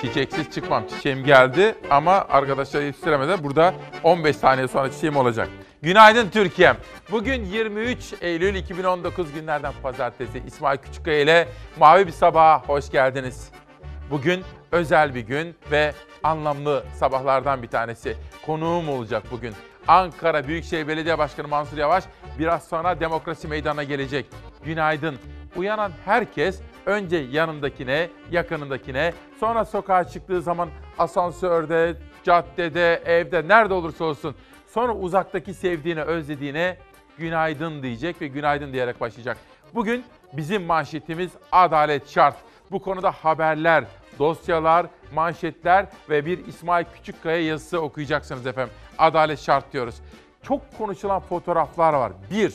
Çiçeksiz çıkmam. Çiçeğim geldi ama arkadaşlar yetiştiremeden burada 15 saniye sonra çiçeğim olacak. Günaydın Türkiye. Bugün 23 Eylül 2019 günlerden pazartesi. İsmail Küçükkaya ile Mavi Bir Sabah'a hoş geldiniz. Bugün özel bir gün ve anlamlı sabahlardan bir tanesi. Konuğum olacak bugün. Ankara Büyükşehir Belediye Başkanı Mansur Yavaş biraz sonra demokrasi meydanına gelecek. Günaydın. Uyanan herkes önce yanındakine, yakınındakine, sonra sokağa çıktığı zaman asansörde, caddede, evde, nerede olursa olsun sonra uzaktaki sevdiğine, özlediğine günaydın diyecek ve günaydın diyerek başlayacak. Bugün bizim manşetimiz adalet şart. Bu konuda haberler, dosyalar, manşetler ve bir İsmail Küçükkaya yazısı okuyacaksınız efendim. Adalet şart diyoruz. Çok konuşulan fotoğraflar var. Bir,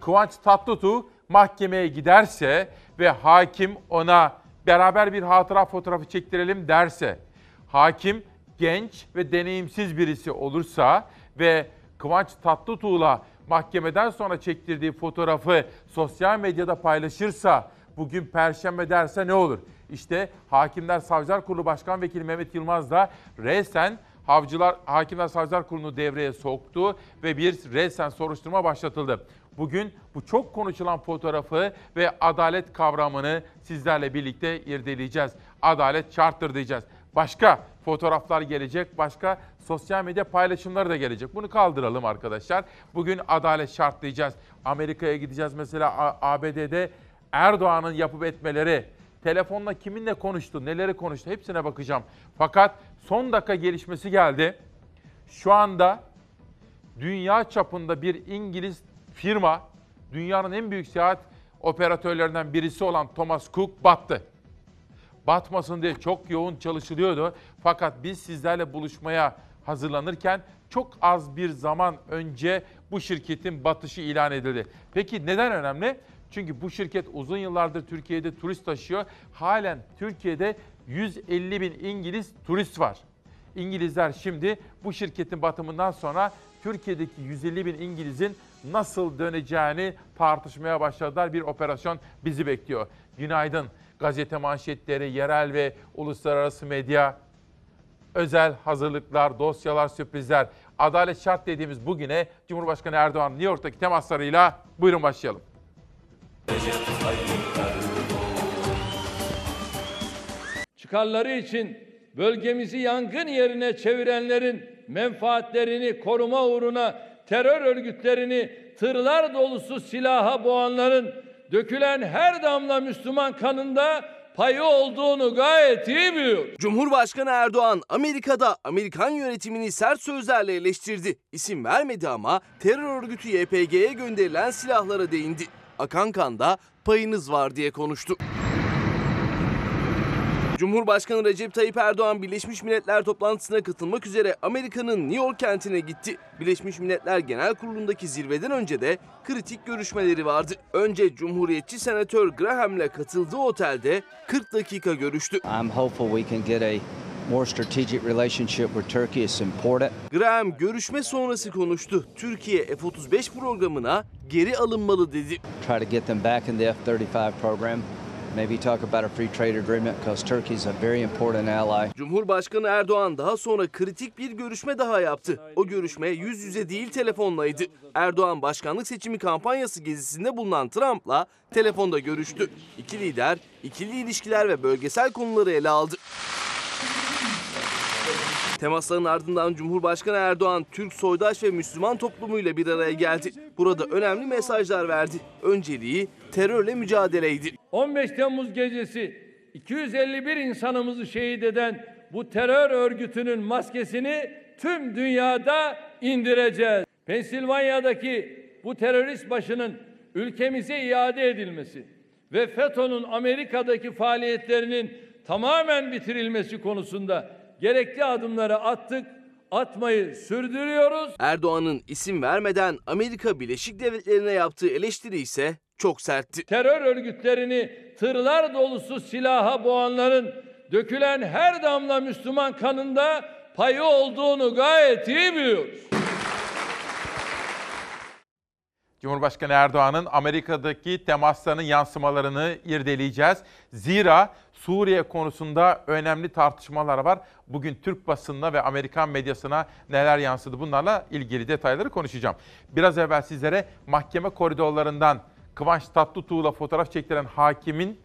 Kıvanç Tatlıtuğ mahkemeye giderse ve hakim ona beraber bir hatıra fotoğrafı çektirelim derse, hakim genç ve deneyimsiz birisi olursa ve Kıvanç Tatlıtuğ'la mahkemeden sonra çektirdiği fotoğrafı sosyal medyada paylaşırsa, bugün perşembe derse ne olur? İşte Hakimler Savcılar Kurulu Başkan Vekili Mehmet Yılmaz da resen Havcılar Hakimler Savcılar Kurulu'nu devreye soktu ve bir resen soruşturma başlatıldı. Bugün bu çok konuşulan fotoğrafı ve adalet kavramını sizlerle birlikte irdeleyeceğiz. Adalet şarttır diyeceğiz. Başka fotoğraflar gelecek, başka sosyal medya paylaşımları da gelecek. Bunu kaldıralım arkadaşlar. Bugün adalet şart diyeceğiz. Amerika'ya gideceğiz mesela ABD'de Erdoğan'ın yapıp etmeleri, telefonla kiminle konuştu, neleri konuştu hepsine bakacağım. Fakat son dakika gelişmesi geldi. Şu anda dünya çapında bir İngiliz firma, dünyanın en büyük seyahat operatörlerinden birisi olan Thomas Cook battı. Batmasın diye çok yoğun çalışılıyordu. Fakat biz sizlerle buluşmaya hazırlanırken çok az bir zaman önce bu şirketin batışı ilan edildi. Peki neden önemli? Çünkü bu şirket uzun yıllardır Türkiye'de turist taşıyor. Halen Türkiye'de 150 bin İngiliz turist var. İngilizler şimdi bu şirketin batımından sonra Türkiye'deki 150 bin İngiliz'in nasıl döneceğini tartışmaya başladılar. Bir operasyon bizi bekliyor. Günaydın. Gazete manşetleri, yerel ve uluslararası medya, özel hazırlıklar, dosyalar, sürprizler. Adalet şart dediğimiz bugüne Cumhurbaşkanı Erdoğan New York'taki temaslarıyla buyurun başlayalım. Çıkarları için bölgemizi yangın yerine çevirenlerin menfaatlerini koruma uğruna terör örgütlerini tırlar dolusu silaha boğanların dökülen her damla Müslüman kanında payı olduğunu gayet iyi biliyor. Cumhurbaşkanı Erdoğan Amerika'da Amerikan yönetimini sert sözlerle eleştirdi. İsim vermedi ama terör örgütü YPG'ye gönderilen silahlara değindi. Akan kanda payınız var diye konuştu. Cumhurbaşkanı Recep Tayyip Erdoğan Birleşmiş Milletler toplantısına katılmak üzere Amerika'nın New York kentine gitti. Birleşmiş Milletler Genel Kurulu'ndaki zirveden önce de kritik görüşmeleri vardı. Önce Cumhuriyetçi Senatör Graham'le katıldığı otelde 40 dakika görüştü. I'm hopeful we can get a more strategic relationship with Turkey. It's important. Graham görüşme sonrası konuştu. Türkiye F-35 programına geri alınmalı dedi. Try to get them back in the F-35 program. Maybe talk about a free trade agreement because Turkey is a very important ally. Cumhurbaşkanı Erdoğan daha sonra kritik bir görüşme daha yaptı. O görüşme yüz yüze değil telefonlaydı. Erdoğan başkanlık seçimi kampanyası gezisinde bulunan Trump'la telefonda görüştü. İki lider ikili ilişkiler ve bölgesel konuları ele aldı. Temasların ardından Cumhurbaşkanı Erdoğan Türk soydaş ve Müslüman toplumuyla bir araya geldi. Burada önemli mesajlar verdi. Önceliği terörle mücadeleydi. 15 Temmuz gecesi 251 insanımızı şehit eden bu terör örgütünün maskesini tüm dünyada indireceğiz. Pensilvanya'daki bu terörist başının ülkemize iade edilmesi ve FETÖ'nün Amerika'daki faaliyetlerinin tamamen bitirilmesi konusunda gerekli adımları attık, atmayı sürdürüyoruz. Erdoğan'ın isim vermeden Amerika Birleşik Devletleri'ne yaptığı eleştiri ise çok sertti. Terör örgütlerini tırlar dolusu silaha boğanların dökülen her damla Müslüman kanında payı olduğunu gayet iyi biliyoruz. Cumhurbaşkanı Erdoğan'ın Amerika'daki temaslarının yansımalarını irdeleyeceğiz. Zira Suriye konusunda önemli tartışmalar var. Bugün Türk basınına ve Amerikan medyasına neler yansıdı bunlarla ilgili detayları konuşacağım. Biraz evvel sizlere mahkeme koridorlarından Kıvanç Tatlıtuğ'la fotoğraf çektiren hakimin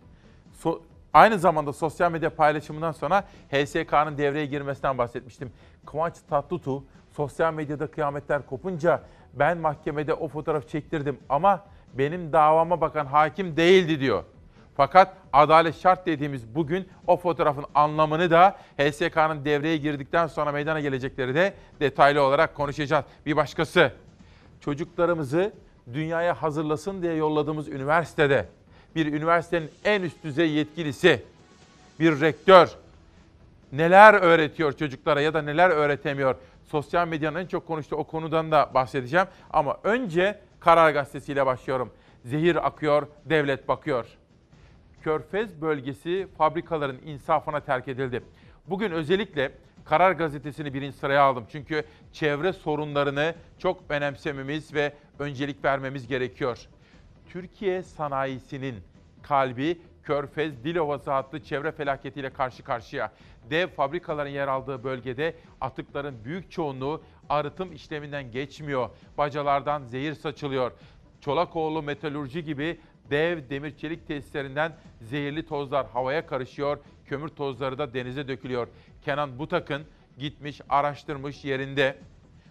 so- aynı zamanda sosyal medya paylaşımından sonra HSK'nın devreye girmesinden bahsetmiştim. Kıvanç Tatlıtuğ sosyal medyada kıyametler kopunca ben mahkemede o fotoğraf çektirdim ama benim davama bakan hakim değildi diyor. Fakat adalet şart dediğimiz bugün o fotoğrafın anlamını da HSK'nın devreye girdikten sonra meydana gelecekleri de detaylı olarak konuşacağız. Bir başkası çocuklarımızı dünyaya hazırlasın diye yolladığımız üniversitede bir üniversitenin en üst düzey yetkilisi, bir rektör neler öğretiyor çocuklara ya da neler öğretemiyor? Sosyal medyanın en çok konuştuğu o konudan da bahsedeceğim. Ama önce Karar Gazetesi ile başlıyorum. Zehir akıyor, devlet bakıyor. Körfez bölgesi fabrikaların insafına terk edildi. Bugün özellikle Karar Gazetesi'ni birinci sıraya aldım. Çünkü çevre sorunlarını çok önemsememiz ve öncelik vermemiz gerekiyor. Türkiye sanayisinin kalbi Körfez Dilovası adlı çevre felaketiyle karşı karşıya. Dev fabrikaların yer aldığı bölgede atıkların büyük çoğunluğu arıtım işleminden geçmiyor. Bacalardan zehir saçılıyor. Çolakoğlu Metalurji gibi dev demir çelik tesislerinden zehirli tozlar havaya karışıyor. Kömür tozları da denize dökülüyor. Kenan Butak'ın gitmiş, araştırmış yerinde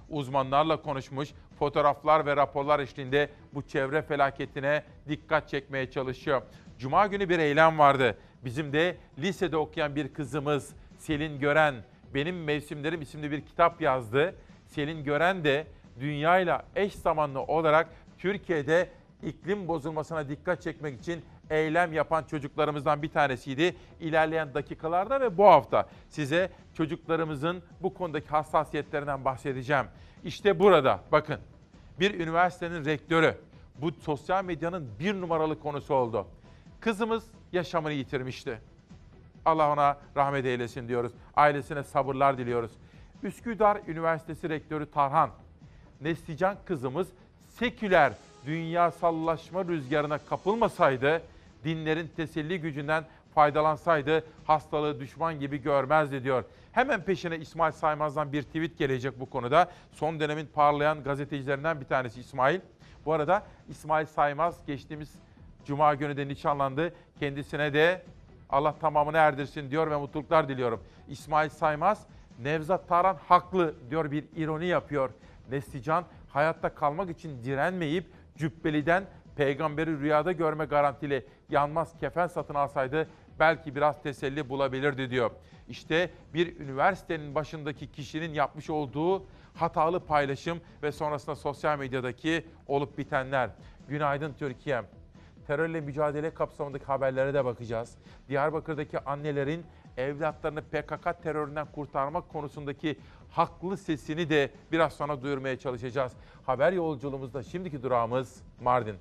uzmanlarla konuşmuş, fotoğraflar ve raporlar eşliğinde bu çevre felaketine dikkat çekmeye çalışıyor. Cuma günü bir eylem vardı. Bizim de lisede okuyan bir kızımız Selin Gören, Benim Mevsimlerim isimli bir kitap yazdı. Selin Gören de dünyayla eş zamanlı olarak Türkiye'de iklim bozulmasına dikkat çekmek için eylem yapan çocuklarımızdan bir tanesiydi. İlerleyen dakikalarda ve bu hafta size çocuklarımızın bu konudaki hassasiyetlerinden bahsedeceğim. İşte burada bakın bir üniversitenin rektörü bu sosyal medyanın bir numaralı konusu oldu. Kızımız yaşamını yitirmişti. Allah ona rahmet eylesin diyoruz. Ailesine sabırlar diliyoruz. Üsküdar Üniversitesi Rektörü Tarhan, Neslican kızımız seküler dünyasallaşma rüzgarına kapılmasaydı, dinlerin teselli gücünden faydalansaydı hastalığı düşman gibi görmezdi diyor. Hemen peşine İsmail Saymaz'dan bir tweet gelecek bu konuda. Son dönemin parlayan gazetecilerinden bir tanesi İsmail. Bu arada İsmail Saymaz geçtiğimiz Cuma günü de nişanlandı. Kendisine de Allah tamamını erdirsin diyor ve mutluluklar diliyorum. İsmail Saymaz, Nevzat Tarhan haklı diyor bir ironi yapıyor. Neslican hayatta kalmak için direnmeyip Cübbeli'den peygamberi rüyada görme garantili yanmaz kefen satın alsaydı belki biraz teselli bulabilirdi diyor. İşte bir üniversitenin başındaki kişinin yapmış olduğu hatalı paylaşım ve sonrasında sosyal medyadaki olup bitenler. Günaydın Türkiye. Terörle mücadele kapsamındaki haberlere de bakacağız. Diyarbakır'daki annelerin evlatlarını PKK teröründen kurtarmak konusundaki haklı sesini de biraz sonra duyurmaya çalışacağız. Haber yolculuğumuzda şimdiki durağımız Mardin.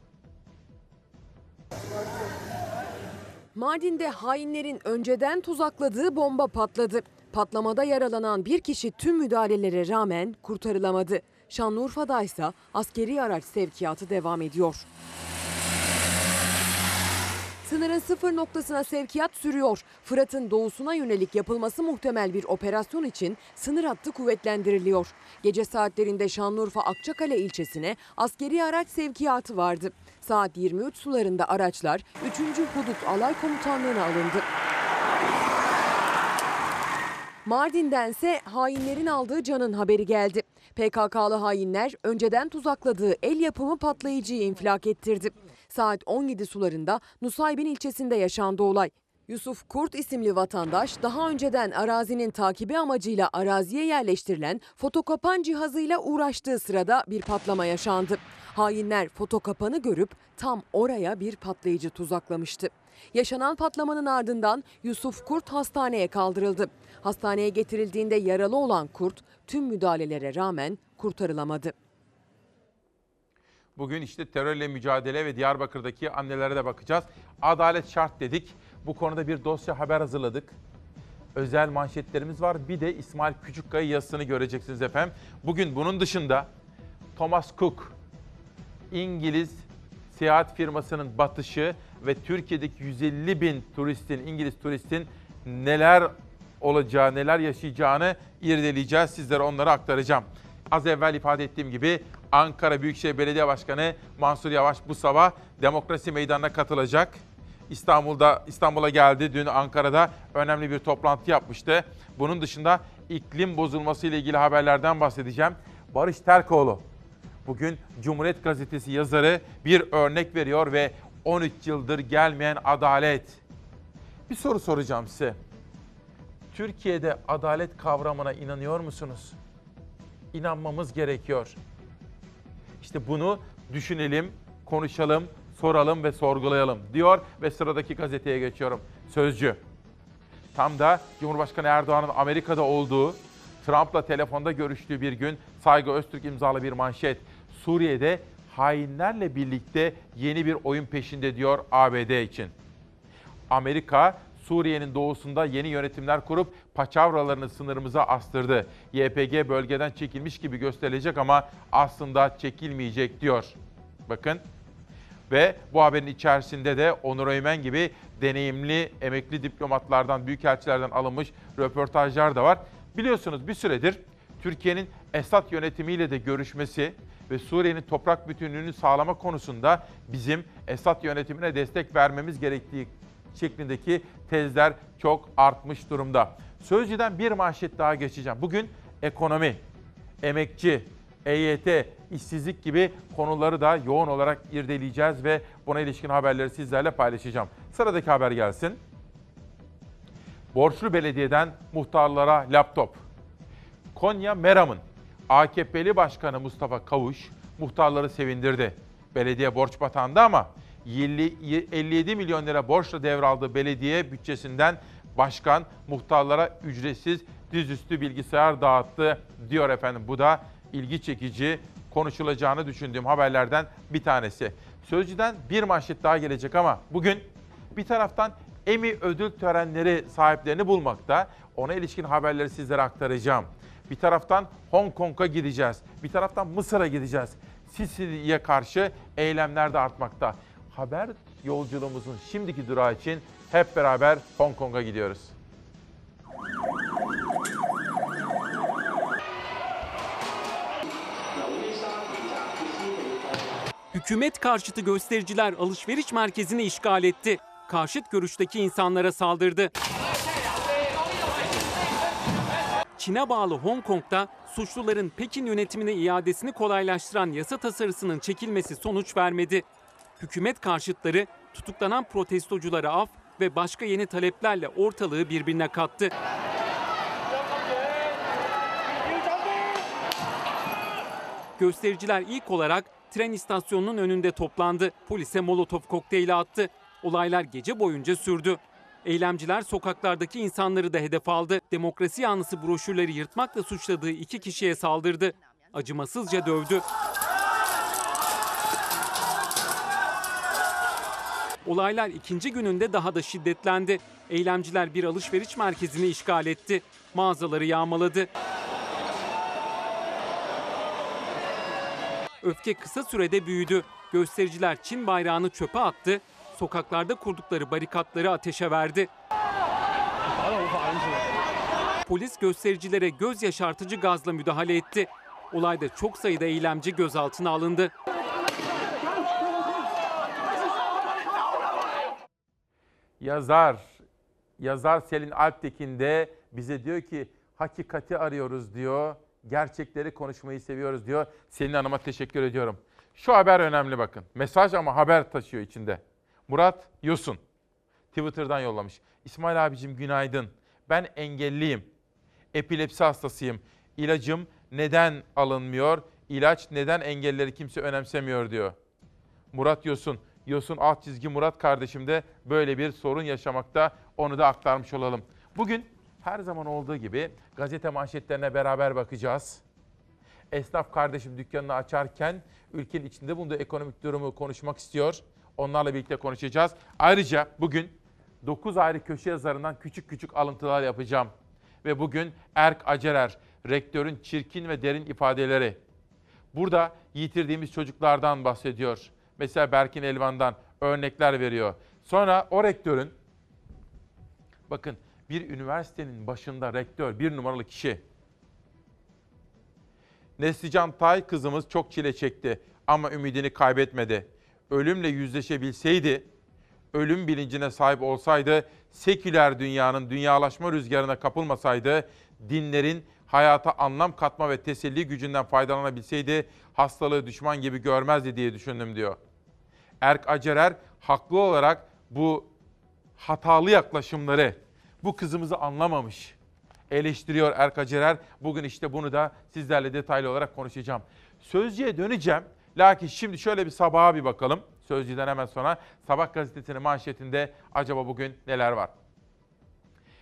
Mardin'de hainlerin önceden tuzakladığı bomba patladı. Patlamada yaralanan bir kişi tüm müdahalelere rağmen kurtarılamadı. Şanlıurfa'da ise askeri araç sevkiyatı devam ediyor. Sınırın sıfır noktasına sevkiyat sürüyor. Fırat'ın doğusuna yönelik yapılması muhtemel bir operasyon için sınır hattı kuvvetlendiriliyor. Gece saatlerinde Şanlıurfa Akçakale ilçesine askeri araç sevkiyatı vardı. Saat 23 sularında araçlar 3. Hudut Alay Komutanlığı'na alındı. Mardin'dense hainlerin aldığı canın haberi geldi. PKK'lı hainler önceden tuzakladığı el yapımı patlayıcıyı infilak ettirdi. Saat 17 sularında Nusaybin ilçesinde yaşandı olay. Yusuf Kurt isimli vatandaş daha önceden arazinin takibi amacıyla araziye yerleştirilen fotokapan cihazıyla uğraştığı sırada bir patlama yaşandı. Hainler fotokapanı görüp tam oraya bir patlayıcı tuzaklamıştı. Yaşanan patlamanın ardından Yusuf Kurt hastaneye kaldırıldı. Hastaneye getirildiğinde yaralı olan Kurt tüm müdahalelere rağmen kurtarılamadı. Bugün işte terörle mücadele ve Diyarbakır'daki annelere de bakacağız. Adalet şart dedik. Bu konuda bir dosya haber hazırladık. Özel manşetlerimiz var. Bir de İsmail Küçükkaya yazısını göreceksiniz efendim. Bugün bunun dışında Thomas Cook, İngiliz seyahat firmasının batışı ve Türkiye'deki 150 bin turistin, İngiliz turistin neler olacağı, neler yaşayacağını irdeleyeceğiz. Sizlere onları aktaracağım. Az evvel ifade ettiğim gibi Ankara Büyükşehir Belediye Başkanı Mansur Yavaş bu sabah Demokrasi Meydanı'na katılacak. İstanbul'da İstanbul'a geldi. Dün Ankara'da önemli bir toplantı yapmıştı. Bunun dışında iklim bozulması ile ilgili haberlerden bahsedeceğim. Barış Terkoğlu bugün Cumhuriyet Gazetesi yazarı bir örnek veriyor ve 13 yıldır gelmeyen adalet. Bir soru soracağım size. Türkiye'de adalet kavramına inanıyor musunuz? İnanmamız gerekiyor. İşte bunu düşünelim, konuşalım, soralım ve sorgulayalım diyor ve sıradaki gazeteye geçiyorum. Sözcü. Tam da Cumhurbaşkanı Erdoğan'ın Amerika'da olduğu, Trump'la telefonda görüştüğü bir gün Saygı Öztürk imzalı bir manşet. Suriye'de hainlerle birlikte yeni bir oyun peşinde diyor ABD için. Amerika Suriye'nin doğusunda yeni yönetimler kurup paçavralarını sınırımıza astırdı. YPG bölgeden çekilmiş gibi gösterilecek ama aslında çekilmeyecek diyor. Bakın ve bu haberin içerisinde de Onur Öymen gibi deneyimli emekli diplomatlardan, büyükelçilerden alınmış röportajlar da var. Biliyorsunuz bir süredir Türkiye'nin Esad yönetimiyle de görüşmesi ve Suriye'nin toprak bütünlüğünü sağlama konusunda bizim Esad yönetimine destek vermemiz gerektiği şeklindeki tezler çok artmış durumda. Sözcüden bir manşet daha geçeceğim. Bugün ekonomi, emekçi, EYT, işsizlik gibi konuları da yoğun olarak irdeleyeceğiz ve buna ilişkin haberleri sizlerle paylaşacağım. Sıradaki haber gelsin. Borçlu belediyeden muhtarlara laptop. Konya Meram'ın AKP'li Başkanı Mustafa Kavuş muhtarları sevindirdi. Belediye borç batağında ama 50 57 milyon lira borçla devraldığı belediye bütçesinden başkan muhtarlara ücretsiz dizüstü bilgisayar dağıttı diyor efendim. Bu da ilgi çekici konuşulacağını düşündüğüm haberlerden bir tanesi. Sözcüden bir manşet daha gelecek ama bugün bir taraftan Emmy ödül törenleri sahiplerini bulmakta. Ona ilişkin haberleri sizlere aktaracağım. Bir taraftan Hong Kong'a gideceğiz. Bir taraftan Mısır'a gideceğiz. Sisi'ye karşı eylemler de artmakta. Haber yolculuğumuzun şimdiki durağı için hep beraber Hong Kong'a gidiyoruz. Hükümet karşıtı göstericiler alışveriş merkezini işgal etti. Karşıt görüşteki insanlara saldırdı. Çin'e bağlı Hong Kong'da suçluların Pekin yönetimine iadesini kolaylaştıran yasa tasarısının çekilmesi sonuç vermedi. Hükümet karşıtları tutuklanan protestoculara af ve başka yeni taleplerle ortalığı birbirine kattı. Göstericiler ilk olarak tren istasyonunun önünde toplandı. Polise molotof kokteyli attı. Olaylar gece boyunca sürdü. Eylemciler sokaklardaki insanları da hedef aldı. Demokrasi yanlısı broşürleri yırtmakla suçladığı iki kişiye saldırdı. Acımasızca dövdü. Olaylar ikinci gününde daha da şiddetlendi. Eylemciler bir alışveriş merkezini işgal etti. Mağazaları yağmaladı. Öfke kısa sürede büyüdü. Göstericiler Çin bayrağını çöpe attı. Sokaklarda kurdukları barikatları ateşe verdi. Polis göstericilere göz yaşartıcı gazla müdahale etti. Olayda çok sayıda eylemci gözaltına alındı. Yazar, yazar Selin Alptekin de bize diyor ki hakikati arıyoruz diyor. Gerçekleri konuşmayı seviyoruz diyor. Selin Hanım'a teşekkür ediyorum. Şu haber önemli bakın. Mesaj ama haber taşıyor içinde. Murat Yosun Twitter'dan yollamış. İsmail abicim günaydın. Ben engelliyim. Epilepsi hastasıyım. İlacım neden alınmıyor? İlaç neden engelleri kimse önemsemiyor diyor. Murat Yosun. Yosun alt çizgi Murat kardeşim de böyle bir sorun yaşamakta. Onu da aktarmış olalım. Bugün her zaman olduğu gibi gazete manşetlerine beraber bakacağız. Esnaf kardeşim dükkanını açarken ülkenin içinde bulunduğu ekonomik durumu konuşmak istiyor. Onlarla birlikte konuşacağız. Ayrıca bugün 9 ayrı köşe yazarından küçük küçük alıntılar yapacağım. Ve bugün Erk Acerer, rektörün çirkin ve derin ifadeleri. Burada yitirdiğimiz çocuklardan bahsediyor. Mesela Berkin Elvan'dan örnekler veriyor. Sonra o rektörün, bakın bir üniversitenin başında rektör, bir numaralı kişi. Neslican Tay kızımız çok çile çekti ama ümidini kaybetmedi. Ölümle yüzleşebilseydi, ölüm bilincine sahip olsaydı, seküler dünyanın dünyalaşma rüzgarına kapılmasaydı, dinlerin hayata anlam katma ve teselli gücünden faydalanabilseydi, hastalığı düşman gibi görmezdi diye düşündüm diyor. Erk Acerer haklı olarak bu hatalı yaklaşımları, bu kızımızı anlamamış. Eleştiriyor Erk Acerer. Bugün işte bunu da sizlerle detaylı olarak konuşacağım. Sözcüye döneceğim. Lakin şimdi şöyle bir sabaha bir bakalım. Sözcüden hemen sonra Sabah gazetesinin manşetinde acaba bugün neler var?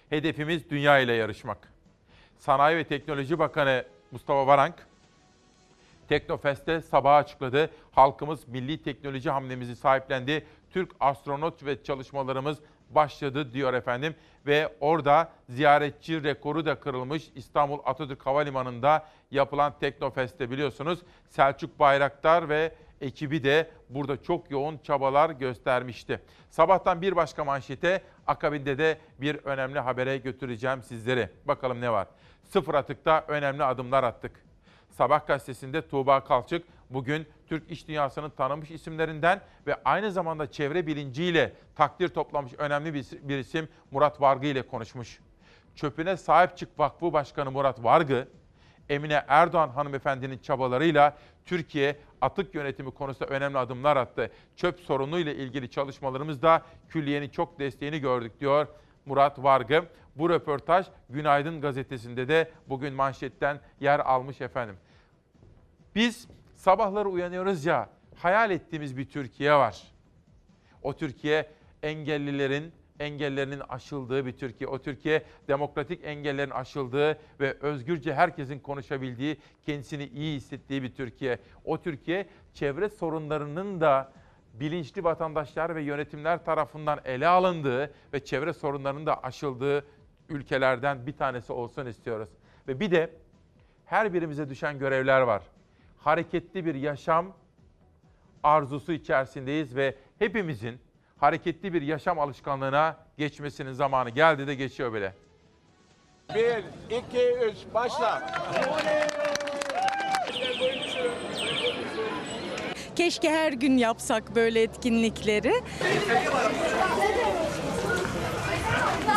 Hedefimiz dünya ile yarışmak. Sanayi ve Teknoloji Bakanı Mustafa Varank, Teknofest'te sabah açıkladı. Halkımız milli teknoloji hamlemizi sahiplendi. Türk astronot ve çalışmalarımız başladı diyor efendim. Ve orada ziyaretçi rekoru da kırılmış. İstanbul Atatürk Havalimanı'nda yapılan Teknofest'te biliyorsunuz Selçuk Bayraktar ve ekibi de burada çok yoğun çabalar göstermişti. Sabahtan bir başka manşete akabinde de bir önemli habere götüreceğim sizleri. Bakalım ne var? Sıfır atıkta önemli adımlar attık. Sabah gazetesinde Tuğba Kalçık bugün Türk iş dünyasının tanınmış isimlerinden ve aynı zamanda çevre bilinciyle takdir toplamış önemli bir, isim Murat Vargı ile konuşmuş. Çöpüne Sahip Çık Vakfı Başkanı Murat Vargı, Emine Erdoğan hanımefendinin çabalarıyla Türkiye atık yönetimi konusunda önemli adımlar attı. Çöp sorunuyla ilgili çalışmalarımızda külliyenin çok desteğini gördük diyor Murat Vargı. Bu röportaj Günaydın gazetesinde de bugün manşetten yer almış efendim. Biz sabahları uyanıyoruz ya, hayal ettiğimiz bir Türkiye var. O Türkiye engellilerin engellerinin aşıldığı bir Türkiye. O Türkiye demokratik engellerin aşıldığı ve özgürce herkesin konuşabildiği, kendisini iyi hissettiği bir Türkiye. O Türkiye çevre sorunlarının da bilinçli vatandaşlar ve yönetimler tarafından ele alındığı ve çevre sorunlarının da aşıldığı ülkelerden bir tanesi olsun istiyoruz. Ve bir de her birimize düşen görevler var. Hareketli bir yaşam arzusu içerisindeyiz ve hepimizin hareketli bir yaşam alışkanlığına geçmesinin zamanı geldi de geçiyor bile. Bir, iki, üç, başla. Keşke her gün yapsak böyle etkinlikleri.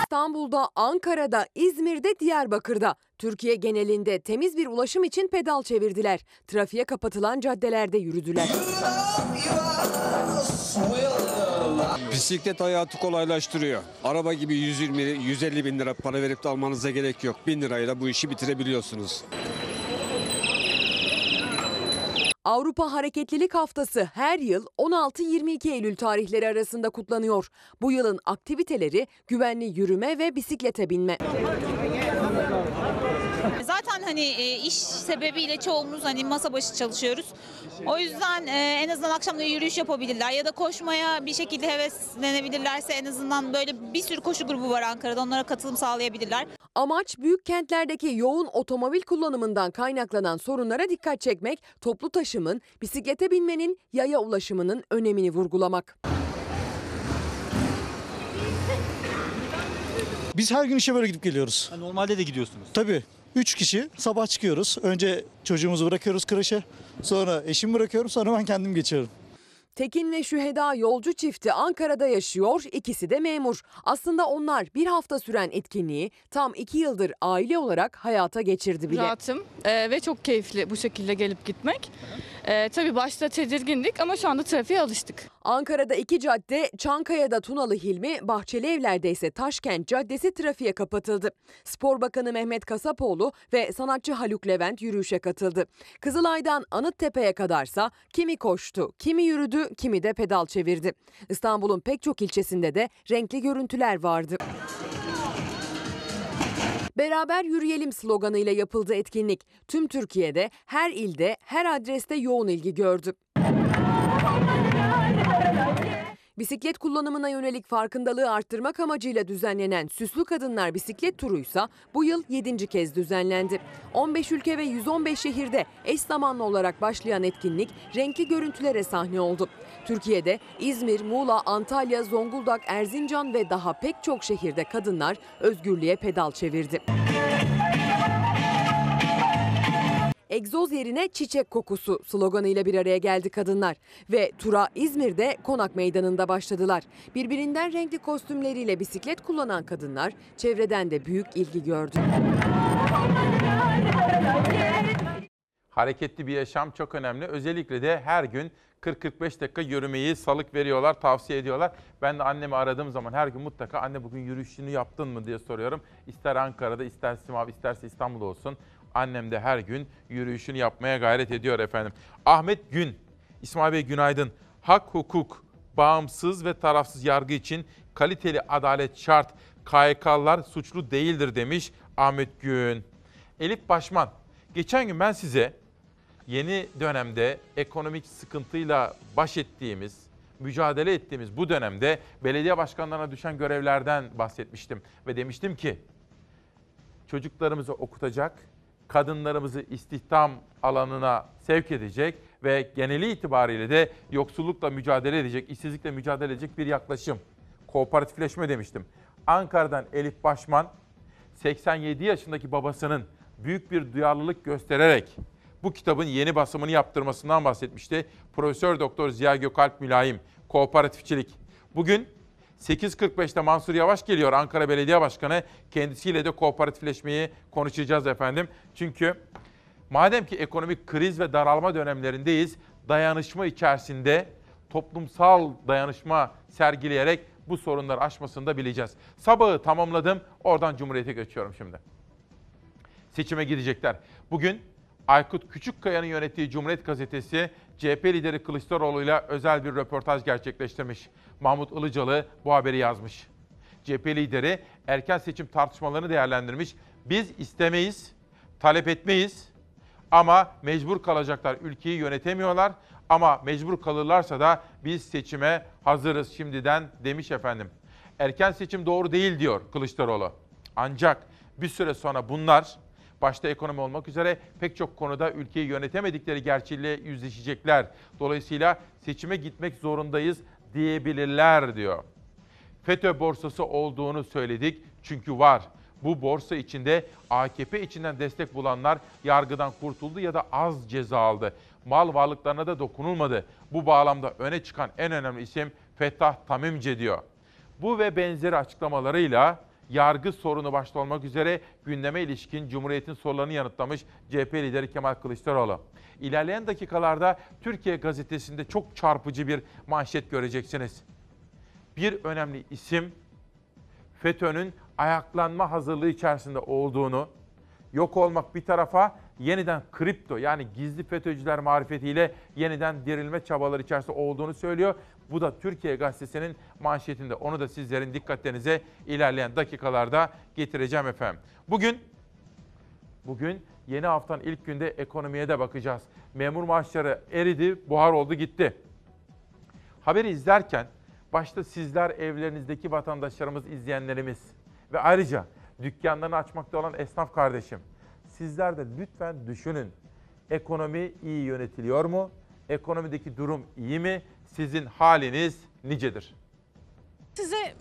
İstanbul'da, Ankara'da, İzmir'de, Diyarbakır'da Türkiye genelinde temiz bir ulaşım için pedal çevirdiler. Trafiğe kapatılan caddelerde yürüdüler. Bisiklet hayatı kolaylaştırıyor. Araba gibi 120 150 bin lira para verip de almanıza gerek yok. 1000 lirayla bu işi bitirebiliyorsunuz. Avrupa Hareketlilik Haftası her yıl 16-22 Eylül tarihleri arasında kutlanıyor. Bu yılın aktiviteleri güvenli yürüme ve bisiklete binme. Zaten hani e, iş sebebiyle çoğumuz hani masa başı çalışıyoruz. O yüzden e, en azından akşamları yürüyüş yapabilirler ya da koşmaya bir şekilde heveslenebilirlerse en azından böyle bir sürü koşu grubu var Ankara'da onlara katılım sağlayabilirler. Amaç büyük kentlerdeki yoğun otomobil kullanımından kaynaklanan sorunlara dikkat çekmek, toplu taşımın, bisiklete binmenin, yaya ulaşımının önemini vurgulamak. Biz her gün işe böyle gidip geliyoruz. Normalde de gidiyorsunuz. Tabii. Üç kişi sabah çıkıyoruz. Önce çocuğumuzu bırakıyoruz kreşe. Sonra eşimi bırakıyorum. Sonra ben kendim geçiyorum. Tekin ve Şüheda yolcu çifti Ankara'da yaşıyor, ikisi de memur. Aslında onlar bir hafta süren etkinliği tam iki yıldır aile olarak hayata geçirdi bile. Rahatım e, ve çok keyifli bu şekilde gelip gitmek. E, tabii başta tedirgindik ama şu anda trafiğe alıştık. Ankara'da iki cadde, Çankaya'da Tunalı Hilmi, Bahçeli Evler'de ise Taşkent Caddesi trafiğe kapatıldı. Spor Bakanı Mehmet Kasapoğlu ve sanatçı Haluk Levent yürüyüşe katıldı. Kızılay'dan Anıttepe'ye kadarsa kimi koştu, kimi yürüdü, kimi de pedal çevirdi. İstanbul'un pek çok ilçesinde de renkli görüntüler vardı. Beraber yürüyelim sloganıyla yapıldı etkinlik. Tüm Türkiye'de, her ilde, her adreste yoğun ilgi gördü. Bisiklet kullanımına yönelik farkındalığı arttırmak amacıyla düzenlenen Süslü Kadınlar Bisiklet Turu'ysa bu yıl 7. kez düzenlendi. 15 ülke ve 115 şehirde eş zamanlı olarak başlayan etkinlik renkli görüntülere sahne oldu. Türkiye'de İzmir, Muğla, Antalya, Zonguldak, Erzincan ve daha pek çok şehirde kadınlar özgürlüğe pedal çevirdi. Egzoz yerine çiçek kokusu sloganıyla bir araya geldi kadınlar ve tura İzmir'de Konak Meydanı'nda başladılar. Birbirinden renkli kostümleriyle bisiklet kullanan kadınlar çevreden de büyük ilgi gördü. Hareketli bir yaşam çok önemli. Özellikle de her gün 40-45 dakika yürümeyi salık veriyorlar, tavsiye ediyorlar. Ben de annemi aradığım zaman her gün mutlaka anne bugün yürüyüşünü yaptın mı diye soruyorum. İster Ankara'da, ister Simav, isterse İstanbul'da olsun. Annem de her gün yürüyüşünü yapmaya gayret ediyor efendim. Ahmet Gün, İsmail Bey günaydın. Hak, hukuk, bağımsız ve tarafsız yargı için kaliteli adalet şart. KYK'lılar suçlu değildir demiş Ahmet Gün. Elif Başman, geçen gün ben size yeni dönemde ekonomik sıkıntıyla baş ettiğimiz, mücadele ettiğimiz bu dönemde belediye başkanlarına düşen görevlerden bahsetmiştim ve demiştim ki çocuklarımızı okutacak, kadınlarımızı istihdam alanına sevk edecek ve geneli itibariyle de yoksullukla mücadele edecek, işsizlikle mücadele edecek bir yaklaşım. Kooperatifleşme demiştim. Ankara'dan Elif Başman 87 yaşındaki babasının büyük bir duyarlılık göstererek bu kitabın yeni basımını yaptırmasından bahsetmişti. Profesör Doktor Ziya Gökalp Mülayim, kooperatifçilik. Bugün 8.45'te Mansur Yavaş geliyor Ankara Belediye Başkanı. Kendisiyle de kooperatifleşmeyi konuşacağız efendim. Çünkü madem ki ekonomik kriz ve daralma dönemlerindeyiz, dayanışma içerisinde toplumsal dayanışma sergileyerek bu sorunları aşmasını da bileceğiz. Sabahı tamamladım, oradan Cumhuriyet'e geçiyorum şimdi. Seçime gidecekler. Bugün Aykut Küçükkaya'nın yönettiği Cumhuriyet Gazetesi CHP lideri Kılıçdaroğlu'yla özel bir röportaj gerçekleştirmiş. Mahmut Ilıcalı bu haberi yazmış. CHP lideri erken seçim tartışmalarını değerlendirmiş. Biz istemeyiz, talep etmeyiz ama mecbur kalacaklar. Ülkeyi yönetemiyorlar ama mecbur kalırlarsa da biz seçime hazırız şimdiden demiş efendim. Erken seçim doğru değil diyor Kılıçdaroğlu. Ancak bir süre sonra bunlar başta ekonomi olmak üzere pek çok konuda ülkeyi yönetemedikleri gerçeğiyle yüzleşecekler. Dolayısıyla seçime gitmek zorundayız diyebilirler diyor. FETÖ borsası olduğunu söyledik çünkü var. Bu borsa içinde AKP içinden destek bulanlar yargıdan kurtuldu ya da az ceza aldı. Mal varlıklarına da dokunulmadı. Bu bağlamda öne çıkan en önemli isim Fettah Tamimce diyor. Bu ve benzeri açıklamalarıyla yargı sorunu başta olmak üzere gündeme ilişkin Cumhuriyet'in sorularını yanıtlamış CHP lideri Kemal Kılıçdaroğlu. İlerleyen dakikalarda Türkiye gazetesinde çok çarpıcı bir manşet göreceksiniz. Bir önemli isim FETÖ'nün ayaklanma hazırlığı içerisinde olduğunu, yok olmak bir tarafa yeniden kripto yani gizli FETÖ'cüler marifetiyle yeniden dirilme çabaları içerisinde olduğunu söylüyor. Bu da Türkiye Gazetesi'nin manşetinde. Onu da sizlerin dikkatlerinize ilerleyen dakikalarda getireceğim efendim. Bugün bugün yeni haftanın ilk günde ekonomiye de bakacağız. Memur maaşları eridi, buhar oldu gitti. Haberi izlerken başta sizler evlerinizdeki vatandaşlarımız, izleyenlerimiz ve ayrıca dükkanlarını açmakta olan esnaf kardeşim. Sizler de lütfen düşünün. Ekonomi iyi yönetiliyor mu? Ekonomideki durum iyi mi? Sizin haliniz nicedir? Size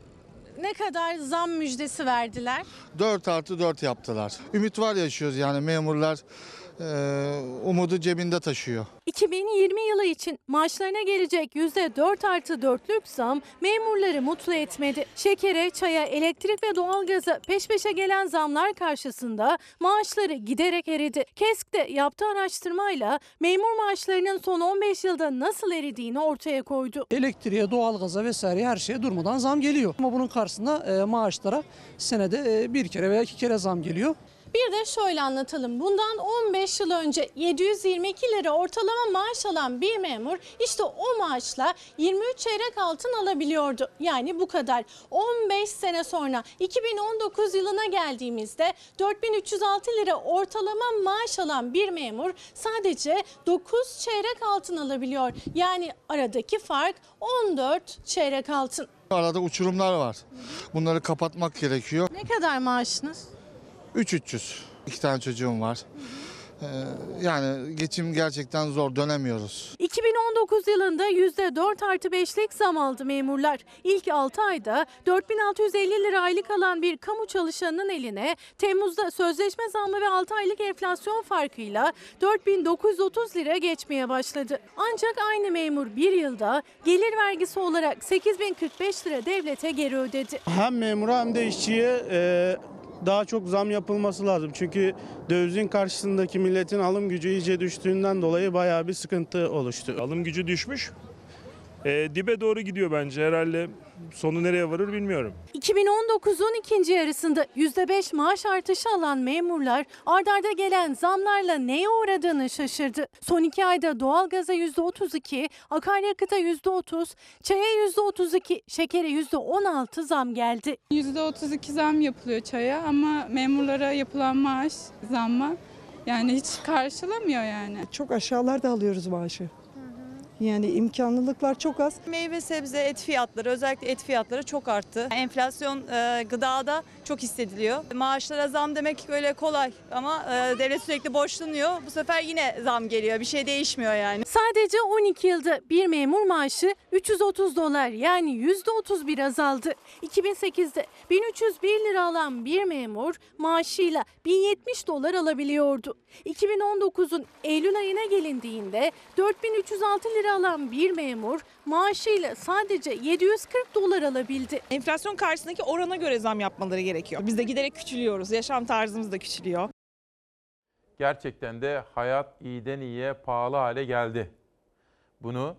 ne kadar zam müjdesi verdiler? 4 artı 4 yaptılar. Ümit var yaşıyoruz yani memurlar umudu cebinde taşıyor. 2020 yılı için maaşlarına gelecek %4 artı 4'lük zam memurları mutlu etmedi. Şekere, çaya, elektrik ve doğalgaza peş peşe gelen zamlar karşısında maaşları giderek eridi. KESK'te yaptığı araştırmayla memur maaşlarının son 15 yılda nasıl eridiğini ortaya koydu. Elektriğe, doğalgaza vesaire her şeye durmadan zam geliyor. Ama bunun karşısında e, maaşlara senede e, bir kere veya iki kere zam geliyor. Bir de şöyle anlatalım. Bundan 15 yıl önce 722 lira ortalama maaş alan bir memur işte o maaşla 23 çeyrek altın alabiliyordu. Yani bu kadar. 15 sene sonra 2019 yılına geldiğimizde 4306 lira ortalama maaş alan bir memur sadece 9 çeyrek altın alabiliyor. Yani aradaki fark 14 çeyrek altın. Arada uçurumlar var. Bunları kapatmak gerekiyor. Ne kadar maaşınız? 3300. İki tane çocuğum var. Ee, yani geçim gerçekten zor dönemiyoruz. 2019 yılında %4 artı 5'lik zam aldı memurlar. İlk 6 ayda 4650 lira aylık alan bir kamu çalışanının eline Temmuz'da sözleşme zammı ve 6 aylık enflasyon farkıyla 4930 lira geçmeye başladı. Ancak aynı memur bir yılda gelir vergisi olarak 8045 lira devlete geri ödedi. Hem memura hem de işçiye e, daha çok zam yapılması lazım. Çünkü dövizin karşısındaki milletin alım gücü iyice düştüğünden dolayı bayağı bir sıkıntı oluştu. Alım gücü düşmüş. E, dibe doğru gidiyor bence. Herhalde sonu nereye varır bilmiyorum. 2019'un ikinci yarısında %5 maaş artışı alan memurlar ardarda gelen zamlarla neye uğradığını şaşırdı. Son iki ayda doğalgaza %32, akaryakıta %30, çaya %32, şekere %16 zam geldi. %32 zam yapılıyor çaya ama memurlara yapılan maaş zamma yani hiç karşılamıyor yani. Çok aşağılarda alıyoruz maaşı. Yani imkanlılıklar çok az. Meyve sebze et fiyatları özellikle et fiyatları çok arttı. Enflasyon e, gıdada çok hissediliyor. Maaşlara zam demek böyle kolay ama e, devlet sürekli borçlanıyor. Bu sefer yine zam geliyor. Bir şey değişmiyor yani. Sadece 12 yılda bir memur maaşı 330 dolar yani %31 azaldı. 2008'de 1301 lira alan bir memur maaşıyla 1070 dolar alabiliyordu. 2019'un Eylül ayına gelindiğinde 4306 lira alan bir memur maaşıyla sadece 740 dolar alabildi. Enflasyon karşısındaki orana göre zam yapmaları gerekiyor. Biz de giderek küçülüyoruz. Yaşam tarzımız da küçülüyor. Gerçekten de hayat iyiden iyiye pahalı hale geldi. Bunu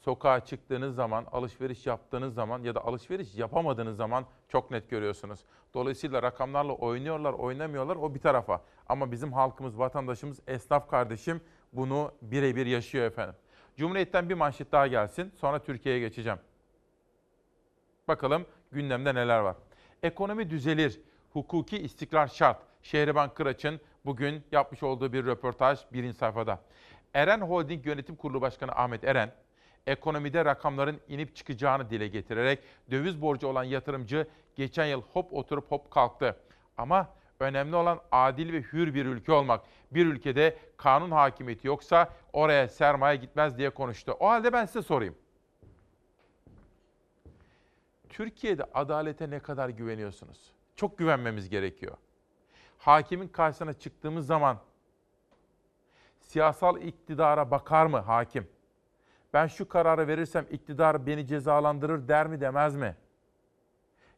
sokağa çıktığınız zaman, alışveriş yaptığınız zaman ya da alışveriş yapamadığınız zaman çok net görüyorsunuz. Dolayısıyla rakamlarla oynuyorlar, oynamıyorlar o bir tarafa. Ama bizim halkımız, vatandaşımız, esnaf kardeşim bunu birebir yaşıyor efendim. Cumhuriyet'ten bir manşet daha gelsin. Sonra Türkiye'ye geçeceğim. Bakalım gündemde neler var. Ekonomi düzelir, hukuki istikrar şart. Şehriban Kıraç'ın bugün yapmış olduğu bir röportaj birinci sayfada. Eren Holding Yönetim Kurulu Başkanı Ahmet Eren, ekonomide rakamların inip çıkacağını dile getirerek döviz borcu olan yatırımcı geçen yıl hop oturup hop kalktı. Ama önemli olan adil ve hür bir ülke olmak. Bir ülkede kanun hakimiyeti yoksa oraya sermaye gitmez diye konuştu. O halde ben size sorayım. Türkiye'de adalete ne kadar güveniyorsunuz? Çok güvenmemiz gerekiyor. Hakimin karşısına çıktığımız zaman siyasal iktidara bakar mı hakim? Ben şu kararı verirsem iktidar beni cezalandırır der mi demez mi?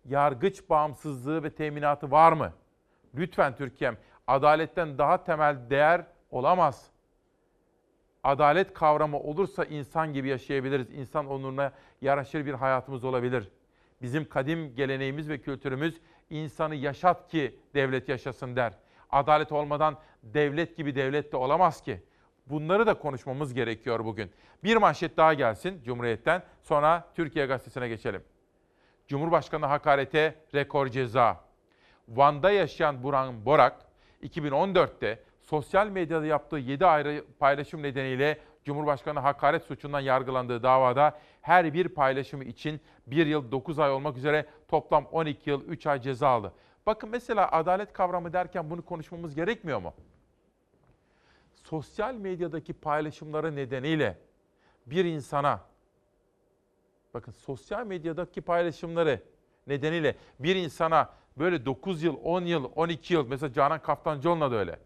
Yargıç bağımsızlığı ve teminatı var mı? Lütfen Türkiye'm adaletten daha temel değer olamaz. Adalet kavramı olursa insan gibi yaşayabiliriz. İnsan onuruna yaraşır bir hayatımız olabilir. Bizim kadim geleneğimiz ve kültürümüz insanı yaşat ki devlet yaşasın der. Adalet olmadan devlet gibi devlet de olamaz ki. Bunları da konuşmamız gerekiyor bugün. Bir manşet daha gelsin Cumhuriyet'ten sonra Türkiye Gazetesi'ne geçelim. Cumhurbaşkanı hakarete rekor ceza. Van'da yaşayan Burhan Borak 2014'te sosyal medyada yaptığı 7 ayrı paylaşım nedeniyle Cumhurbaşkanı hakaret suçundan yargılandığı davada her bir paylaşımı için 1 yıl 9 ay olmak üzere toplam 12 yıl 3 ay ceza aldı. Bakın mesela adalet kavramı derken bunu konuşmamız gerekmiyor mu? Sosyal medyadaki paylaşımları nedeniyle bir insana bakın sosyal medyadaki paylaşımları nedeniyle bir insana böyle 9 yıl, 10 yıl, 12 yıl mesela Canan Kaftancıoğlu'na da öyle.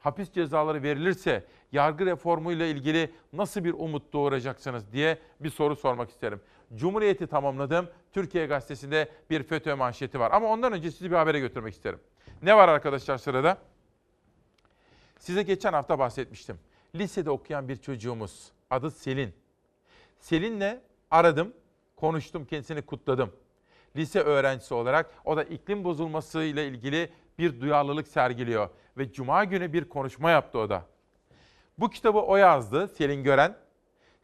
Hapis cezaları verilirse yargı reformuyla ilgili nasıl bir umut doğuracaksınız diye bir soru sormak isterim. Cumhuriyeti tamamladım. Türkiye Gazetesi'nde bir FETÖ manşeti var. Ama ondan önce sizi bir habere götürmek isterim. Ne var arkadaşlar sırada? Size geçen hafta bahsetmiştim. Lisede okuyan bir çocuğumuz. Adı Selin. Selin'le aradım, konuştum, kendisini kutladım. Lise öğrencisi olarak o da iklim bozulması ile ilgili bir duyarlılık sergiliyor. Ve Cuma günü bir konuşma yaptı o da. Bu kitabı o yazdı, Selin Gören.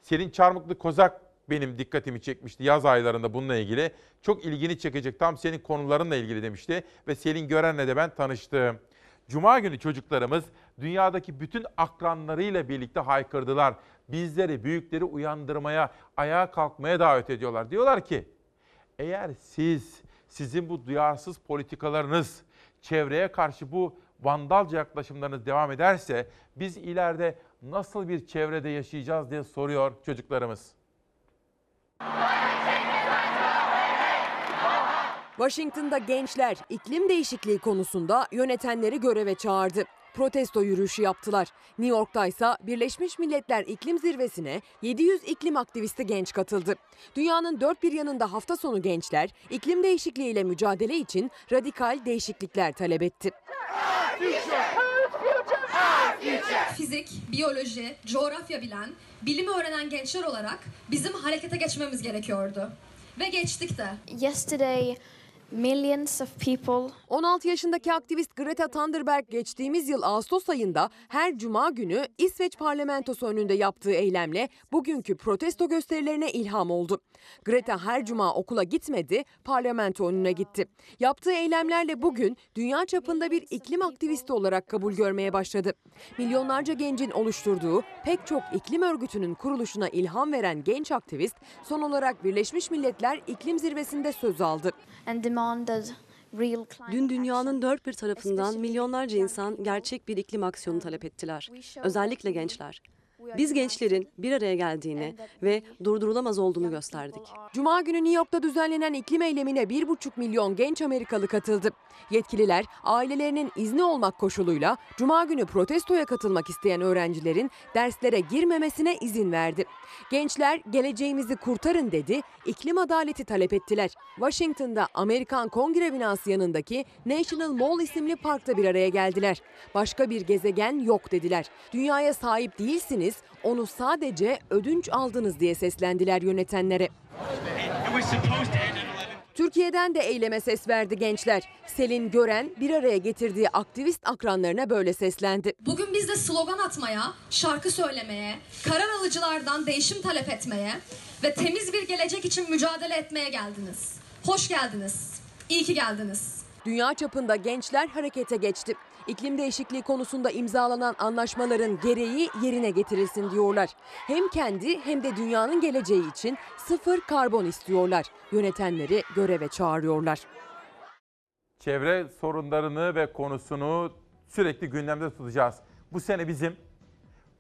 Selin Çarmıklı Kozak benim dikkatimi çekmişti yaz aylarında bununla ilgili. Çok ilgini çekecek tam senin konularınla ilgili demişti. Ve Selin Gören'le de ben tanıştım. Cuma günü çocuklarımız dünyadaki bütün akranlarıyla birlikte haykırdılar. Bizleri, büyükleri uyandırmaya, ayağa kalkmaya davet ediyorlar. Diyorlar ki, eğer siz, sizin bu duyarsız politikalarınız, çevreye karşı bu vandalca yaklaşımlarınız devam ederse biz ileride nasıl bir çevrede yaşayacağız diye soruyor çocuklarımız. Washington'da gençler iklim değişikliği konusunda yönetenleri göreve çağırdı. Protesto yürüyüşü yaptılar. New York'ta ise Birleşmiş Milletler İklim Zirvesi'ne 700 iklim aktivisti genç katıldı. Dünyanın dört bir yanında hafta sonu gençler iklim değişikliğiyle mücadele için radikal değişiklikler talep etti. Fizik, biyoloji, coğrafya bilen, bilimi öğrenen gençler olarak bizim harekete geçmemiz gerekiyordu. Ve geçtik de. Yesterday, millions of people 16 yaşındaki aktivist Greta Thunberg geçtiğimiz yıl Ağustos ayında her cuma günü İsveç parlamentosu önünde yaptığı eylemle bugünkü protesto gösterilerine ilham oldu. Greta her cuma okula gitmedi, parlamento önüne gitti. Yaptığı eylemlerle bugün dünya çapında bir iklim aktivisti olarak kabul görmeye başladı. Milyonlarca gencin oluşturduğu pek çok iklim örgütünün kuruluşuna ilham veren genç aktivist son olarak Birleşmiş Milletler İklim Zirvesi'nde söz aldı. Dün dünyanın dört bir tarafından milyonlarca insan gerçek bir iklim aksiyonu talep ettiler. Özellikle gençler. Biz gençlerin bir araya geldiğini ve durdurulamaz olduğunu gösterdik. Cuma günü New York'ta düzenlenen iklim eylemine 1,5 milyon genç Amerikalı katıldı. Yetkililer ailelerinin izni olmak koşuluyla Cuma günü protestoya katılmak isteyen öğrencilerin derslere girmemesine izin verdi. Gençler geleceğimizi kurtarın dedi, iklim adaleti talep ettiler. Washington'da Amerikan Kongre binası yanındaki National Mall isimli parkta bir araya geldiler. Başka bir gezegen yok dediler. Dünyaya sahip değilsiniz, onu sadece ödünç aldınız diye seslendiler yönetenlere. Türkiye'den de eyleme ses verdi gençler. Selin Gören bir araya getirdiği aktivist akranlarına böyle seslendi. Bugün biz de slogan atmaya, şarkı söylemeye, karar alıcılardan değişim talep etmeye ve temiz bir gelecek için mücadele etmeye geldiniz. Hoş geldiniz. İyi ki geldiniz. Dünya çapında gençler harekete geçti. İklim değişikliği konusunda imzalanan anlaşmaların gereği yerine getirilsin diyorlar. Hem kendi hem de dünyanın geleceği için sıfır karbon istiyorlar. Yönetenleri göreve çağırıyorlar. Çevre sorunlarını ve konusunu sürekli gündemde tutacağız. Bu sene bizim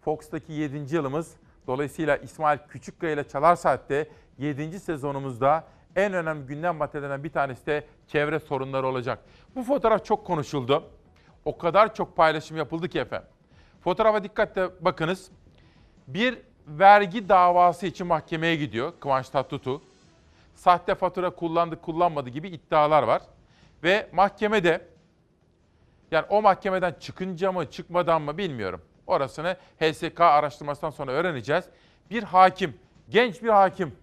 Fox'taki 7. yılımız. Dolayısıyla İsmail Küçükkaya ile Çalar Saat'te 7. sezonumuzda en önemli gündem maddelerinden bir tanesi de çevre sorunları olacak. Bu fotoğraf çok konuşuldu. O kadar çok paylaşım yapıldı ki efendim. Fotoğrafa dikkatle bakınız. Bir vergi davası için mahkemeye gidiyor Kıvanç Tatlıtuğ. Sahte fatura kullandı kullanmadı gibi iddialar var. Ve mahkemede yani o mahkemeden çıkınca mı çıkmadan mı bilmiyorum. Orasını HSK araştırmasından sonra öğreneceğiz. Bir hakim, genç bir hakim,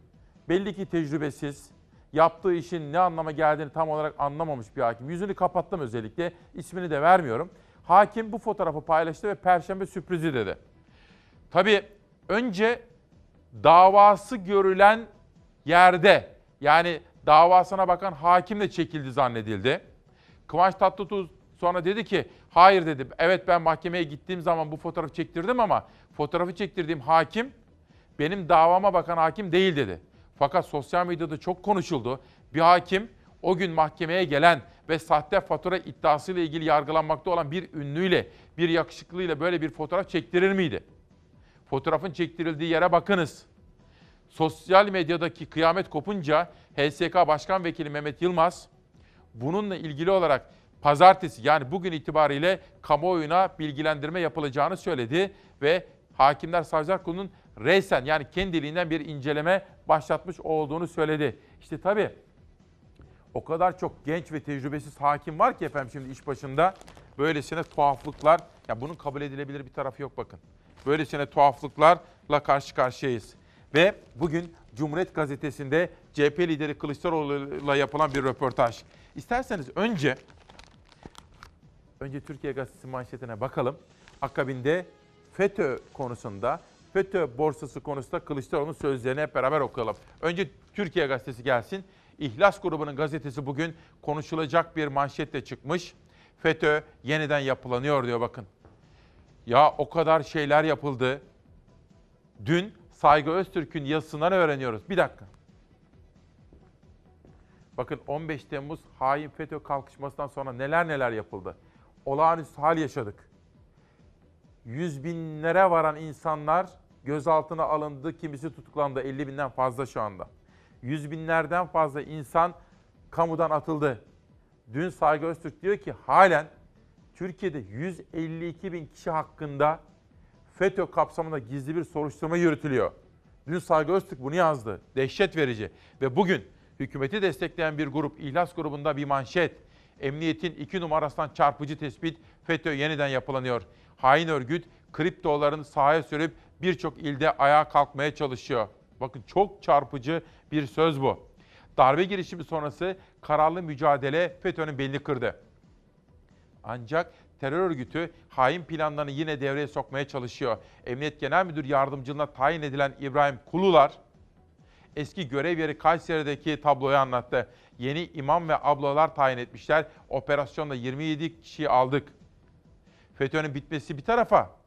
belli ki tecrübesiz, yaptığı işin ne anlama geldiğini tam olarak anlamamış bir hakim. Yüzünü kapattım özellikle, ismini de vermiyorum. Hakim bu fotoğrafı paylaştı ve perşembe sürprizi dedi. Tabii önce davası görülen yerde yani davasına bakan hakim de çekildi zannedildi. Kıvanç Tatlıtuğ sonra dedi ki hayır dedi evet ben mahkemeye gittiğim zaman bu fotoğrafı çektirdim ama fotoğrafı çektirdiğim hakim benim davama bakan hakim değil dedi. Fakat sosyal medyada çok konuşuldu. Bir hakim o gün mahkemeye gelen ve sahte fatura iddiasıyla ilgili yargılanmakta olan bir ünlüyle, bir yakışıklıyla böyle bir fotoğraf çektirir miydi? Fotoğrafın çektirildiği yere bakınız. Sosyal medyadaki kıyamet kopunca HSK Başkan Vekili Mehmet Yılmaz bununla ilgili olarak pazartesi yani bugün itibariyle kamuoyuna bilgilendirme yapılacağını söyledi ve Hakimler Savcılar Kurulu'nun reysen yani kendiliğinden bir inceleme başlatmış olduğunu söyledi. İşte tabii o kadar çok genç ve tecrübesiz hakim var ki efendim şimdi iş başında böylesine tuhaflıklar ya bunun kabul edilebilir bir tarafı yok bakın. Böylesine tuhaflıklarla karşı karşıyayız. Ve bugün Cumhuriyet Gazetesi'nde CHP lideri Kılıçdaroğlu'yla yapılan bir röportaj. İsterseniz önce Önce Türkiye Gazetesi manşetine bakalım. Akabinde FETÖ konusunda, FETÖ borsası konusunda Kılıçdaroğlu'nun sözlerini hep beraber okuyalım. Önce Türkiye Gazetesi gelsin. İhlas grubunun gazetesi bugün konuşulacak bir manşetle çıkmış. FETÖ yeniden yapılanıyor diyor bakın. Ya o kadar şeyler yapıldı. Dün Saygı Öztürk'ün yazısından öğreniyoruz. Bir dakika. Bakın 15 Temmuz hain FETÖ kalkışmasından sonra neler neler yapıldı. Olağanüstü hal yaşadık. Yüz binlere varan insanlar gözaltına alındı, kimisi tutuklandı. 50 binden fazla şu anda. Yüz binlerden fazla insan kamudan atıldı. Dün Saygı Öztürk diyor ki halen Türkiye'de 152 bin kişi hakkında FETÖ kapsamında gizli bir soruşturma yürütülüyor. Dün Saygı Öztürk bunu yazdı. Dehşet verici. Ve bugün hükümeti destekleyen bir grup, İhlas grubunda bir manşet. Emniyetin iki numarasından çarpıcı tespit, FETÖ yeniden yapılanıyor. Hain örgüt kriptoların sahaya sürüp birçok ilde ayağa kalkmaya çalışıyor. Bakın çok çarpıcı bir söz bu. Darbe girişimi sonrası kararlı mücadele FETÖ'nün belini kırdı. Ancak terör örgütü hain planlarını yine devreye sokmaya çalışıyor. Emniyet Genel Müdür Yardımcılığına tayin edilen İbrahim Kulular, eski görev yeri Kayseri'deki tabloyu anlattı. Yeni imam ve ablalar tayin etmişler. Operasyonda 27 kişiyi aldık. FETÖ'nün bitmesi bir tarafa.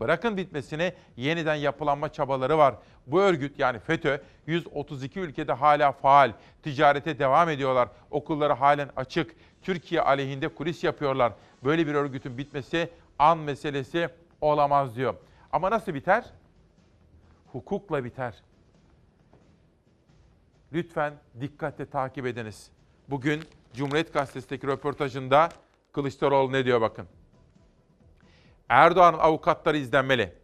Bırakın bitmesini yeniden yapılanma çabaları var. Bu örgüt yani FETÖ 132 ülkede hala faal. Ticarete devam ediyorlar. Okulları halen açık. Türkiye aleyhinde kulis yapıyorlar. Böyle bir örgütün bitmesi an meselesi olamaz diyor. Ama nasıl biter? Hukukla biter. Lütfen dikkatle takip ediniz. Bugün Cumhuriyet Gazetesi'ndeki röportajında Kılıçdaroğlu ne diyor bakın. Erdoğan'ın avukatları izlenmeli.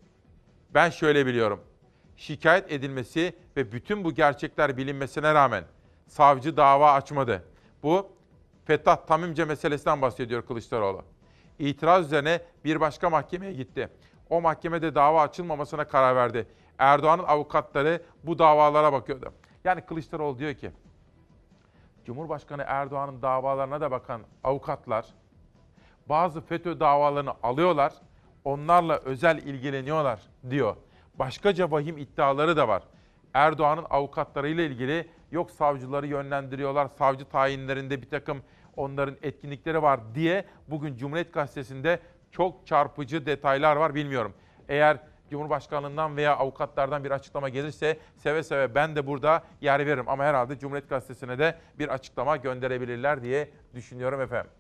Ben şöyle biliyorum. Şikayet edilmesi ve bütün bu gerçekler bilinmesine rağmen savcı dava açmadı. Bu Fethullah Tamimce meselesinden bahsediyor Kılıçdaroğlu. İtiraz üzerine bir başka mahkemeye gitti. O mahkemede dava açılmamasına karar verdi. Erdoğan'ın avukatları bu davalara bakıyordu. Yani Kılıçdaroğlu diyor ki, Cumhurbaşkanı Erdoğan'ın davalarına da bakan avukatlar bazı FETÖ davalarını alıyorlar, onlarla özel ilgileniyorlar diyor. Başkaca vahim iddiaları da var. Erdoğan'ın avukatlarıyla ilgili yok savcıları yönlendiriyorlar, savcı tayinlerinde bir takım onların etkinlikleri var diye bugün Cumhuriyet Gazetesi'nde çok çarpıcı detaylar var bilmiyorum. Eğer Cumhurbaşkanlığından veya avukatlardan bir açıklama gelirse seve seve ben de burada yer veririm. Ama herhalde Cumhuriyet Gazetesi'ne de bir açıklama gönderebilirler diye düşünüyorum efendim.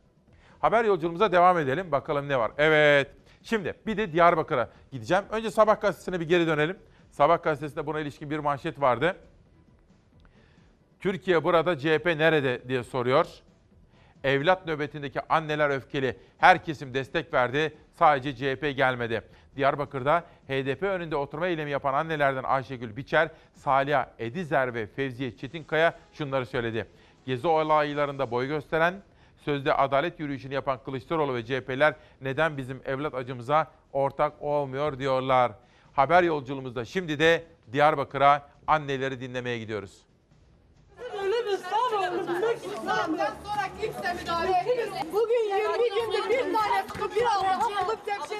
Haber yolculuğumuza devam edelim. Bakalım ne var. Evet. Şimdi bir de Diyarbakır'a gideceğim. Önce Sabah gazetesine bir geri dönelim. Sabah gazetesinde buna ilişkin bir manşet vardı. Türkiye burada CHP nerede diye soruyor. Evlat nöbetindeki anneler öfkeli. Her kesim destek verdi. Sadece CHP gelmedi. Diyarbakır'da HDP önünde oturma eylemi yapan annelerden Ayşegül Biçer, Salih Edizer ve Fevziye Çetinkaya şunları söyledi. Gezi olaylarında boy gösteren, sözde adalet yürüyüşünü yapan Kılıçdaroğlu ve CHP'ler neden bizim evlat acımıza ortak olmuyor diyorlar. Haber yolculuğumuzda şimdi de Diyarbakır'a anneleri dinlemeye gidiyoruz. Bugün 20 günde bir tane bir Allah alıp tek şey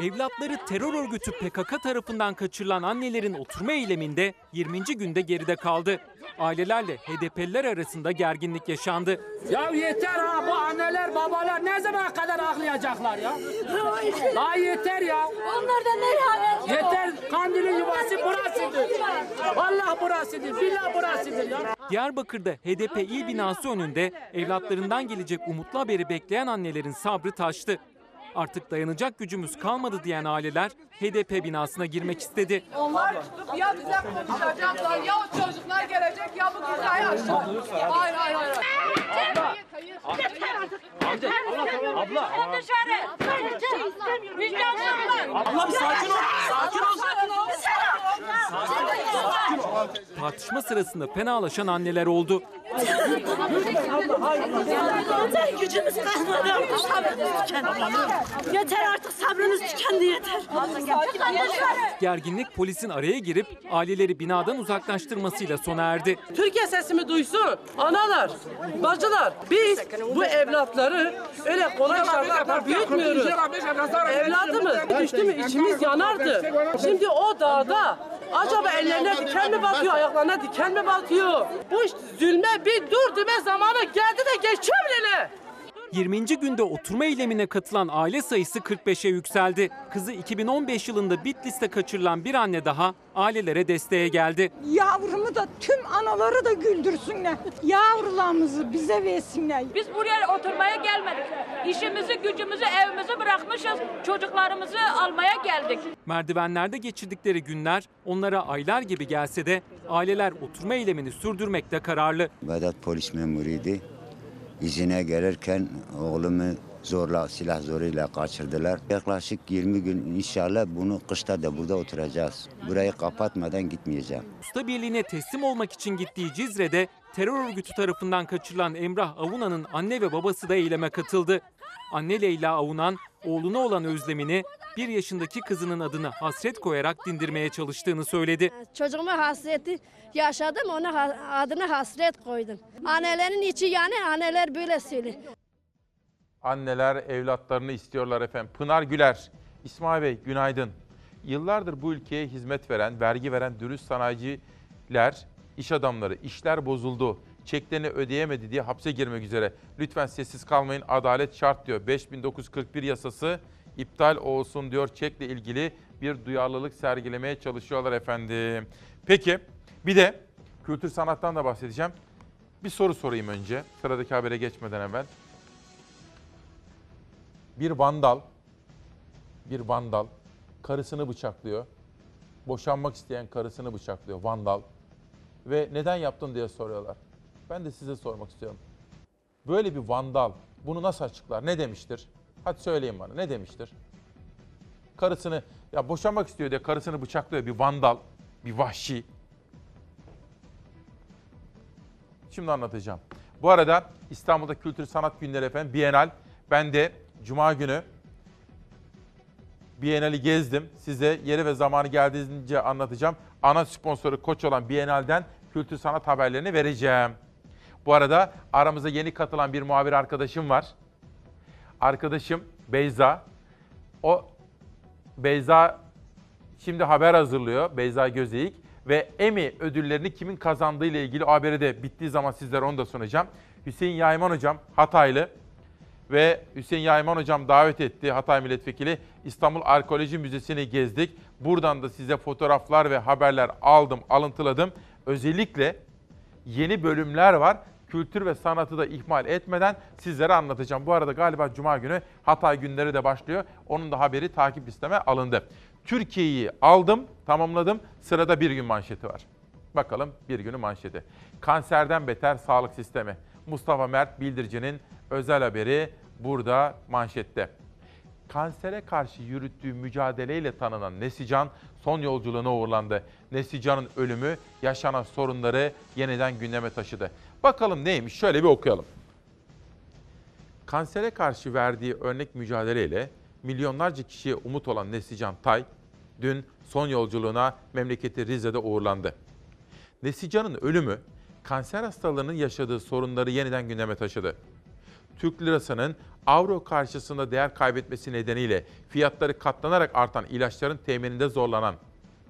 Evlatları terör örgütü PKK tarafından kaçırılan annelerin oturma eyleminde 20. günde geride kaldı. Ailelerle HDP'liler arasında gerginlik yaşandı. Ya yeter ha bu anneler babalar ne zamana kadar ağlayacaklar ya? Daha yeter ya. Onlardan ne yani? Yeter Kandil'in yuvası burasıdır. Vallahi burasıdır. Billah burasıdır ya. Diyarbakır'da HDP il binası önünde evlatlarından gelecek umutlu haberi bekleyen annelerin sabrı taştı. Artık dayanacak gücümüz kalmadı diyen aileler HDP binasına girmek istedi. Onlar tutup ya bize konuşacaklar ya o çocuklar gelecek ya bu dünyayı aşacak. Hayır hayır hayır. Abla. Amca, abla. Dışarı. Abla bir sakin ol. Sakin ol. Tartışma sırasında fenalaşan anneler oldu. Yeter gücümüz kalmadı artık sabrımız tükendi. Yeter artık sabrımız tükendi yeter. Gerginlik polisin araya girip aileleri binadan uzaklaştırmasıyla sona erdi. Türkiye sesimi duysun. Analar, bacılar biz bu evlatları öyle kolay şartlarda büyütmüyoruz. Evladımız düştü mü içimiz yanardı. Şimdi o dağda acaba ellerine diken mi batıyor, ayaklarına diken mi batıyor? Bu zulme bir dur deme zamanı geldi de geçiyor bile. 20. günde oturma eylemine katılan aile sayısı 45'e yükseldi. Kızı 2015 yılında Bitlis'te kaçırılan bir anne daha ailelere desteğe geldi. Yavrumu da tüm anaları da güldürsünler. Yavrularımızı bize versinler. Biz buraya oturmaya gelmedik. İşimizi, gücümüzü, evimizi bırakmışız. Çocuklarımızı almaya geldik. Merdivenlerde geçirdikleri günler onlara aylar gibi gelse de aileler oturma eylemini sürdürmekte kararlı. Vedat polis memuruydu. İzine gelirken oğlumu zorla silah zoruyla kaçırdılar. Yaklaşık 20 gün inşallah bunu kışta da burada oturacağız. Burayı kapatmadan gitmeyeceğim. Usta Birliği'ne teslim olmak için gittiği Cizre'de terör örgütü tarafından kaçırılan Emrah Avunan'ın anne ve babası da eyleme katıldı. Anne Leyla Avunan oğluna olan özlemini bir yaşındaki kızının adını hasret koyarak dindirmeye çalıştığını söyledi. Çocuğuma hasreti yaşadım, ona adını hasret koydum. Annelerin içi yani anneler böyle söylüyor. Anneler evlatlarını istiyorlar efendim. Pınar Güler, İsmail Bey günaydın. Yıllardır bu ülkeye hizmet veren, vergi veren dürüst sanayiciler, iş adamları, işler bozuldu, çeklerini ödeyemedi diye hapse girmek üzere. Lütfen sessiz kalmayın, adalet şart diyor. 5941 yasası iptal olsun diyor. Çekle ilgili bir duyarlılık sergilemeye çalışıyorlar efendim. Peki bir de kültür sanattan da bahsedeceğim. Bir soru sorayım önce sıradaki habere geçmeden evvel bir vandal, bir vandal karısını bıçaklıyor. Boşanmak isteyen karısını bıçaklıyor vandal. Ve neden yaptın diye soruyorlar. Ben de size sormak istiyorum. Böyle bir vandal bunu nasıl açıklar? Ne demiştir? Hadi söyleyin bana ne demiştir? Karısını ya boşanmak istiyor diye karısını bıçaklıyor bir vandal, bir vahşi. Şimdi anlatacağım. Bu arada İstanbul'da Kültür Sanat Günleri efendim Bienal. Ben de Cuma günü Bienal'i gezdim. Size yeri ve zamanı geldiğince anlatacağım. Ana sponsoru koç olan Bienal'den kültür sanat haberlerini vereceğim. Bu arada aramıza yeni katılan bir muhabir arkadaşım var. Arkadaşım Beyza. O Beyza şimdi haber hazırlıyor. Beyza Gözeyik ve Emmy ödüllerini kimin kazandığı ile ilgili haberi de bittiği zaman sizlere onu da sunacağım. Hüseyin Yayman hocam Hataylı ve Hüseyin Yayman hocam davet etti Hatay Milletvekili. İstanbul Arkeoloji Müzesi'ni gezdik. Buradan da size fotoğraflar ve haberler aldım, alıntıladım. Özellikle yeni bölümler var. Kültür ve sanatı da ihmal etmeden sizlere anlatacağım. Bu arada galiba Cuma günü Hatay günleri de başlıyor. Onun da haberi takip listeme alındı. Türkiye'yi aldım, tamamladım. Sırada bir gün manşeti var. Bakalım bir günün manşeti. Kanserden beter sağlık sistemi. Mustafa Mert Bildirici'nin özel haberi burada manşette. Kansere karşı yürüttüğü mücadeleyle tanınan Nesican son yolculuğuna uğurlandı. Nesican'ın ölümü yaşanan sorunları yeniden gündeme taşıdı. Bakalım neymiş şöyle bir okuyalım. Kansere karşı verdiği örnek mücadeleyle milyonlarca kişiye umut olan Nesican Tay dün son yolculuğuna memleketi Rize'de uğurlandı. Nesican'ın ölümü kanser hastalarının yaşadığı sorunları yeniden gündeme taşıdı. Türk lirasının avro karşısında değer kaybetmesi nedeniyle fiyatları katlanarak artan ilaçların temininde zorlanan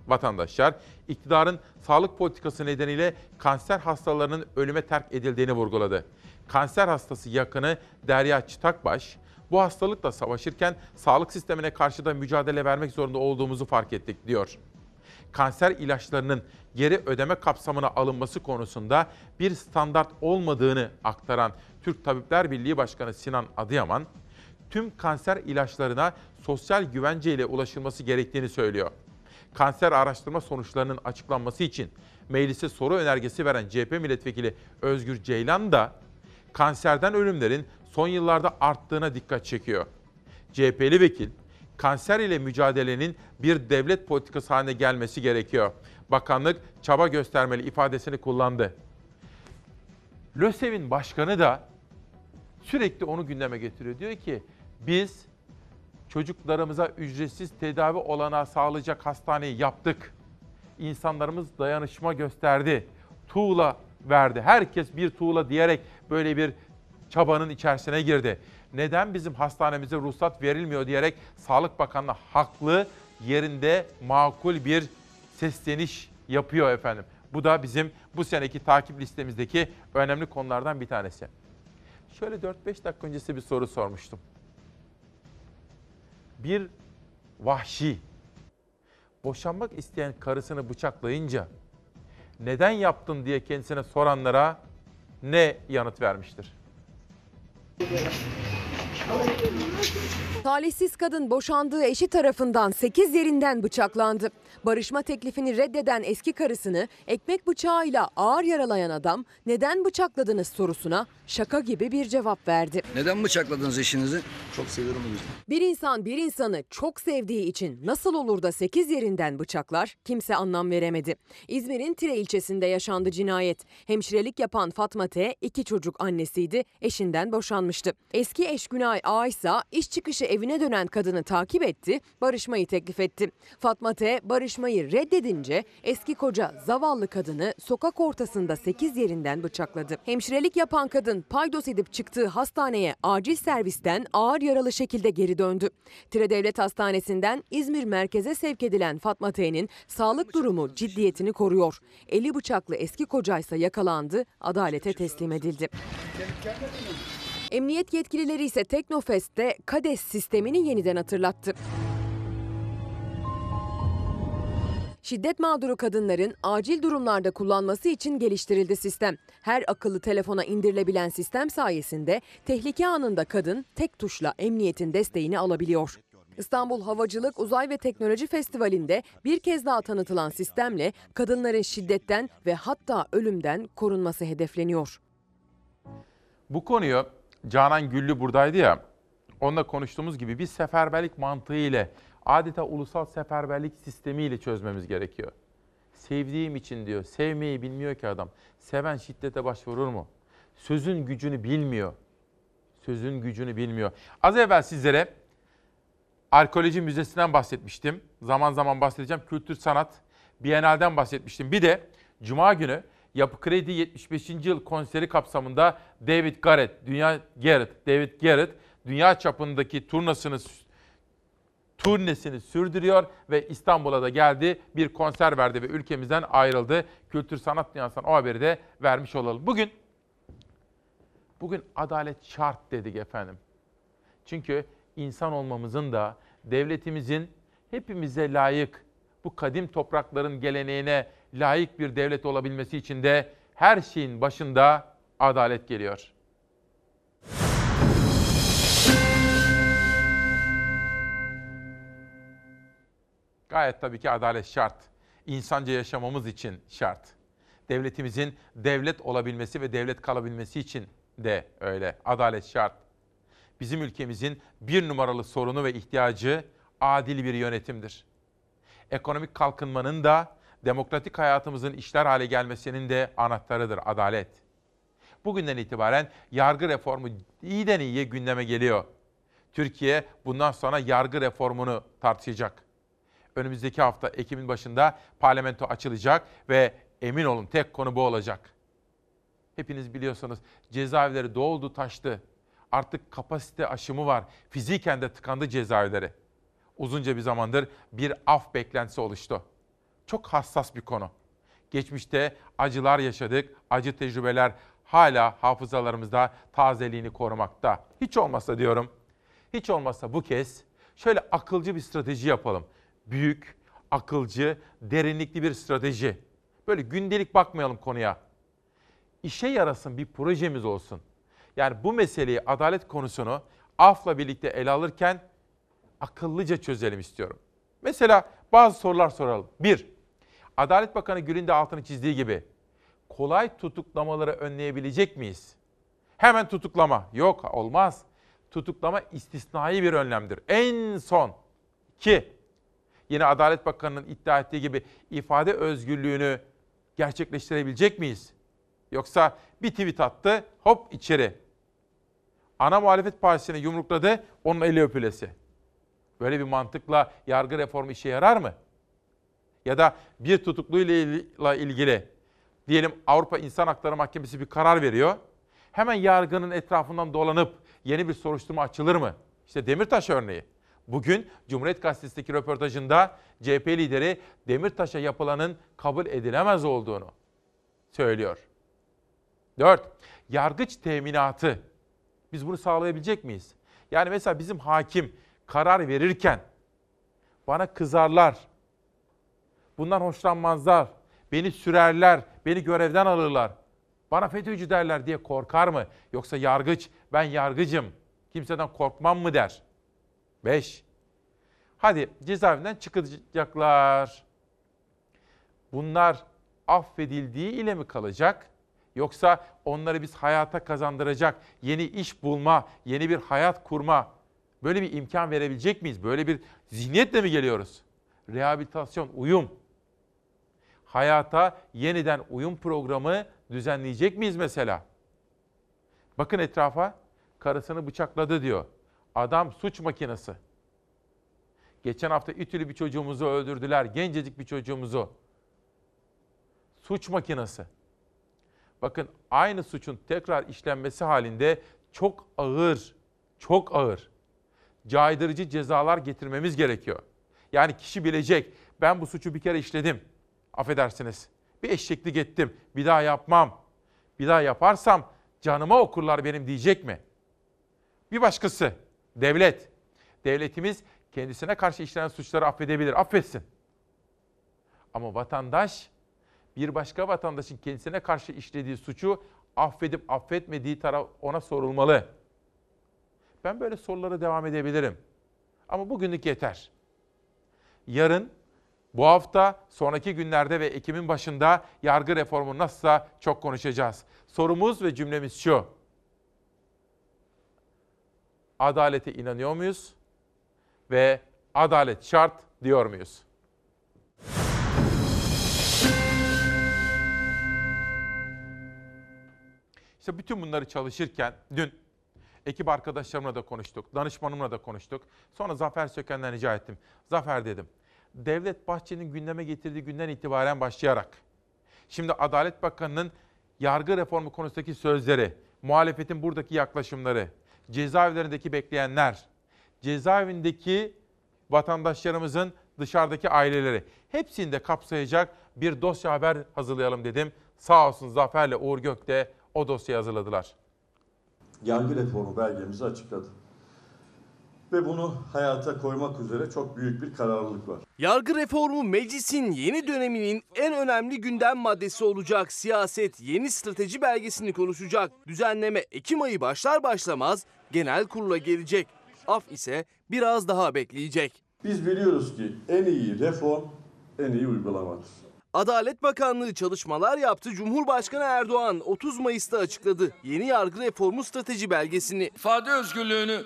vatandaşlar iktidarın sağlık politikası nedeniyle kanser hastalarının ölüme terk edildiğini vurguladı. Kanser hastası yakını Derya Çıtakbaş, bu hastalıkla savaşırken sağlık sistemine karşı da mücadele vermek zorunda olduğumuzu fark ettik diyor kanser ilaçlarının geri ödeme kapsamına alınması konusunda bir standart olmadığını aktaran Türk Tabipler Birliği Başkanı Sinan Adıyaman, tüm kanser ilaçlarına sosyal güvence ile ulaşılması gerektiğini söylüyor. Kanser araştırma sonuçlarının açıklanması için meclise soru önergesi veren CHP milletvekili Özgür Ceylan da kanserden ölümlerin son yıllarda arttığına dikkat çekiyor. CHP'li vekil kanser ile mücadelenin bir devlet politikası haline gelmesi gerekiyor. Bakanlık çaba göstermeli ifadesini kullandı. LÖSEV'in başkanı da sürekli onu gündeme getiriyor. Diyor ki biz çocuklarımıza ücretsiz tedavi olanağı sağlayacak hastaneyi yaptık. İnsanlarımız dayanışma gösterdi. Tuğla verdi. Herkes bir tuğla diyerek böyle bir çabanın içerisine girdi. Neden bizim hastanemize ruhsat verilmiyor diyerek Sağlık Bakanlığı haklı yerinde makul bir sesleniş yapıyor efendim. Bu da bizim bu seneki takip listemizdeki önemli konulardan bir tanesi. Şöyle 4-5 dakika öncesi bir soru sormuştum. Bir vahşi boşanmak isteyen karısını bıçaklayınca neden yaptın diye kendisine soranlara ne yanıt vermiştir? Talihsiz kadın boşandığı eşi tarafından 8 yerinden bıçaklandı. Barışma teklifini reddeden eski karısını ekmek bıçağıyla ağır yaralayan adam neden bıçakladınız sorusuna şaka gibi bir cevap verdi. Neden bıçakladınız eşinizi? Çok seviyorum o yüzden. Bir insan bir insanı çok sevdiği için nasıl olur da 8 yerinden bıçaklar kimse anlam veremedi. İzmir'in Tire ilçesinde yaşandı cinayet. Hemşirelik yapan Fatma T. iki çocuk annesiydi. Eşinden boşanmıştı. Eski eş Günay A ise iş çıkışı evine dönen kadını takip etti, barışmayı teklif etti. Fatma T. barışmayı reddedince eski koca zavallı kadını sokak ortasında 8 yerinden bıçakladı. Hemşirelik yapan kadın paydos edip çıktığı hastaneye acil servisten ağır yaralı şekilde geri döndü. Tire Devlet Hastanesi'nden İzmir merkeze sevk edilen Fatma T'nin sağlık durumu ciddiyetini koruyor. Eli bıçaklı eski kocaysa yakalandı, adalete teslim edildi. Emniyet yetkilileri ise Teknofest'te KADES sistemini yeniden hatırlattı. Şiddet mağduru kadınların acil durumlarda kullanması için geliştirildi sistem. Her akıllı telefona indirilebilen sistem sayesinde tehlike anında kadın tek tuşla emniyetin desteğini alabiliyor. İstanbul Havacılık Uzay ve Teknoloji Festivali'nde bir kez daha tanıtılan sistemle kadınların şiddetten ve hatta ölümden korunması hedefleniyor. Bu konuyu Canan Güllü buradaydı ya. Onunla konuştuğumuz gibi bir seferberlik mantığı ile adeta ulusal seferberlik sistemiyle çözmemiz gerekiyor. Sevdiğim için diyor. Sevmeyi bilmiyor ki adam. Seven şiddete başvurur mu? Sözün gücünü bilmiyor. Sözün gücünü bilmiyor. Az evvel sizlere Arkeoloji Müzesi'nden bahsetmiştim. Zaman zaman bahsedeceğim. Kültür Sanat Bienal'den bahsetmiştim. Bir de Cuma günü Yapı Kredi 75. yıl konseri kapsamında David Garrett, Dünya Garrett, David Garrett dünya çapındaki turnasını turnesini sürdürüyor ve İstanbul'a da geldi. Bir konser verdi ve ülkemizden ayrıldı. Kültür sanat dünyasından o haberi de vermiş olalım. Bugün bugün adalet şart dedik efendim. Çünkü insan olmamızın da devletimizin hepimize layık bu kadim toprakların geleneğine layık bir devlet olabilmesi için de her şeyin başında adalet geliyor. Gayet tabii ki adalet şart. İnsanca yaşamamız için şart. Devletimizin devlet olabilmesi ve devlet kalabilmesi için de öyle. Adalet şart. Bizim ülkemizin bir numaralı sorunu ve ihtiyacı adil bir yönetimdir. Ekonomik kalkınmanın da demokratik hayatımızın işler hale gelmesinin de anahtarıdır adalet. Bugünden itibaren yargı reformu iyiden iyiye gündeme geliyor. Türkiye bundan sonra yargı reformunu tartışacak. Önümüzdeki hafta Ekim'in başında parlamento açılacak ve emin olun tek konu bu olacak. Hepiniz biliyorsunuz cezaevleri doldu taştı. Artık kapasite aşımı var. Fiziken de tıkandı cezaevleri. Uzunca bir zamandır bir af beklentisi oluştu. Çok hassas bir konu. Geçmişte acılar yaşadık, acı tecrübeler hala hafızalarımızda tazeliğini korumakta. Hiç olmazsa diyorum, hiç olmazsa bu kez şöyle akılcı bir strateji yapalım. Büyük, akılcı, derinlikli bir strateji. Böyle gündelik bakmayalım konuya. İşe yarasın bir projemiz olsun. Yani bu meseleyi, adalet konusunu afla birlikte ele alırken akıllıca çözelim istiyorum. Mesela bazı sorular soralım. Bir, Adalet Bakanı Gül'ün de altını çizdiği gibi kolay tutuklamaları önleyebilecek miyiz? Hemen tutuklama. Yok olmaz. Tutuklama istisnai bir önlemdir. En son. ki Yine Adalet Bakanı'nın iddia ettiği gibi ifade özgürlüğünü gerçekleştirebilecek miyiz? Yoksa bir tweet attı hop içeri. Ana muhalefet partisini yumrukladı onun eli öpülesi. Böyle bir mantıkla yargı reformu işe yarar mı? Ya da bir tutukluyla ilgili diyelim Avrupa İnsan Hakları Mahkemesi bir karar veriyor. Hemen yargının etrafından dolanıp yeni bir soruşturma açılır mı? İşte Demirtaş örneği. Bugün Cumhuriyet Gazetesi'ndeki röportajında CHP lideri Demirtaş'a yapılanın kabul edilemez olduğunu söylüyor. 4. Yargıç teminatı. Biz bunu sağlayabilecek miyiz? Yani mesela bizim hakim karar verirken bana kızarlar, bundan hoşlanmazlar, beni sürerler, beni görevden alırlar, bana FETÖ'cü derler diye korkar mı? Yoksa yargıç, ben yargıcım, kimseden korkmam mı der? 5. Hadi cezaevinden çıkacaklar. Bunlar affedildiği ile mi kalacak? Yoksa onları biz hayata kazandıracak yeni iş bulma, yeni bir hayat kurma böyle bir imkan verebilecek miyiz? Böyle bir zihniyetle mi geliyoruz? Rehabilitasyon, uyum. Hayata yeniden uyum programı düzenleyecek miyiz mesela? Bakın etrafa karısını bıçakladı diyor. Adam suç makinesi. Geçen hafta İTÜ'lü bir çocuğumuzu öldürdüler. Gencecik bir çocuğumuzu. Suç makinesi. Bakın aynı suçun tekrar işlenmesi halinde çok ağır, çok ağır caydırıcı cezalar getirmemiz gerekiyor. Yani kişi bilecek ben bu suçu bir kere işledim. Affedersiniz. Bir eşeklik ettim. Bir daha yapmam. Bir daha yaparsam canıma okurlar benim diyecek mi? Bir başkası devlet. Devletimiz kendisine karşı işlenen suçları affedebilir. Affetsin. Ama vatandaş bir başka vatandaşın kendisine karşı işlediği suçu affedip affetmediği taraf ona sorulmalı. Ben böyle sorulara devam edebilirim. Ama bugünlük yeter. Yarın, bu hafta, sonraki günlerde ve Ekim'in başında yargı reformu nasılsa çok konuşacağız. Sorumuz ve cümlemiz şu. Adalete inanıyor muyuz? Ve adalet şart diyor muyuz? İşte bütün bunları çalışırken dün ekip arkadaşlarımla da konuştuk, danışmanımla da konuştuk. Sonra Zafer Söken'den rica ettim. Zafer dedim, Devlet Bahçeli'nin gündeme getirdiği günden itibaren başlayarak, şimdi Adalet Bakanı'nın yargı reformu konusundaki sözleri, muhalefetin buradaki yaklaşımları, cezaevlerindeki bekleyenler, cezaevindeki vatandaşlarımızın dışarıdaki aileleri hepsini de kapsayacak bir dosya haber hazırlayalım dedim. Sağ olsun Zafer'le Uğur Gök de o dosyayı hazırladılar. Yargı reformu belgemizi açıkladı. Ve bunu hayata koymak üzere çok büyük bir kararlılık var. Yargı reformu meclisin yeni döneminin en önemli gündem maddesi olacak. Siyaset yeni strateji belgesini konuşacak. Düzenleme Ekim ayı başlar başlamaz genel kurula gelecek. Af ise biraz daha bekleyecek. Biz biliyoruz ki en iyi reform en iyi uygulamadır. Adalet Bakanlığı çalışmalar yaptı. Cumhurbaşkanı Erdoğan 30 Mayıs'ta açıkladı yeni yargı reformu strateji belgesini. İfade özgürlüğünü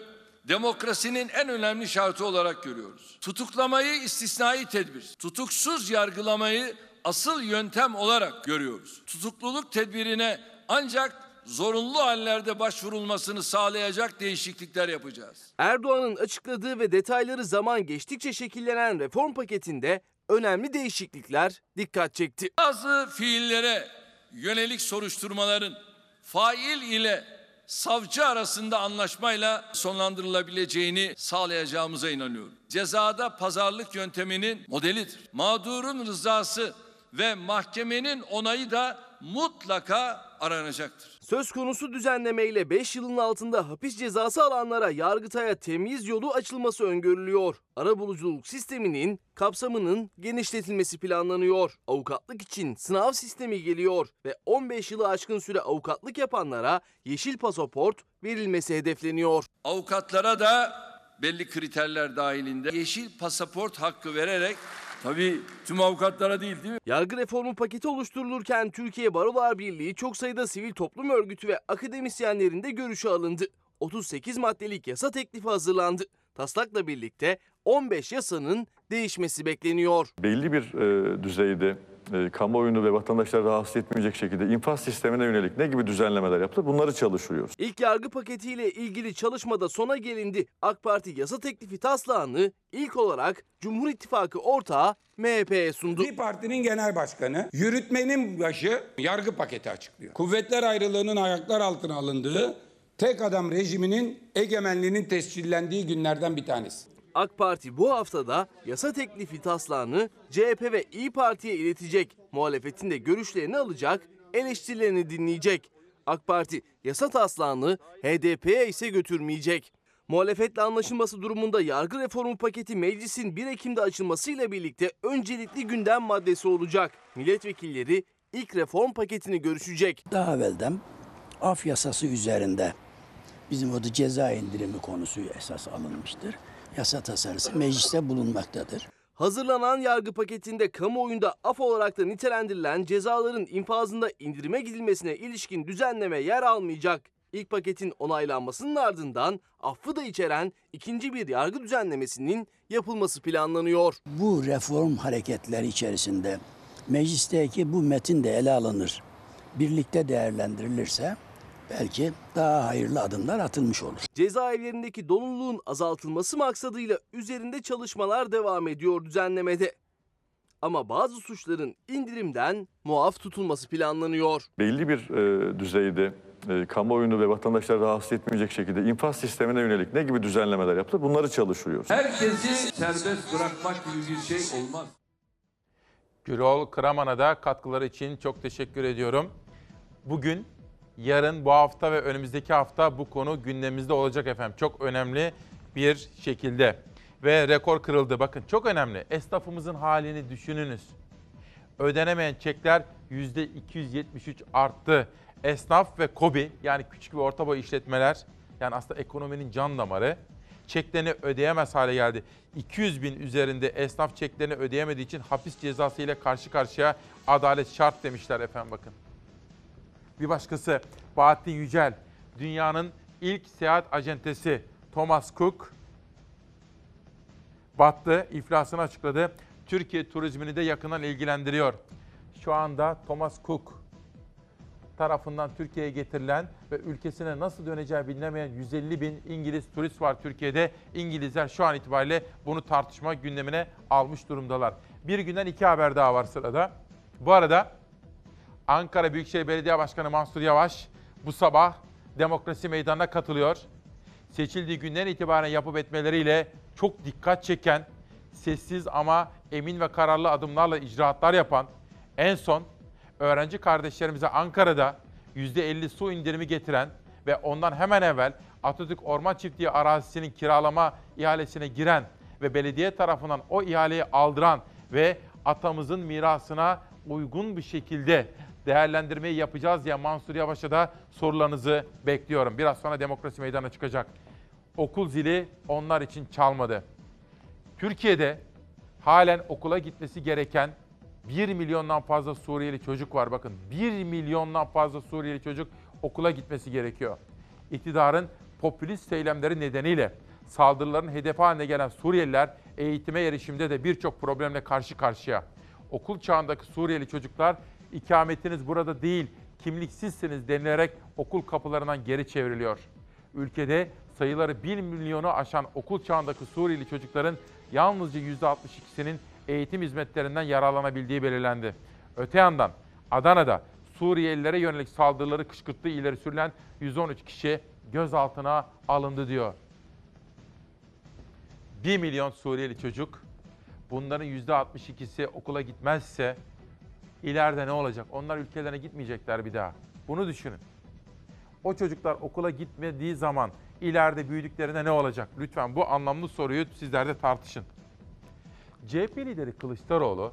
demokrasinin en önemli şartı olarak görüyoruz. Tutuklamayı istisnai tedbir, tutuksuz yargılamayı asıl yöntem olarak görüyoruz. Tutukluluk tedbirine ancak zorunlu hallerde başvurulmasını sağlayacak değişiklikler yapacağız. Erdoğan'ın açıkladığı ve detayları zaman geçtikçe şekillenen reform paketinde önemli değişiklikler dikkat çekti. Bazı fiillere yönelik soruşturmaların fail ile savcı arasında anlaşmayla sonlandırılabileceğini sağlayacağımıza inanıyorum. Cezada pazarlık yönteminin modelidir. Mağdurun rızası ve mahkemenin onayı da mutlaka aranacaktır. Söz konusu düzenlemeyle 5 yılın altında hapis cezası alanlara Yargıtay'a temyiz yolu açılması öngörülüyor. Arabuluculuk sisteminin kapsamının genişletilmesi planlanıyor. Avukatlık için sınav sistemi geliyor ve 15 yılı aşkın süre avukatlık yapanlara yeşil pasaport verilmesi hedefleniyor. Avukatlara da belli kriterler dahilinde yeşil pasaport hakkı vererek Tabii tüm avukatlara değil değil mi? Yargı reformu paketi oluşturulurken Türkiye Barolar Birliği çok sayıda sivil toplum örgütü ve akademisyenlerin de görüşü alındı. 38 maddelik yasa teklifi hazırlandı. Taslakla birlikte 15 yasanın değişmesi bekleniyor. Belli bir e, düzeyde e, kamuoyunu ve vatandaşları rahatsız etmeyecek şekilde infaz sistemine yönelik ne gibi düzenlemeler yapılır bunları çalışıyoruz. İlk yargı paketiyle ilgili çalışmada sona gelindi. AK Parti yasa teklifi taslağını ilk olarak Cumhur İttifakı ortağı MHP'ye sundu. Bir partinin genel başkanı, yürütmenin başı yargı paketi açıklıyor. Kuvvetler ayrılığının ayaklar altına alındığı, tek adam rejiminin egemenliğinin tescillendiği günlerden bir tanesi. AK Parti bu haftada yasa teklifi taslağını CHP ve İyi Parti'ye iletecek. Muhalefetin de görüşlerini alacak, eleştirilerini dinleyecek. AK Parti yasa taslağını HDP'ye ise götürmeyecek. Muhalefetle anlaşılması durumunda yargı reformu paketi meclisin 1 Ekim'de açılmasıyla birlikte öncelikli gündem maddesi olacak. Milletvekilleri ilk reform paketini görüşecek. Daha evvelden af yasası üzerinde bizim o da ceza indirimi konusu esas alınmıştır. Yasa tasarısı mecliste bulunmaktadır. Hazırlanan yargı paketinde kamuoyunda af olarak da nitelendirilen cezaların infazında indirime gidilmesine ilişkin düzenleme yer almayacak. İlk paketin onaylanmasının ardından affı da içeren ikinci bir yargı düzenlemesinin yapılması planlanıyor. Bu reform hareketleri içerisinde meclisteki bu metin de ele alınır. Birlikte değerlendirilirse belki daha hayırlı adımlar atılmış olur. Cezaevlerindeki doluluğun azaltılması maksadıyla üzerinde çalışmalar devam ediyor düzenlemede. Ama bazı suçların indirimden muaf tutulması planlanıyor. Belli bir e, düzeyde e, kamuoyunu ve vatandaşları rahatsız etmeyecek şekilde infaz sistemine yönelik ne gibi düzenlemeler yapılır bunları çalışıyoruz. Herkesi serbest bırakmak gibi bir şey olmaz. Gürol Kıraman'a da katkıları için çok teşekkür ediyorum. Bugün, yarın, bu hafta ve önümüzdeki hafta bu konu gündemimizde olacak efendim. Çok önemli bir şekilde. Ve rekor kırıldı. Bakın çok önemli. Esnafımızın halini düşününüz. Ödenemeyen çekler %273 arttı. Esnaf ve KOBİ yani küçük ve orta boy işletmeler yani aslında ekonominin can damarı çeklerini ödeyemez hale geldi. 200 bin üzerinde esnaf çeklerini ödeyemediği için hapis cezası ile karşı karşıya adalet şart demişler efendim bakın. Bir başkası Bahattin Yücel, dünyanın ilk seyahat acentesi Thomas Cook battı, iflasını açıkladı. Türkiye turizmini de yakından ilgilendiriyor. Şu anda Thomas Cook tarafından Türkiye'ye getirilen ve ülkesine nasıl döneceği bilinemeyen 150 bin İngiliz turist var Türkiye'de. İngilizler şu an itibariyle bunu tartışma gündemine almış durumdalar. Bir günden iki haber daha var sırada. Bu arada Ankara Büyükşehir Belediye Başkanı Mansur Yavaş bu sabah demokrasi meydanına katılıyor. Seçildiği günden itibaren yapıp etmeleriyle çok dikkat çeken, sessiz ama emin ve kararlı adımlarla icraatlar yapan, en son öğrenci kardeşlerimize Ankara'da %50 su indirimi getiren ve ondan hemen evvel Atatürk Orman Çiftliği arazisinin kiralama ihalesine giren ve belediye tarafından o ihaleyi aldıran ve atamızın mirasına uygun bir şekilde değerlendirmeyi yapacağız diye Mansur Yavaş'a da sorularınızı bekliyorum. Biraz sonra demokrasi meydana çıkacak. Okul zili onlar için çalmadı. Türkiye'de halen okula gitmesi gereken 1 milyondan fazla Suriyeli çocuk var. Bakın 1 milyondan fazla Suriyeli çocuk okula gitmesi gerekiyor. İktidarın popülist eylemleri nedeniyle saldırıların hedefi haline gelen Suriyeliler eğitime erişimde de birçok problemle karşı karşıya. Okul çağındaki Suriyeli çocuklar ikametiniz burada değil, kimliksizsiniz denilerek okul kapılarından geri çevriliyor. Ülkede sayıları 1 milyonu aşan okul çağındaki Suriyeli çocukların yalnızca %62'sinin eğitim hizmetlerinden yararlanabildiği belirlendi. Öte yandan Adana'da Suriyelilere yönelik saldırıları kışkırttığı ileri sürülen 113 kişi gözaltına alındı diyor. 1 milyon Suriyeli çocuk bunların %62'si okula gitmezse ileride ne olacak? Onlar ülkelerine gitmeyecekler bir daha. Bunu düşünün. O çocuklar okula gitmediği zaman ileride büyüdüklerinde ne olacak? Lütfen bu anlamlı soruyu sizler de tartışın. CHP lideri Kılıçdaroğlu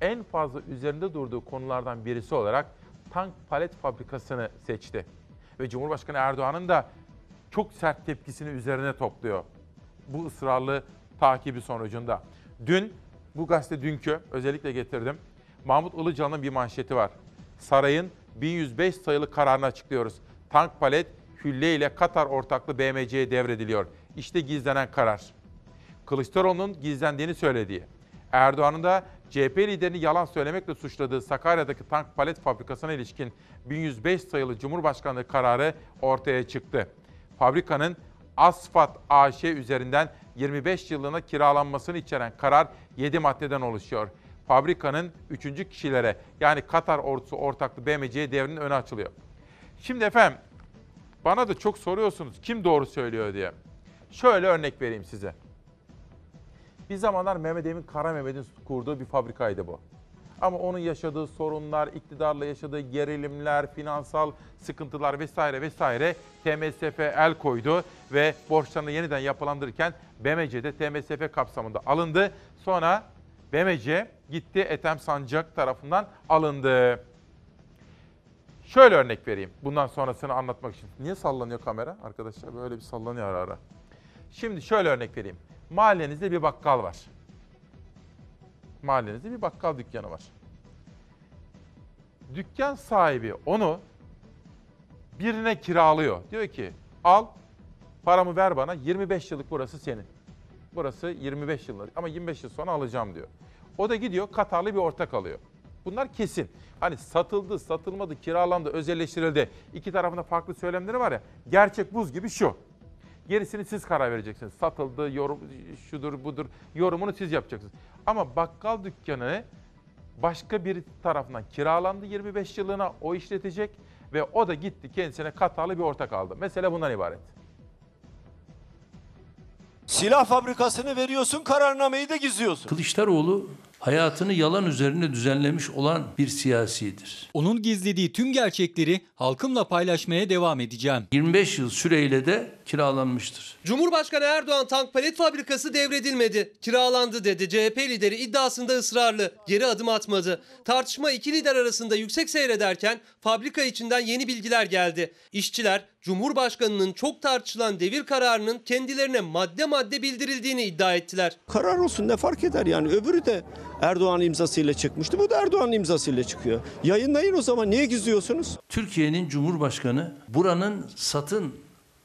en fazla üzerinde durduğu konulardan birisi olarak tank palet fabrikasını seçti. Ve Cumhurbaşkanı Erdoğan'ın da çok sert tepkisini üzerine topluyor. Bu ısrarlı takibi sonucunda. Dün, bu gazete dünkü özellikle getirdim. Mahmut Ilıcalı'nın bir manşeti var. Sarayın 1105 sayılı kararını açıklıyoruz. Tank palet Hülle ile Katar ortaklı BMC'ye devrediliyor. İşte gizlenen karar. Kılıçdaroğlu'nun gizlendiğini söylediği, Erdoğan'ın da CHP liderini yalan söylemekle suçladığı Sakarya'daki tank palet fabrikasına ilişkin 1105 sayılı Cumhurbaşkanlığı kararı ortaya çıktı. Fabrikanın Asfat AŞ üzerinden 25 yıllığına kiralanmasını içeren karar 7 maddeden oluşuyor. Fabrikanın 3. kişilere yani Katar ordusu ortaklı BMC'ye devrinin önü açılıyor. Şimdi efendim bana da çok soruyorsunuz kim doğru söylüyor diye. Şöyle örnek vereyim size. Bir zamanlar Mehmet Emin Kara Mehmet'in kurduğu bir fabrikaydı bu. Ama onun yaşadığı sorunlar, iktidarla yaşadığı gerilimler, finansal sıkıntılar vesaire vesaire TMSF el koydu ve borçlarını yeniden yapılandırırken BMC'de TMSF kapsamında alındı. Sonra BMC gitti Ethem Sancak tarafından alındı. Şöyle örnek vereyim bundan sonrasını anlatmak için. Niye sallanıyor kamera arkadaşlar? Böyle bir sallanıyor ara ara. Şimdi şöyle örnek vereyim. Mahallenizde bir bakkal var. Mahallenizde bir bakkal dükkanı var. Dükkan sahibi onu birine kiralıyor. Diyor ki al paramı ver bana 25 yıllık burası senin. Burası 25 yıllık ama 25 yıl sonra alacağım diyor. O da gidiyor Katarlı bir ortak alıyor. Bunlar kesin. Hani satıldı, satılmadı, kiralandı, özelleştirildi. İki tarafında farklı söylemleri var ya. Gerçek buz gibi şu. Gerisini siz karar vereceksiniz. Satıldı, yorum, şudur budur yorumunu siz yapacaksınız. Ama bakkal dükkanı başka bir tarafından kiralandı 25 yıllığına o işletecek ve o da gitti kendisine Katarlı bir ortak aldı. Mesele bundan ibaret. Silah fabrikasını veriyorsun, kararnameyi de gizliyorsun. Kılıçdaroğlu hayatını yalan üzerine düzenlemiş olan bir siyasidir. Onun gizlediği tüm gerçekleri halkımla paylaşmaya devam edeceğim. 25 yıl süreyle de kiralanmıştır. Cumhurbaşkanı Erdoğan tank palet fabrikası devredilmedi. Kiralandı dedi. CHP lideri iddiasında ısrarlı. Geri adım atmadı. Tartışma iki lider arasında yüksek seyrederken fabrika içinden yeni bilgiler geldi. İşçiler Cumhurbaşkanının çok tartışılan devir kararının kendilerine madde madde bildirildiğini iddia ettiler. Karar olsun ne fark eder yani öbürü de Erdoğan imzasıyla çıkmıştı. Bu da Erdoğan imzasıyla çıkıyor. Yayınlayın o zaman niye gizliyorsunuz? Türkiye'nin Cumhurbaşkanı buranın satın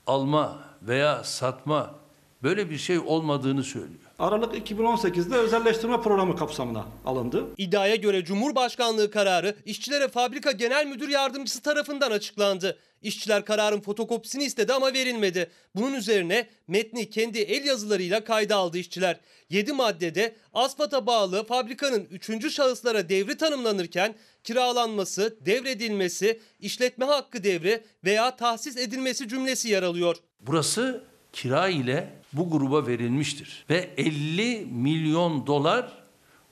alma veya satma böyle bir şey olmadığını söylüyor. Aralık 2018'de özelleştirme programı kapsamına alındı. İddiaya göre Cumhurbaşkanlığı kararı işçilere fabrika genel müdür yardımcısı tarafından açıklandı. İşçiler kararın fotokopisini istedi ama verilmedi. Bunun üzerine metni kendi el yazılarıyla kayda aldı işçiler. 7 maddede asfata bağlı fabrikanın 3. şahıslara devri tanımlanırken kiralanması, devredilmesi, işletme hakkı devri veya tahsis edilmesi cümlesi yer alıyor. Burası kira ile bu gruba verilmiştir ve 50 milyon dolar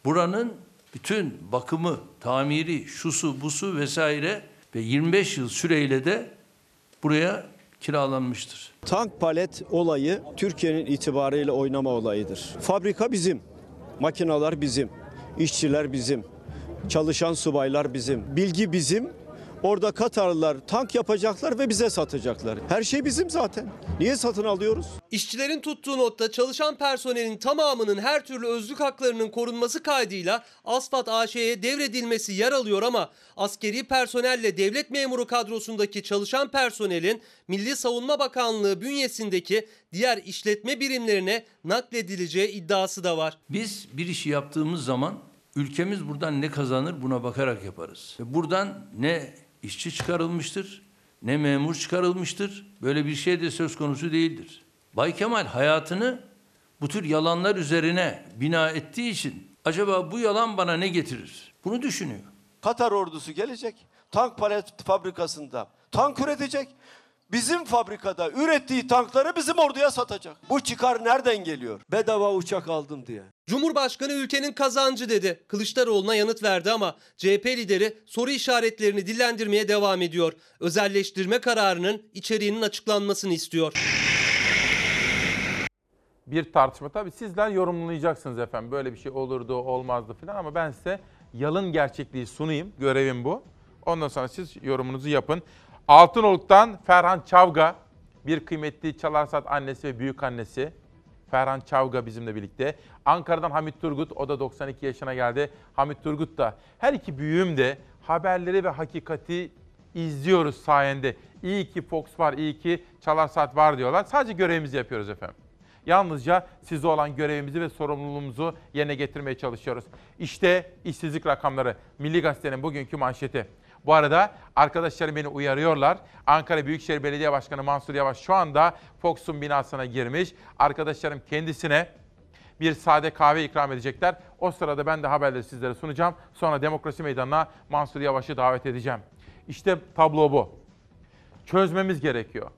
buranın bütün bakımı, tamiri, şusu, busu vesaire ve 25 yıl süreyle de buraya kiralanmıştır. Tank palet olayı Türkiye'nin itibarıyla oynama olayıdır. Fabrika bizim, makinalar bizim, işçiler bizim, çalışan subaylar bizim, bilgi bizim. Orada Katarlılar tank yapacaklar ve bize satacaklar. Her şey bizim zaten. Niye satın alıyoruz? İşçilerin tuttuğu notta çalışan personelin tamamının her türlü özlük haklarının korunması kaydıyla Asfalt AŞ'ye devredilmesi yer alıyor ama askeri personelle devlet memuru kadrosundaki çalışan personelin Milli Savunma Bakanlığı bünyesindeki diğer işletme birimlerine nakledileceği iddiası da var. Biz bir işi yaptığımız zaman ülkemiz buradan ne kazanır buna bakarak yaparız. Buradan ne işçi çıkarılmıştır ne memur çıkarılmıştır. Böyle bir şey de söz konusu değildir. Bay Kemal hayatını bu tür yalanlar üzerine bina ettiği için acaba bu yalan bana ne getirir? Bunu düşünüyor. Katar ordusu gelecek. Tank palet fabrikasında tank üretecek. Bizim fabrikada ürettiği tankları bizim orduya satacak. Bu çıkar nereden geliyor? Bedava uçak aldım diye. Cumhurbaşkanı ülkenin kazancı dedi. Kılıçdaroğlu'na yanıt verdi ama CHP lideri soru işaretlerini dillendirmeye devam ediyor. Özelleştirme kararının içeriğinin açıklanmasını istiyor. bir tartışma. Tabii sizler yorumlayacaksınız efendim. Böyle bir şey olurdu, olmazdı falan ama ben size yalın gerçekliği sunayım. Görevim bu. Ondan sonra siz yorumunuzu yapın. Altınoluk'tan Ferhan Çavga, bir kıymetli Çalarsat annesi ve büyük annesi. Ferhan Çavga bizimle birlikte. Ankara'dan Hamit Turgut, o da 92 yaşına geldi. Hamit Turgut da. Her iki büyüğüm de haberleri ve hakikati izliyoruz sayende. İyi ki Fox var, iyi ki Çalarsat var diyorlar. Sadece görevimizi yapıyoruz efendim. Yalnızca size olan görevimizi ve sorumluluğumuzu yerine getirmeye çalışıyoruz. İşte işsizlik rakamları. Milli Gazete'nin bugünkü manşeti. Bu arada arkadaşlarım beni uyarıyorlar. Ankara Büyükşehir Belediye Başkanı Mansur Yavaş şu anda Fox'un binasına girmiş. Arkadaşlarım kendisine bir sade kahve ikram edecekler. O sırada ben de haberleri sizlere sunacağım. Sonra demokrasi meydanına Mansur Yavaş'ı davet edeceğim. İşte tablo bu. Çözmemiz gerekiyor.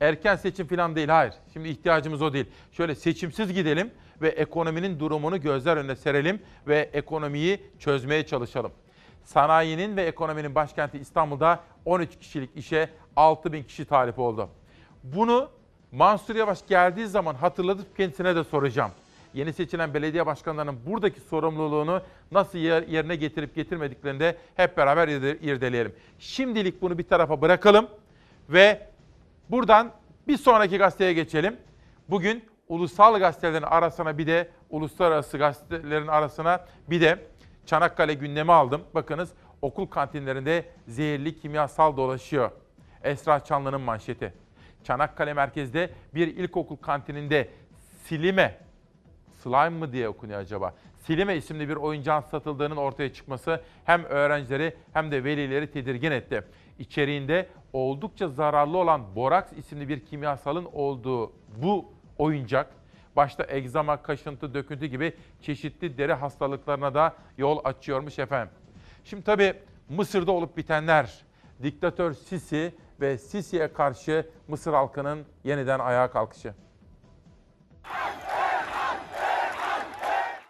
Erken seçim falan değil, hayır. Şimdi ihtiyacımız o değil. Şöyle seçimsiz gidelim ve ekonominin durumunu gözler önüne serelim ve ekonomiyi çözmeye çalışalım. Sanayinin ve ekonominin başkenti İstanbul'da 13 kişilik işe 6 bin kişi talip oldu. Bunu Mansur Yavaş geldiği zaman hatırlatıp kendisine de soracağım. Yeni seçilen belediye başkanlarının buradaki sorumluluğunu nasıl yerine getirip getirmediklerini de hep beraber irdeleyelim. Şimdilik bunu bir tarafa bırakalım ve buradan bir sonraki gazeteye geçelim. Bugün ulusal gazetelerin arasına bir de uluslararası gazetelerin arasına bir de Çanakkale gündemi aldım. Bakınız okul kantinlerinde zehirli kimyasal dolaşıyor. Esra Çanlı'nın manşeti. Çanakkale merkezde bir ilkokul kantininde silime, slime mı diye okunuyor acaba? Silime isimli bir oyuncağın satıldığının ortaya çıkması hem öğrencileri hem de velileri tedirgin etti. İçeriğinde oldukça zararlı olan boraks isimli bir kimyasalın olduğu bu oyuncak başta egzama, kaşıntı, döküntü gibi çeşitli deri hastalıklarına da yol açıyormuş efendim. Şimdi tabii Mısır'da olup bitenler, diktatör Sisi ve Sisi'ye karşı Mısır halkının yeniden ayağa kalkışı.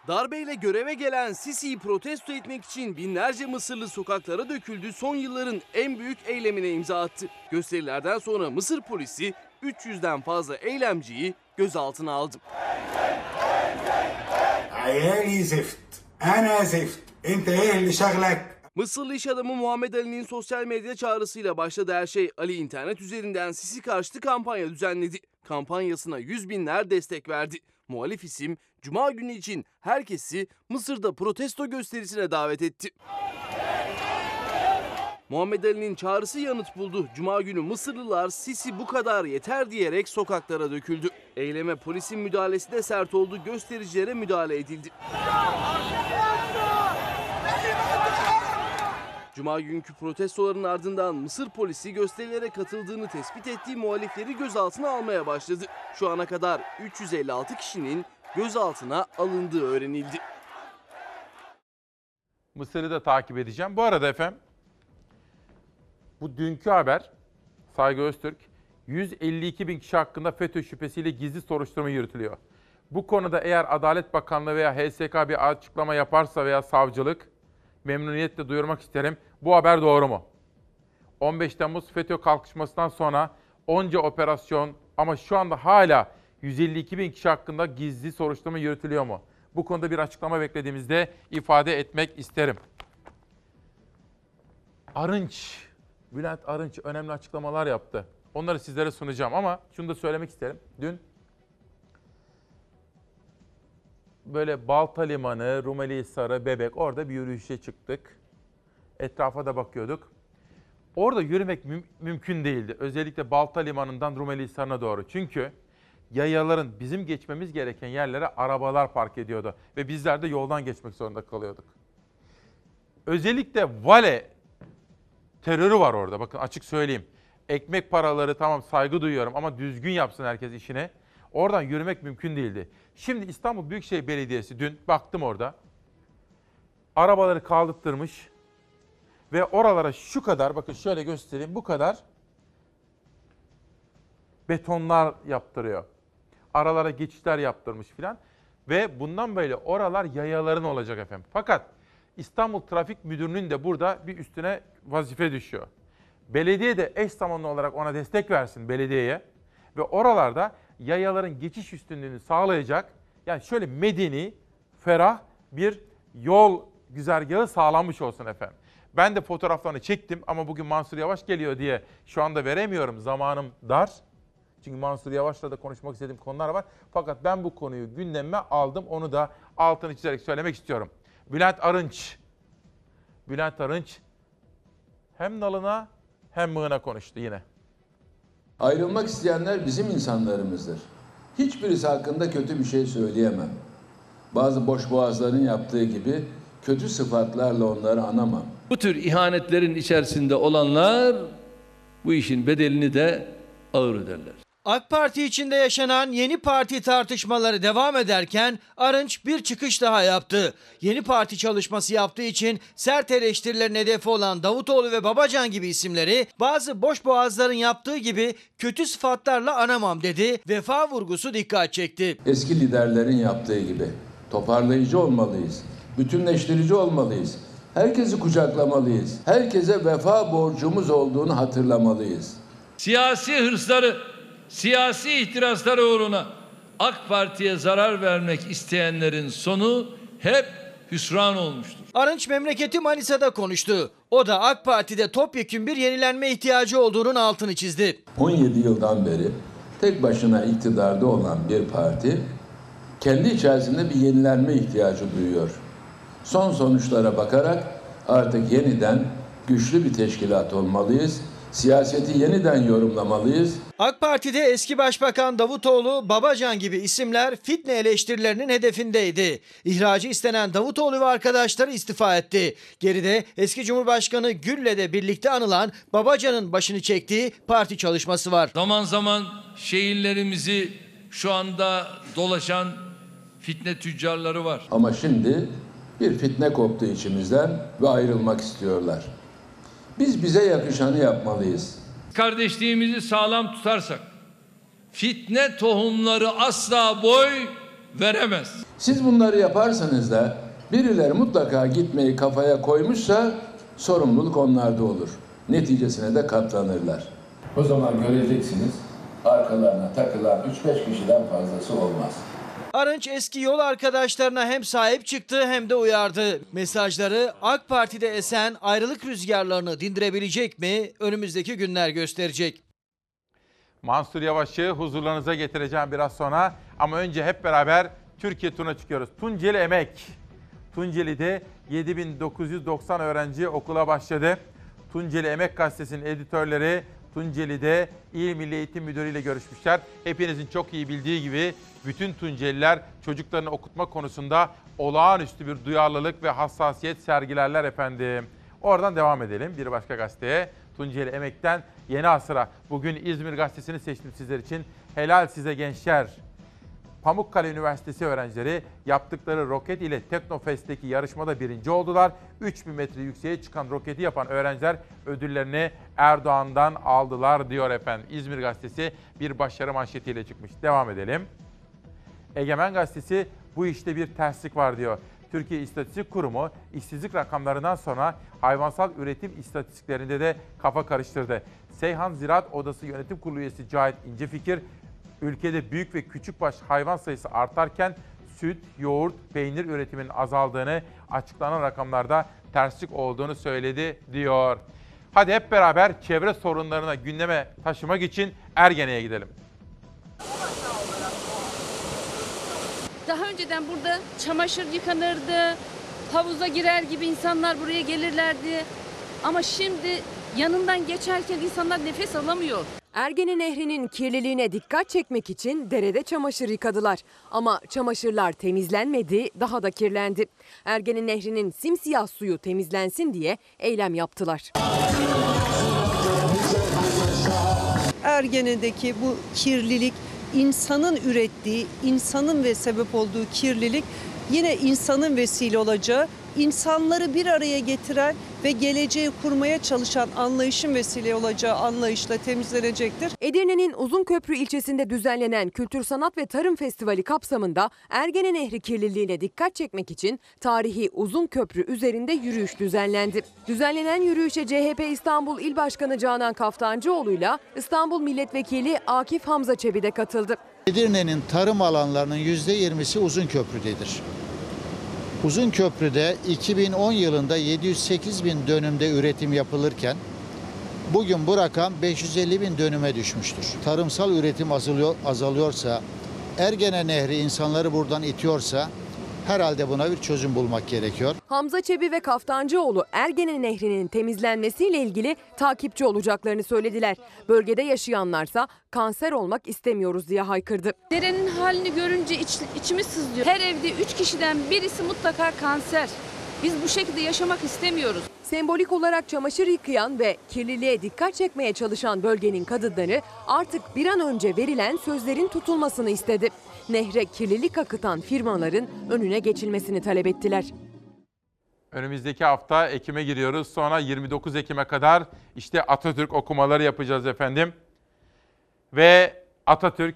Darbeyle göreve gelen Sisi'yi protesto etmek için binlerce Mısırlı sokaklara döküldü. Son yılların en büyük eylemine imza attı. Gösterilerden sonra Mısır polisi 300'den fazla eylemciyi gözaltına aldı. Mısırlı iş adamı Muhammed Ali'nin sosyal medya çağrısıyla başladı her şey. Ali internet üzerinden Sisi karşıtı kampanya düzenledi. Kampanyasına yüz binler destek verdi. Muhalif isim Cuma günü için herkesi Mısır'da protesto gösterisine davet etti. Muhammed Ali'nin çağrısı yanıt buldu. Cuma günü Mısırlılar Sisi bu kadar yeter diyerek sokaklara döküldü. Eyleme polisin müdahalesi de sert oldu. Göstericilere müdahale edildi. Cuma günkü protestoların ardından Mısır polisi gösterilere katıldığını tespit ettiği muhalifleri gözaltına almaya başladı. Şu ana kadar 356 kişinin gözaltına alındığı öğrenildi. Mısır'ı da takip edeceğim. Bu arada efendim bu dünkü haber Saygı Öztürk 152 bin kişi hakkında FETÖ şüphesiyle gizli soruşturma yürütülüyor. Bu konuda eğer Adalet Bakanlığı veya HSK bir açıklama yaparsa veya savcılık memnuniyetle duyurmak isterim. Bu haber doğru mu? 15 Temmuz FETÖ kalkışmasından sonra onca operasyon ama şu anda hala 152 bin kişi hakkında gizli soruşturma yürütülüyor mu? Bu konuda bir açıklama beklediğimizde ifade etmek isterim. Arınç, Bülent Arınç önemli açıklamalar yaptı. Onları sizlere sunacağım ama şunu da söylemek isterim. Dün böyle Balta Limanı, Rumeli Hisarı, Bebek orada bir yürüyüşe çıktık. Etrafa da bakıyorduk. Orada yürümek müm- mümkün değildi. Özellikle Balta Limanı'ndan Rumeli Hisarı'na doğru. Çünkü yayaların bizim geçmemiz gereken yerlere arabalar park ediyordu. Ve bizler de yoldan geçmek zorunda kalıyorduk. Özellikle vale terörü var orada. Bakın açık söyleyeyim. Ekmek paraları tamam saygı duyuyorum ama düzgün yapsın herkes işini. Oradan yürümek mümkün değildi. Şimdi İstanbul Büyükşehir Belediyesi dün baktım orada. Arabaları kaldırtmış ve oralara şu kadar bakın şöyle göstereyim bu kadar betonlar yaptırıyor. Aralara geçişler yaptırmış filan ve bundan böyle oralar yayaların olacak efendim. Fakat İstanbul Trafik Müdürlüğü'nün de burada bir üstüne vazife düşüyor. Belediye de eş zamanlı olarak ona destek versin belediyeye ve oralarda yayaların geçiş üstünlüğünü sağlayacak yani şöyle medeni, ferah bir yol güzergahı sağlanmış olsun efendim. Ben de fotoğraflarını çektim ama bugün Mansur Yavaş geliyor diye şu anda veremiyorum. Zamanım dar. Çünkü Mansur Yavaş'la da konuşmak istediğim konular var. Fakat ben bu konuyu gündeme aldım. Onu da altını çizerek söylemek istiyorum. Bülent Arınç. Bülent Arınç hem nalına hem mığına konuştu yine. Ayrılmak isteyenler bizim insanlarımızdır. Hiçbirisi hakkında kötü bir şey söyleyemem. Bazı boş boğazların yaptığı gibi kötü sıfatlarla onları anamam. Bu tür ihanetlerin içerisinde olanlar bu işin bedelini de ağır öderler. AK Parti içinde yaşanan yeni parti tartışmaları devam ederken Arınç bir çıkış daha yaptı. Yeni parti çalışması yaptığı için sert eleştirilerin hedefi olan Davutoğlu ve Babacan gibi isimleri bazı boş boğazların yaptığı gibi kötü sıfatlarla anamam dedi. Vefa vurgusu dikkat çekti. Eski liderlerin yaptığı gibi toparlayıcı olmalıyız. Bütünleştirici olmalıyız. Herkesi kucaklamalıyız. Herkese vefa borcumuz olduğunu hatırlamalıyız. Siyasi hırsları, siyasi ihtirasları uğruna AK Parti'ye zarar vermek isteyenlerin sonu hep hüsran olmuştur. Arınç memleketi Manisa'da konuştu. O da AK Parti'de topyekün bir yenilenme ihtiyacı olduğunun altını çizdi. 17 yıldan beri tek başına iktidarda olan bir parti kendi içerisinde bir yenilenme ihtiyacı duyuyor. Son sonuçlara bakarak artık yeniden güçlü bir teşkilat olmalıyız. Siyaseti yeniden yorumlamalıyız. AK Parti'de eski Başbakan Davutoğlu, Babacan gibi isimler fitne eleştirilerinin hedefindeydi. İhracı istenen Davutoğlu ve arkadaşları istifa etti. Geride eski Cumhurbaşkanı Gül'le de birlikte anılan Babacan'ın başını çektiği parti çalışması var. Zaman zaman şehirlerimizi şu anda dolaşan fitne tüccarları var. Ama şimdi bir fitne koptu içimizden ve ayrılmak istiyorlar. Biz bize yakışanı yapmalıyız. Kardeşliğimizi sağlam tutarsak fitne tohumları asla boy veremez. Siz bunları yaparsanız da birileri mutlaka gitmeyi kafaya koymuşsa sorumluluk onlarda olur. Neticesine de katlanırlar. O zaman göreceksiniz arkalarına takılan 3-5 kişiden fazlası olmaz. Arınç eski yol arkadaşlarına hem sahip çıktı hem de uyardı. Mesajları AK Parti'de esen ayrılık rüzgarlarını dindirebilecek mi? Önümüzdeki günler gösterecek. Mansur Yavaş'ı huzurlarınıza getireceğim biraz sonra. Ama önce hep beraber Türkiye turuna çıkıyoruz. Tunceli Emek. Tunceli'de 7990 öğrenci okula başladı. Tunceli Emek Gazetesi'nin editörleri Tunceli'de İl Milli Eğitim Müdürü ile görüşmüşler. Hepinizin çok iyi bildiği gibi bütün Tunceliler çocuklarını okutma konusunda olağanüstü bir duyarlılık ve hassasiyet sergilerler efendim. Oradan devam edelim bir başka gazeteye. Tunceli Emek'ten Yeni Asır'a. Bugün İzmir Gazetesi'ni seçtim sizler için. Helal size gençler. Pamukkale Üniversitesi öğrencileri yaptıkları roket ile Teknofest'teki yarışmada birinci oldular. 3000 metre yükseğe çıkan roketi yapan öğrenciler ödüllerini Erdoğan'dan aldılar diyor efendim. İzmir Gazetesi bir başarı manşetiyle çıkmış. Devam edelim. Egemen Gazetesi bu işte bir terslik var diyor. Türkiye İstatistik Kurumu işsizlik rakamlarından sonra hayvansal üretim istatistiklerinde de kafa karıştırdı. Seyhan Ziraat Odası Yönetim Kurulu üyesi Cahit İncefikir, ülkede büyük ve küçükbaş hayvan sayısı artarken süt, yoğurt, peynir üretiminin azaldığını, açıklanan rakamlarda terslik olduğunu söyledi diyor. Hadi hep beraber çevre sorunlarına gündeme taşımak için Ergene'ye gidelim. Daha önceden burada çamaşır yıkanırdı, havuza girer gibi insanlar buraya gelirlerdi. Ama şimdi yanından geçerken insanlar nefes alamıyor. Ergene Nehri'nin kirliliğine dikkat çekmek için derede çamaşır yıkadılar. Ama çamaşırlar temizlenmedi, daha da kirlendi. Ergene Nehri'nin simsiyah suyu temizlensin diye eylem yaptılar. Ergene'deki bu kirlilik insanın ürettiği, insanın ve sebep olduğu kirlilik yine insanın vesile olacağı, insanları bir araya getiren ve geleceği kurmaya çalışan anlayışın vesile olacağı anlayışla temizlenecektir. Edirne'nin Uzunköprü ilçesinde düzenlenen Kültür Sanat ve Tarım Festivali kapsamında Ergene Nehri kirliliğine dikkat çekmek için tarihi Uzunköprü üzerinde yürüyüş düzenlendi. Düzenlenen yürüyüşe CHP İstanbul İl Başkanı Canan Kaftancıoğlu'yla İstanbul Milletvekili Akif Hamza Çebi de katıldı. Edirne'nin tarım alanlarının %20'si Uzunköprü'dedir. Uzunköprü'de 2010 yılında 708 bin dönümde üretim yapılırken bugün bu rakam 550 bin dönüme düşmüştür. Tarımsal üretim azalıyor, azalıyorsa, Ergene Nehri insanları buradan itiyorsa Herhalde buna bir çözüm bulmak gerekiyor. Hamza Çebi ve Kaftancıoğlu Ergene Nehri'nin temizlenmesiyle ilgili takipçi olacaklarını söylediler. Bölgede yaşayanlarsa kanser olmak istemiyoruz diye haykırdı. Derenin halini görünce iç, içimiz sızlıyor. Her evde 3 kişiden birisi mutlaka kanser. Biz bu şekilde yaşamak istemiyoruz. Sembolik olarak çamaşır yıkayan ve kirliliğe dikkat çekmeye çalışan bölgenin kadınları artık bir an önce verilen sözlerin tutulmasını istedi. Nehre kirlilik akıtan firmaların önüne geçilmesini talep ettiler. Önümüzdeki hafta Ekim'e giriyoruz. Sonra 29 Ekim'e kadar işte Atatürk okumaları yapacağız efendim. Ve Atatürk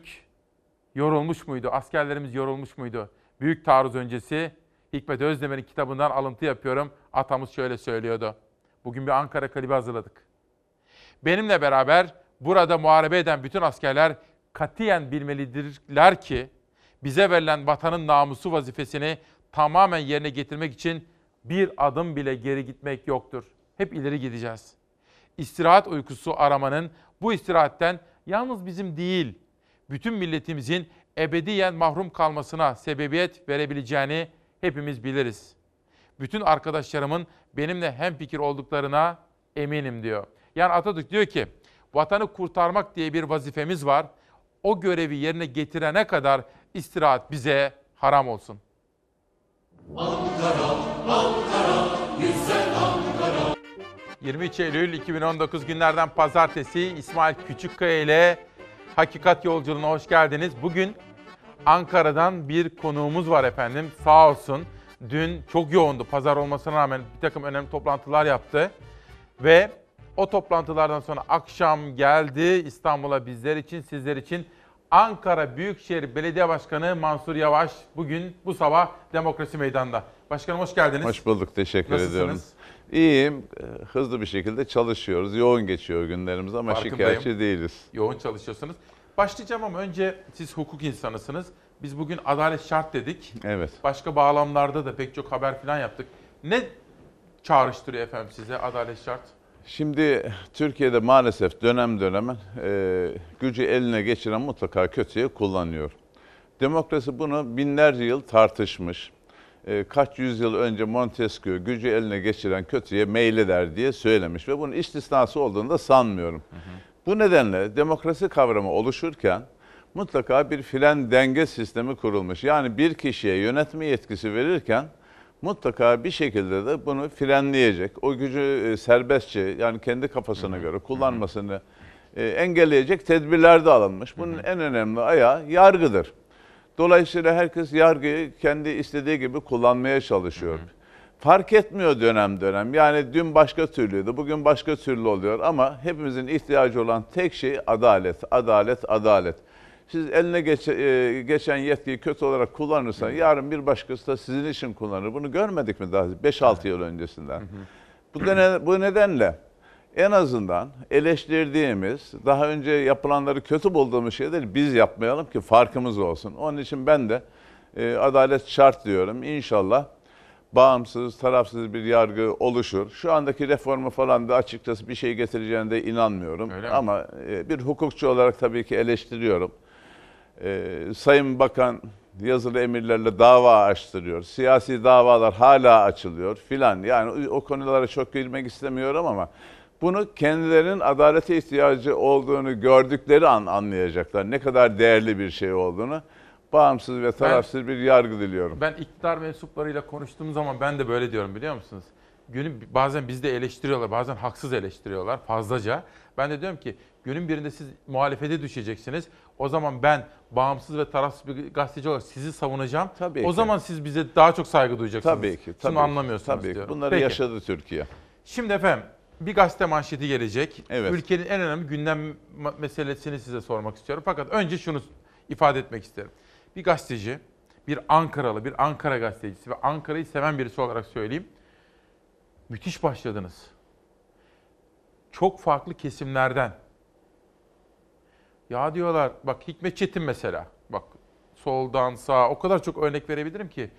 yorulmuş muydu? Askerlerimiz yorulmuş muydu? Büyük taarruz öncesi Hikmet Özdemir'in kitabından alıntı yapıyorum. Atamız şöyle söylüyordu. Bugün bir Ankara klibi hazırladık. Benimle beraber burada muharebe eden bütün askerler katiyen bilmelidirler ki bize verilen vatanın namusu vazifesini tamamen yerine getirmek için bir adım bile geri gitmek yoktur. Hep ileri gideceğiz. İstirahat uykusu aramanın bu istirahatten yalnız bizim değil, bütün milletimizin ebediyen mahrum kalmasına sebebiyet verebileceğini hepimiz biliriz. Bütün arkadaşlarımın benimle hemfikir olduklarına eminim diyor. Yani Atatürk diyor ki vatanı kurtarmak diye bir vazifemiz var. O görevi yerine getirene kadar istirahat bize haram olsun. Ankara, Ankara, güzel Ankara. 23 Eylül 2019 günlerden pazartesi İsmail Küçükkaya ile Hakikat Yolculuğuna hoş geldiniz. Bugün Ankara'dan bir konuğumuz var efendim. Sağ olsun. Dün çok yoğundu. Pazar olmasına rağmen bir takım önemli toplantılar yaptı. Ve o toplantılardan sonra akşam geldi İstanbul'a bizler için, sizler için. Ankara Büyükşehir Belediye Başkanı Mansur Yavaş bugün bu sabah Demokrasi Meydanı'nda. Başkanım hoş geldiniz. Hoş bulduk, teşekkür Nasılsınız? ediyorum. İyiyim, e, hızlı bir şekilde çalışıyoruz. Yoğun geçiyor günlerimiz ama şikayetçi değiliz. Yoğun çalışıyorsunuz. Başlayacağım ama önce siz hukuk insanısınız. Biz bugün adalet şart dedik. Evet. Başka bağlamlarda da pek çok haber falan yaptık. Ne çağrıştırıyor efendim size adalet şart? Şimdi Türkiye'de maalesef dönem dönem e, gücü eline geçiren mutlaka kötüye kullanıyor. Demokrasi bunu binlerce yıl tartışmış. E, kaç yüzyıl önce Montesquieu gücü eline geçiren kötüye meyleder diye söylemiş ve bunun istisnası olduğunu da sanmıyorum. Bu nedenle demokrasi kavramı oluşurken mutlaka bir fren denge sistemi kurulmuş. Yani bir kişiye yönetme yetkisi verirken mutlaka bir şekilde de bunu frenleyecek, o gücü e, serbestçe yani kendi kafasına göre kullanmasını e, engelleyecek tedbirler de alınmış. Bunun en önemli ayağı yargıdır. Dolayısıyla herkes yargıyı kendi istediği gibi kullanmaya çalışıyor. Fark etmiyor dönem dönem. Yani dün başka türlüydü, bugün başka türlü oluyor ama hepimizin ihtiyacı olan tek şey adalet, adalet, adalet. Siz eline geç, e, geçen yetkiyi kötü olarak kullanırsan yarın bir başkası da sizin için kullanır. Bunu görmedik mi daha 5-6 yıl öncesinden? Bu, dene, bu nedenle en azından eleştirdiğimiz, daha önce yapılanları kötü bulduğumuz şeyleri biz yapmayalım ki farkımız olsun. Onun için ben de e, adalet şart diyorum. İnşallah bağımsız, tarafsız bir yargı oluşur. Şu andaki reformu falan da açıkçası bir şey getireceğine de inanmıyorum. Öyle mi? Ama e, bir hukukçu olarak tabii ki eleştiriyorum. E, Sayın Bakan yazılı emirlerle dava açtırıyor. Siyasi davalar hala açılıyor filan. Yani o konulara çok girmek istemiyorum ama bunu kendilerinin adalete ihtiyacı olduğunu gördükleri an anlayacaklar. Ne kadar değerli bir şey olduğunu. Bağımsız ve tarafsız bir yargı diliyorum. Ben iktidar mensuplarıyla konuştuğum zaman ben de böyle diyorum biliyor musunuz? Günün bazen bizi de eleştiriyorlar, bazen haksız eleştiriyorlar fazlaca. Ben de diyorum ki günün birinde siz muhalefete düşeceksiniz. O zaman ben bağımsız ve tarafsız bir gazeteci olarak sizi savunacağım. Tabii o ki. zaman siz bize daha çok saygı duyacaksınız. Tabii ki. Tabii Şunu ki, anlamıyorsunuz Tabii ki. diyorum. Bunları Peki. yaşadı Türkiye. Şimdi efendim bir gazete manşeti gelecek. Evet. Ülkenin en önemli gündem meselesini size sormak istiyorum. Fakat önce şunu ifade etmek isterim. Bir gazeteci, bir Ankaralı, bir Ankara gazetecisi ve Ankara'yı seven birisi olarak söyleyeyim. Müthiş başladınız. Çok farklı kesimlerden. Ya diyorlar, bak Hikmet Çetin mesela. Bak soldan sağa o kadar çok örnek verebilirim ki.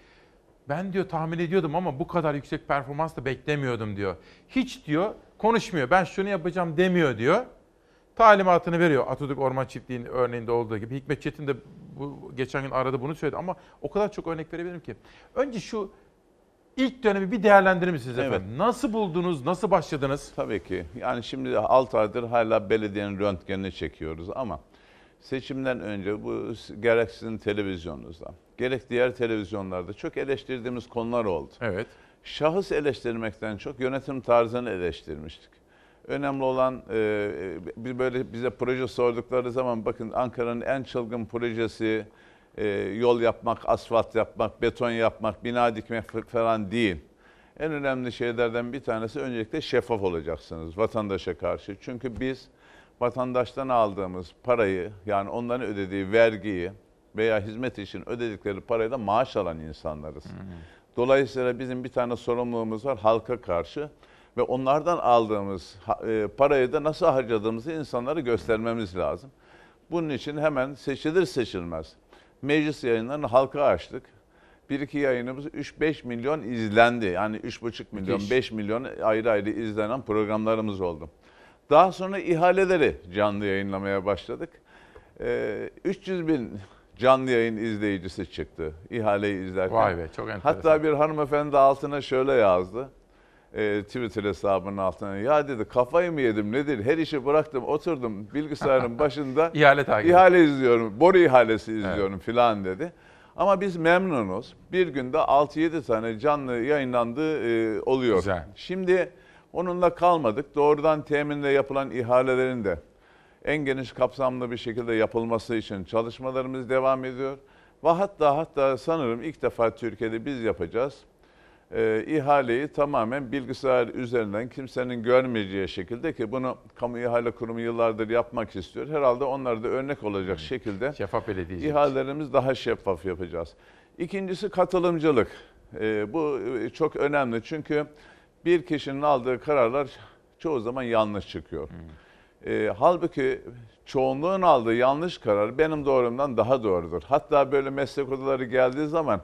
Ben diyor tahmin ediyordum ama bu kadar yüksek performans da beklemiyordum diyor. Hiç diyor konuşmuyor. Ben şunu yapacağım demiyor diyor. Talimatını veriyor. Atatürk Orman Çiftliği'nin örneğinde olduğu gibi. Hikmet Çetin de bu geçen gün aradı bunu söyledi ama o kadar çok örnek verebilirim ki. Önce şu ilk dönemi bir değerlendirir misiniz Evet. efendim? Nasıl buldunuz? Nasıl başladınız? Tabii ki. Yani şimdi 6 aydır hala belediyenin röntgenini çekiyoruz ama seçimden önce bu gerek sizin televizyonunuzda, gerek diğer televizyonlarda çok eleştirdiğimiz konular oldu. Evet. Şahıs eleştirmekten çok yönetim tarzını eleştirmiştik. Önemli olan e, bir böyle bize proje sordukları zaman bakın Ankara'nın en çılgın projesi e, yol yapmak, asfalt yapmak, beton yapmak, bina dikmek falan değil. En önemli şeylerden bir tanesi öncelikle şeffaf olacaksınız vatandaşa karşı. Çünkü biz vatandaştan aldığımız parayı yani onların ödediği vergiyi veya hizmet için ödedikleri parayla maaş alan insanlarız. Dolayısıyla bizim bir tane sorumluluğumuz var halka karşı ve onlardan aldığımız e, parayı da nasıl harcadığımızı insanlara göstermemiz lazım. Bunun için hemen seçilir seçilmez meclis yayınlarını halka açtık. Bir iki yayınımız 3-5 milyon izlendi. Yani 3,5 milyon, Müthiş. 5 milyon ayrı ayrı izlenen programlarımız oldu. Daha sonra ihaleleri canlı yayınlamaya başladık. Ee, 300 bin canlı yayın izleyicisi çıktı ihaleyi izlerken. Vay be, çok enteresan. Hatta bir hanımefendi altına şöyle yazdı. E, Twitter hesabının altına. Ya dedi kafayı mı yedim nedir? Her işi bıraktım oturdum bilgisayarın başında. İhale takip. İhale izliyorum. Boru ihalesi izliyorum filan dedi. Ama biz memnunuz. Bir günde 6-7 tane canlı yayınlandığı e, oluyor. Güzel. Şimdi onunla kalmadık. Doğrudan teminle yapılan ihalelerin de en geniş kapsamlı bir şekilde yapılması için çalışmalarımız devam ediyor. Ve hatta hatta sanırım ilk defa Türkiye'de biz yapacağız. Ee, ihaleyi tamamen bilgisayar üzerinden kimsenin görmeyeceği şekilde ki bunu kamu ihale kurumu yıllardır yapmak istiyor. Herhalde onlar da örnek olacak şekilde Şeffaf belediyecilik. ihalelerimiz daha şeffaf yapacağız. İkincisi katılımcılık. Ee, bu e, çok önemli çünkü bir kişinin aldığı kararlar çoğu zaman yanlış çıkıyor. Ee, halbuki çoğunluğun aldığı yanlış karar benim doğrumdan daha doğrudur. Hatta böyle meslek odaları geldiği zaman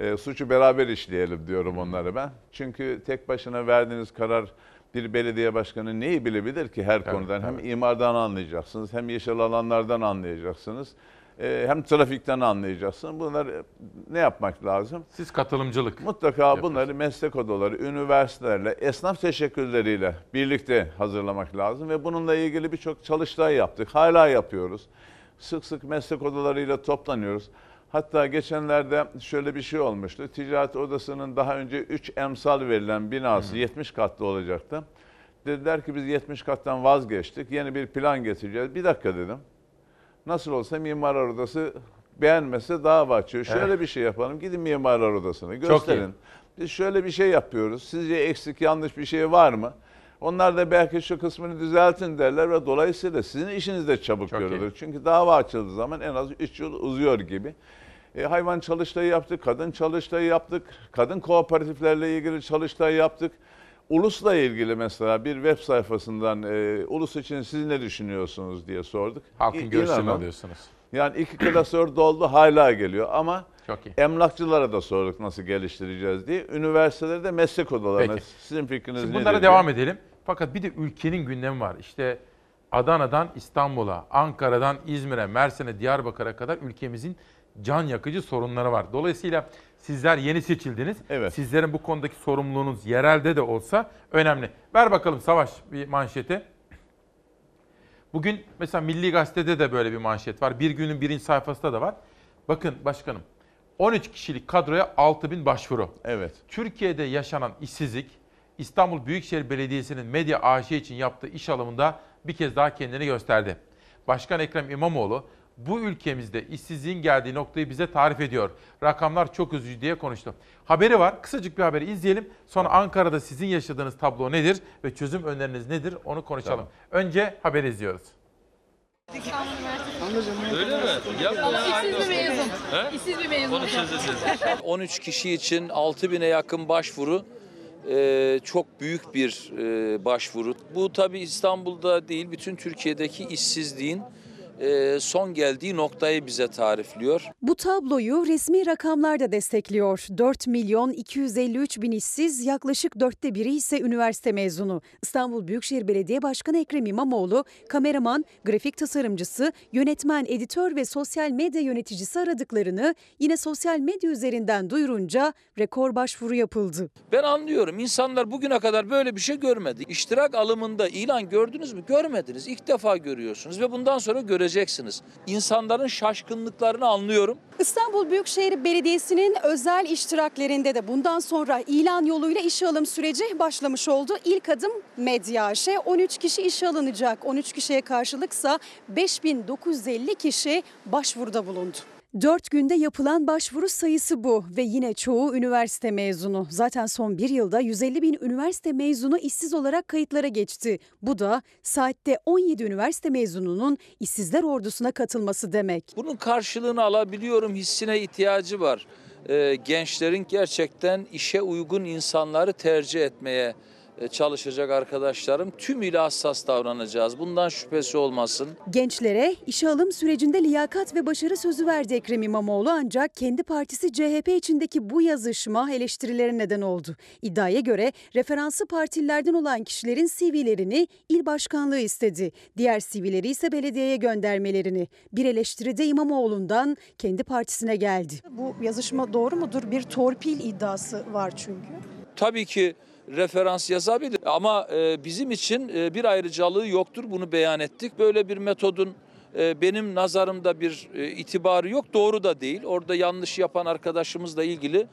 e, suçu beraber işleyelim diyorum onlara ben. Çünkü tek başına verdiğiniz karar bir belediye başkanı neyi bilebilir ki her Evet, konudan? Hem evet. imardan anlayacaksınız, hem yeşil alanlardan anlayacaksınız, e, hem trafikten anlayacaksınız. Bunları ne yapmak lazım? Siz katılımcılık. Mutlaka bunları meslek odaları, üniversitelerle, esnaf teşekkürleriyle birlikte hazırlamak lazım ve bununla ilgili birçok çalıştay yaptık. Hala yapıyoruz. Sık sık meslek odalarıyla toplanıyoruz. Hatta geçenlerde şöyle bir şey olmuştu. Ticaret Odası'nın daha önce 3 emsal verilen binası 70 katlı olacaktı. Dediler ki biz 70 kattan vazgeçtik. Yeni bir plan getireceğiz. Bir dakika dedim. Nasıl olsa Mimarlar Odası beğenmese dava açıyor. Şöyle Evet. bir şey yapalım. Gidin Mimarlar Odası'na Çok gösterin. iyi. Biz şöyle bir şey yapıyoruz. Sizce eksik yanlış bir şey var mı? Onlar da belki şu kısmını düzeltin derler ve dolayısıyla sizin işiniz de çabuk Çok görülür. Çünkü dava açıldığı zaman en az 3 yıl uzuyor gibi. E, hayvan çalıştayı yaptık, kadın çalıştayı yaptık, kadın kooperatiflerle ilgili çalıştay yaptık. Ulus'la ilgili mesela bir web sayfasından e, Ulus için siz ne düşünüyorsunuz diye sorduk. Halkın İ- inanın, alıyorsunuz. Yani iki klasör doldu hala geliyor ama Çok iyi. emlakçılara da sorduk nasıl geliştireceğiz diye. Üniversitelerde meslek odalarına Peki. sizin fikriniz Şimdi nedir? bunlara diye. devam edelim. Fakat bir de ülkenin gündemi var. İşte Adana'dan İstanbul'a, Ankara'dan İzmir'e, Mersin'e, Diyarbakır'a kadar ülkemizin can yakıcı sorunları var. Dolayısıyla sizler yeni seçildiniz. Evet. Sizlerin bu konudaki sorumluluğunuz yerelde de olsa önemli. Ver bakalım Savaş bir manşeti. Bugün mesela Milli Gazete'de de böyle bir manşet var. Bir günün birinci sayfasında da var. Bakın başkanım 13 kişilik kadroya 6000 başvuru. Evet. Türkiye'de yaşanan işsizlik İstanbul Büyükşehir Belediyesi'nin medya AŞ için yaptığı iş alımında bir kez daha kendini gösterdi. Başkan Ekrem İmamoğlu bu ülkemizde işsizliğin geldiği noktayı bize tarif ediyor. Rakamlar çok üzücü diye konuştu. Haberi var. Kısacık bir haberi izleyelim. Sonra Ankara'da sizin yaşadığınız tablo nedir ve çözüm öneriniz nedir onu konuşalım. Önce haberi izliyoruz. Öyle mi? Yapma ya. işsiz bir mezun. He? İşsiz bir mezun. Konuşacağız dedi. 13 kişi için 6000'e yakın başvuru e, çok büyük bir e, başvuru. Bu tabii İstanbul'da değil bütün Türkiye'deki işsizliğin son geldiği noktayı bize tarifliyor. Bu tabloyu resmi rakamlar da destekliyor. 4 milyon 253 bin işsiz, yaklaşık dörtte biri ise üniversite mezunu. İstanbul Büyükşehir Belediye Başkanı Ekrem İmamoğlu, kameraman, grafik tasarımcısı, yönetmen, editör ve sosyal medya yöneticisi aradıklarını yine sosyal medya üzerinden duyurunca rekor başvuru yapıldı. Ben anlıyorum insanlar bugüne kadar böyle bir şey görmedi. İştirak alımında ilan gördünüz mü? Görmediniz. İlk defa görüyorsunuz ve bundan sonra göreceksiniz. İnsanların şaşkınlıklarını anlıyorum. İstanbul Büyükşehir Belediyesi'nin özel iştiraklerinde de bundan sonra ilan yoluyla işe alım süreci başlamış oldu. İlk adım Medya AŞ. 13 kişi işe alınacak. 13 kişiye karşılıksa 5950 kişi başvuruda bulundu. 4 günde yapılan başvuru sayısı bu ve yine çoğu üniversite mezunu. Zaten son bir yılda 150 bin üniversite mezunu işsiz olarak kayıtlara geçti. Bu da saatte 17 üniversite mezununun işsizler ordusuna katılması demek. Bunun karşılığını alabiliyorum hissine ihtiyacı var. Ee, gençlerin gerçekten işe uygun insanları tercih etmeye çalışacak arkadaşlarım. Tümüyle hassas davranacağız. Bundan şüphesi olmasın. Gençlere işe alım sürecinde liyakat ve başarı sözü verdi Ekrem İmamoğlu ancak kendi partisi CHP içindeki bu yazışma eleştirilere neden oldu. İddiaya göre referansı partililerden olan kişilerin CV'lerini il başkanlığı istedi. Diğer CV'leri ise belediyeye göndermelerini. Bir eleştiri de İmamoğlu'ndan kendi partisine geldi. Bu yazışma doğru mudur? Bir torpil iddiası var çünkü. Tabii ki referans yazabilir ama e, bizim için e, bir ayrıcalığı yoktur. Bunu beyan ettik. Böyle bir metodun e, benim nazarımda bir itibarı yok. Doğru da değil. Orada yanlış yapan arkadaşımızla ilgili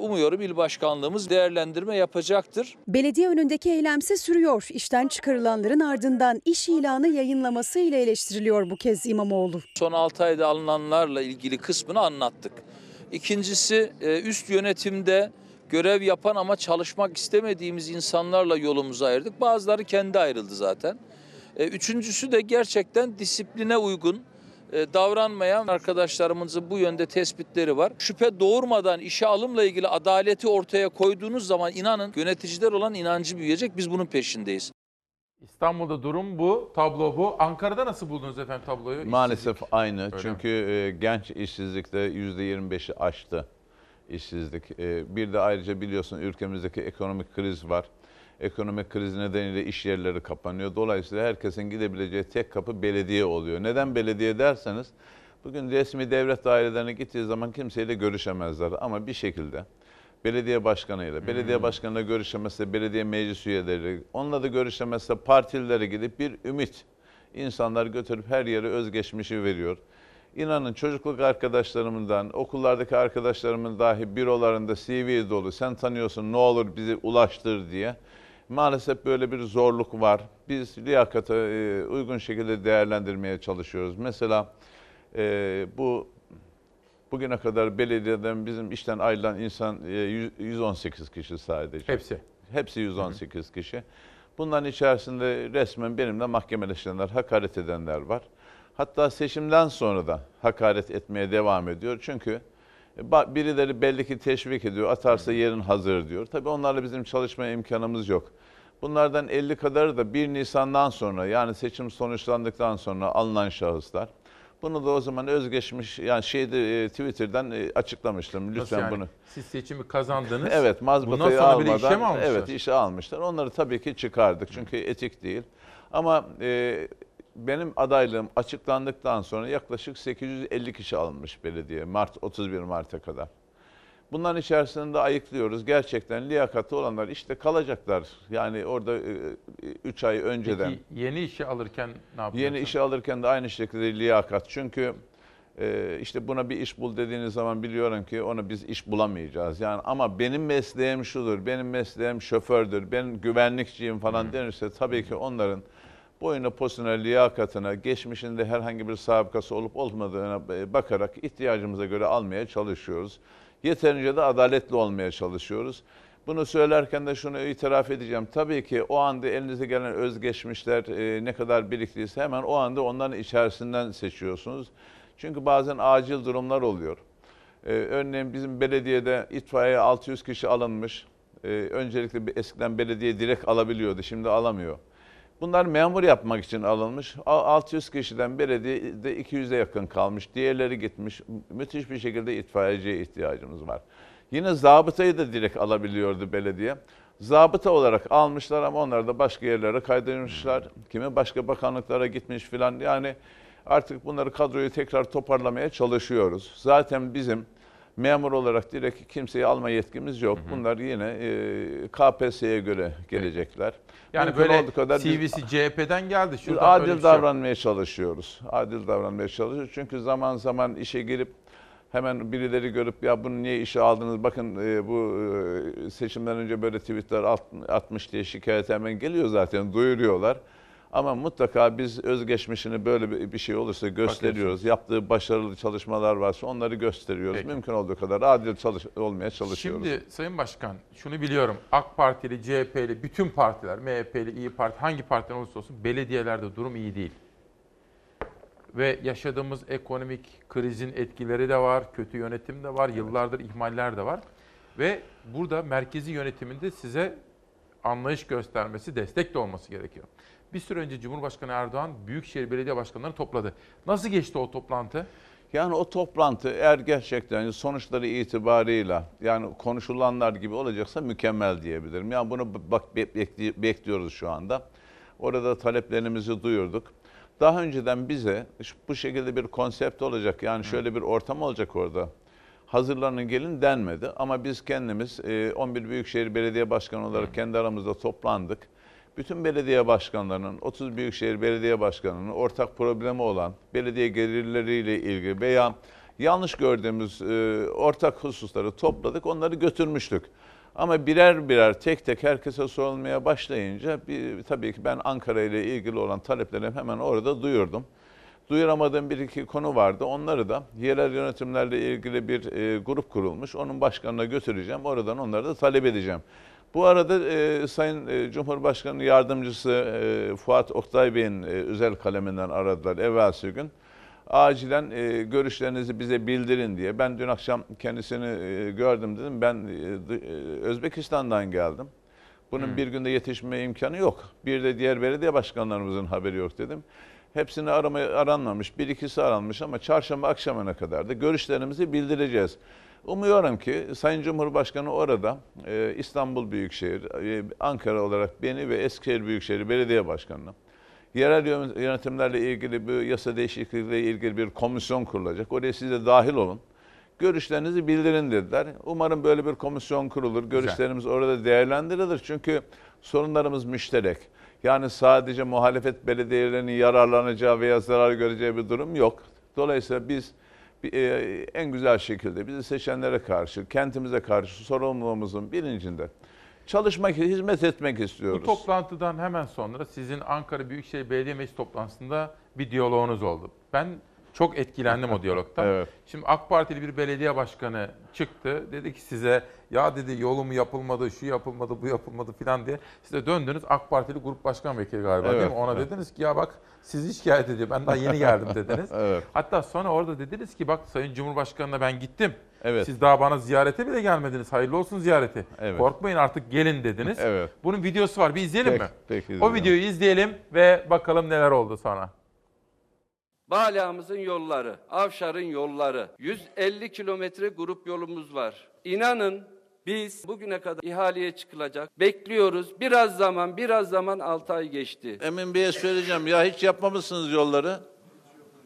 umuyorum il başkanlığımız değerlendirme yapacaktır. Belediye önündeki eylemse sürüyor. İşten çıkarılanların ardından iş ilanı yayınlamasıyla eleştiriliyor bu kez İmamoğlu. Son 6 ayda alınanlarla ilgili kısmını anlattık. İkincisi üst yönetimde görev yapan ama çalışmak istemediğimiz insanlarla yolumuzu ayırdık. Bazıları kendi ayrıldı zaten. E, Üçüncüsü de gerçekten disipline uygun e, davranmayan arkadaşlarımızın bu yönde tespitleri var. Şüphe doğurmadan işe alımla ilgili adaleti ortaya koyduğunuz zaman inanın yöneticiler olan inancı büyüyecek. Biz bunun peşindeyiz. İstanbul'da durum bu, tablo bu. Ankara'da nasıl buldunuz efendim tabloyu? Maalesef aynı. Öyle Çünkü e, genç işsizlikte %25'i aştı işsizlik. E, bir de ayrıca biliyorsun ülkemizdeki ekonomik kriz var. Ekonomik kriz nedeniyle iş yerleri kapanıyor. Dolayısıyla herkesin gidebileceği tek kapı belediye oluyor. Neden belediye derseniz bugün resmi devlet dairelerine gittiği zaman kimseyle görüşemezler ama bir şekilde belediye başkanıyla, belediye Hmm. başkanıyla görüşemezse belediye meclis üyeleri, onunla da görüşemezse partilere gidip bir ümit insanlar götürüp her yere özgeçmişi veriyor. İnanın çocukluk arkadaşlarımdan, okullardaki arkadaşlarımın dahi bürolarında CV dolu. Sen tanıyorsun ne olur bizi ulaştır diye. Maalesef böyle bir zorluk var. Biz liyakata e, uygun şekilde değerlendirmeye çalışıyoruz. Mesela e, bu bugüne kadar belediyeden bizim işten ayrılan insan e, yüz- 118 kişi sadece. Hepsi. Hepsi 118 kişi. Bunların içerisinde resmen benimle mahkemeleşenler, hakaret edenler var. Hatta seçimden sonra da hakaret etmeye devam ediyor. Çünkü ba- birileri belli ki teşvik ediyor, atarsa yerin hazır diyor. Tabii onlarla bizim çalışma imkanımız yok. Bunlardan 50 kadarı da 1 Nisan'dan sonra yani seçim sonuçlandıktan sonra alınan şahıslar. Bunu da o zaman özgeçmiş yani şeyde e, Twitter'dan e, açıklamıştım. Lütfen yani? bunu. Siz seçimi kazandınız. Evet, Bundan mazbatayı sonra bir de almadan. işe mi almışlar? Evet, işe almışlar. Onları tabii ki çıkardık çünkü etik değil. Ama e, benim adaylığım açıklandıktan sonra yaklaşık 850 kişi alınmış belediye Mart 31 Mart'a kadar. Bunların içerisinde ayıklıyoruz. Gerçekten liyakatli olanlar işte kalacaklar. Yani orada 3 ay önceden. Peki yeni işe alırken ne yapıyorsunuz? Yeni işe alırken de aynı şekilde liyakat. Çünkü e, işte buna bir iş bul dediğiniz zaman biliyorum ki onu biz iş bulamayacağız. Yani ama benim mesleğim şudur, benim mesleğim şofördür, ben güvenlikçiyim falan denirse tabii ki onların boyuna posuna, liyakatına, geçmişinde herhangi bir sabıkası olup olmadığına e, bakarak ihtiyacımıza göre almaya çalışıyoruz. Yeterince de adaletli olmaya çalışıyoruz. Bunu söylerken de şunu itiraf edeceğim. Tabii ki o anda elinize gelen özgeçmişler e, ne kadar biriktiyse hemen o anda onların içerisinden seçiyorsunuz. Çünkü bazen acil durumlar oluyor. E, örneğin bizim belediyede itfaiye 600 kişi alınmış. E, öncelikle eskiden belediye direkt alabiliyordu, şimdi alamıyor. Bunlar memur yapmak için alınmış. A- 600 kişiden belediyede 200'e yakın kalmış. Diğerleri gitmiş. Müthiş bir şekilde itfaiyeciye ihtiyacımız var. Yine zabıtayı da direkt alabiliyordu belediye. Zabıta olarak almışlar ama onlar da başka yerlere kaydırmışlar. Kimi başka bakanlıklara gitmiş filan. Yani artık bunları kadroyu tekrar toparlamaya çalışıyoruz. Zaten bizim memur olarak direkt kimseyi alma yetkimiz yok. Bunlar yine e, KPSS'ye göre gelecekler. Yani Mümkün böyle kadar biz- CV'si CHP'den geldi. biz adil şey davranmaya çalışıyoruz. Adil davranmaya çalışıyoruz. Çünkü zaman zaman işe girip hemen birileri görüp ya bunu niye işe aldınız? Bakın e, bu e, seçimden önce böyle tweetler at- atmış diye şikayet hemen geliyor zaten duyuruyorlar. Ama mutlaka biz özgeçmişini böyle bir- şey olursa gösteriyoruz. Yaptığı başarılı çalışmalar varsa onları gösteriyoruz. Peki. Mümkün olduğu kadar adil çalış olmaya çalışıyoruz. Şimdi Sayın Başkan şunu biliyorum. AK Partili, CHP'li, bütün partiler, MHP'li, İyi Parti hangi partiden olursa olsun belediyelerde durum iyi değil. Ve yaşadığımız ekonomik krizin etkileri de var, kötü yönetim de var, yıllardır ihmaller de var. Ve burada merkezi yönetiminde size anlayış göstermesi, destek de olması gerekiyor. Bir süre önce Cumhurbaşkanı Erdoğan Büyükşehir Belediye Başkanlarını topladı. Nasıl geçti o toplantı? Yani o toplantı eğer gerçekten sonuçları itibarıyla yani konuşulanlar gibi olacaksa mükemmel diyebilirim. Yani bunu bak be- bekli- bekliyoruz şu anda. Orada taleplerimizi duyurduk. Daha önceden bize bu şekilde bir konsept olacak yani şöyle bir ortam olacak orada. Hazırlanın gelin denmedi ama biz kendimiz e, 11 Büyükşehir Belediye Başkanı olarak kendi aramızda toplandık. Bütün belediye başkanlarının, 30 Büyükşehir Belediye Başkanı'nın ortak problemi olan belediye gelirleriyle ilgili veya yanlış gördüğümüz e, ortak hususları topladık, onları götürmüştük. Ama birer birer tek tek herkese sorulmaya başlayınca bir, tabii ki ben Ankara ile ilgili olan taleplerimi hemen orada duyurdum. Duyuramadığım bir iki konu vardı. Onları da yerel yönetimlerle ilgili bir e, grup kurulmuş. Onun başkanına götüreceğim. Oradan onları da talep edeceğim. Bu arada e, Sayın e, Cumhurbaşkanı Yardımcısı e, Fuat Oktay Bey'in e, özel kaleminden aradılar evvelsi gün. Acilen e, görüşlerinizi bize bildirin diye. Ben dün akşam kendisini e, gördüm dedim. Ben e, e, Özbekistan'dan geldim. Bunun bir günde yetişme imkanı yok. Bir de diğer belediye başkanlarımızın haberi yok dedim. Hepsini aramaya aranmamış. Bir ikisi aranmış ama çarşamba akşamına kadar da görüşlerimizi bildireceğiz. Umuyorum ki Sayın Cumhurbaşkanı orada e, İstanbul Büyükşehir, e, Ankara olarak beni ve Eskişehir Büyükşehir Belediye Başkanı'nı yerel yön- yönetimlerle ilgili bir yasa değişikliğiyle ilgili bir komisyon kurulacak. Oraya siz de dahil olun. Görüşlerinizi bildirin dediler. Umarım böyle bir komisyon kurulur. Görüşlerimiz orada değerlendirilir. Çünkü sorunlarımız müşterek. Yani sadece muhalefet belediyelerinin yararlanacağı veya zarar göreceği bir durum yok. Dolayısıyla biz en güzel şekilde bizi seçenlere karşı, kentimize karşı sorumluluğumuzun bilincinde çalışmak, hizmet etmek istiyoruz. Bu toplantıdan hemen sonra sizin Ankara Büyükşehir Belediye Meclis toplantısında bir diyaloğunuz oldu. Ben çok etkilendim o diyalogtan. Evet. Şimdi AK Partili bir belediye başkanı çıktı. Dedi ki size ya dedi yolum yapılmadı, şu yapılmadı, bu yapılmadı filan diye. Siz de döndünüz AK Partili grup başkan vekili galiba değil Evet, mi? Ona evet. dediniz ki ya bak sizi şikayet ediyor. Ben daha yeni geldim dediniz. Evet. Hatta sonra orada dediniz ki bak Sayın Cumhurbaşkanı'na ben gittim. Evet. Siz daha bana ziyarete bile gelmediniz. Hayırlı olsun ziyareti. Evet. Korkmayın artık gelin dediniz. Evet. Bunun videosu var. Bir izleyelim Peki, mi? peki, o videoyu izleyelim ve bakalım neler oldu sonra. Bala'mızın yolları, Avşar'ın yolları, 150 kilometre grup yolumuz var. İnanın biz bugüne kadar ihaleye çıkılacak. Bekliyoruz. Biraz zaman, biraz zaman 6 ay geçti. Emin Bey'e söyleyeceğim ya hiç yapmamışsınız yolları.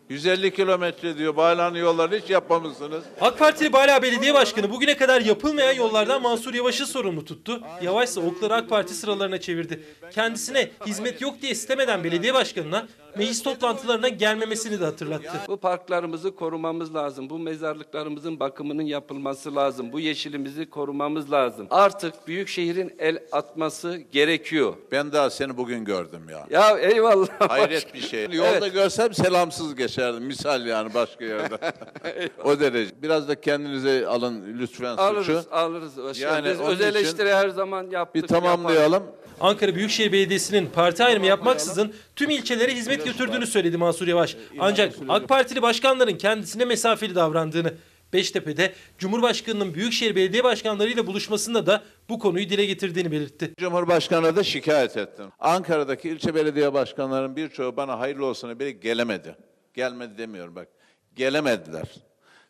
150 kilometre diyor bağlanan yolları hiç yapmamışsınız. AK Partili Bala Belediye Başkanı bugüne kadar yapılmayan yollardan Mansur Yavaş'ı sorumlu tuttu. Yavaş ise okları AK Parti sıralarına çevirdi. Kendisine hizmet yok diye istemeden belediye başkanına meclis toplantılarına gelmemesini de hatırlattı. Bu parklarımızı korumamız lazım. Bu mezarlıklarımızın bakımının yapılması lazım. Bu yeşilimizi korumamız lazım. Artık büyük şehrin el atması gerekiyor. Ben daha seni bugün gördüm ya. Ya eyvallah. Hayret bir şey. Yolda Evet. görsem selamsız geçerdim. Misal yani başka yerde. o derece. Biraz da kendinize alın lütfen Alırız, suçu. alırız. Yani Yani Biz öz eleştiri her zaman yaptık. Bir tamamlayalım. Ankara Büyükşehir Belediyesi'nin parti ayrımı yapmaksızın tüm ilçelere hizmet götürdüğünü söyledi Mansur Yavaş. Ancak AK Partili başkanların kendisine mesafeli davrandığını, Beştepe'de Cumhurbaşkanı'nın Büyükşehir Belediye Başkanlarıyla buluşmasında da bu konuyu dile getirdiğini belirtti. Cumhurbaşkanı'na da şikayet ettim. Ankara'daki ilçe belediye başkanlarının birçoğu bana hayırlı olsun biri gelemedi. Gelmedi demiyorum bak. Gelemediler.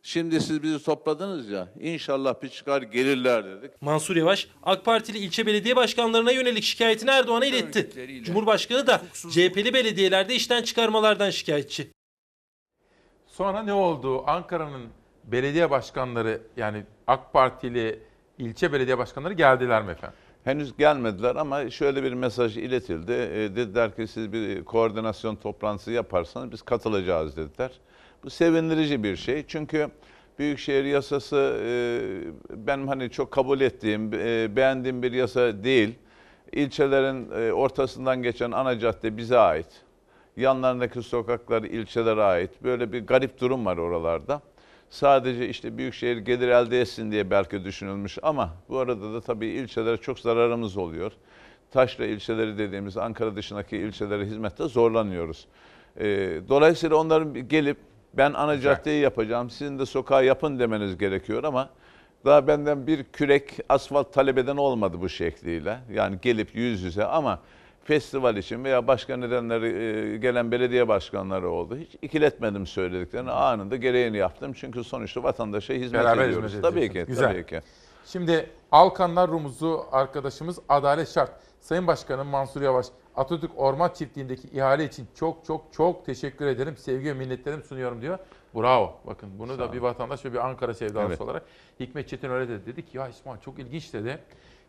Şimdi siz bizi topladınız ya. İnşallah bir çıkar gelirler dedik. Mansur Yavaş, AK Partili ilçe belediye başkanlarına yönelik şikayetini Erdoğan'a iletti. Cumhurbaşkanı da CHP'li belediyelerde işten çıkarmalardan şikayetçi. Sonra ne oldu? Ankara'nın belediye başkanları yani AK Partili ilçe belediye başkanları geldiler mi efendim? Henüz gelmediler ama şöyle bir mesaj iletildi. E, dediler ki siz bir koordinasyon toplantısı yaparsanız biz katılacağız dediler. Bu sevindirici bir şey. Çünkü Büyükşehir yasası e, benim hani çok kabul ettiğim, e, beğendiğim bir yasa değil. İlçelerin e, ortasından geçen ana cadde bize ait. Yanlarındaki sokaklar ilçelere ait. Böyle bir garip durum var oralarda. Sadece işte büyükşehir gelir elde etsin diye belki düşünülmüş ama bu arada da tabii ilçelere çok zararımız oluyor. Taşra ilçeleri dediğimiz Ankara dışındaki ilçelere hizmette zorlanıyoruz. Dolayısıyla onların gelip ben ana caddeyi yapacağım, sizin de sokağı yapın demeniz gerekiyor ama daha benden bir kürek asfalt talep eden olmadı bu şekliyle. Yani gelip yüz yüze ama festival için veya başka nedenleri e, gelen belediye başkanları oldu. Hiç ikiletmedim söylediklerini. Anında gereğini yaptım. Çünkü sonuçta vatandaşa hizmet Beraber ediyoruz. hizmet tabii ki. Güzel. tabii ki. Şimdi Alkanlar Rumuzlu arkadaşımız adalet şart. Sayın Başkanım Mansur Yavaş, Atatürk Orman Çiftliği'ndeki ihale için çok çok çok teşekkür ederim. Sevgi ve minnetlerimi sunuyorum diyor. Bravo. Bakın bunu Sağ da bir vatandaş ve bir Ankara sevdalısı Evet. olarak Hikmet Çetin öyle dedi. Dedi ki ya İsmail çok ilginç dedi.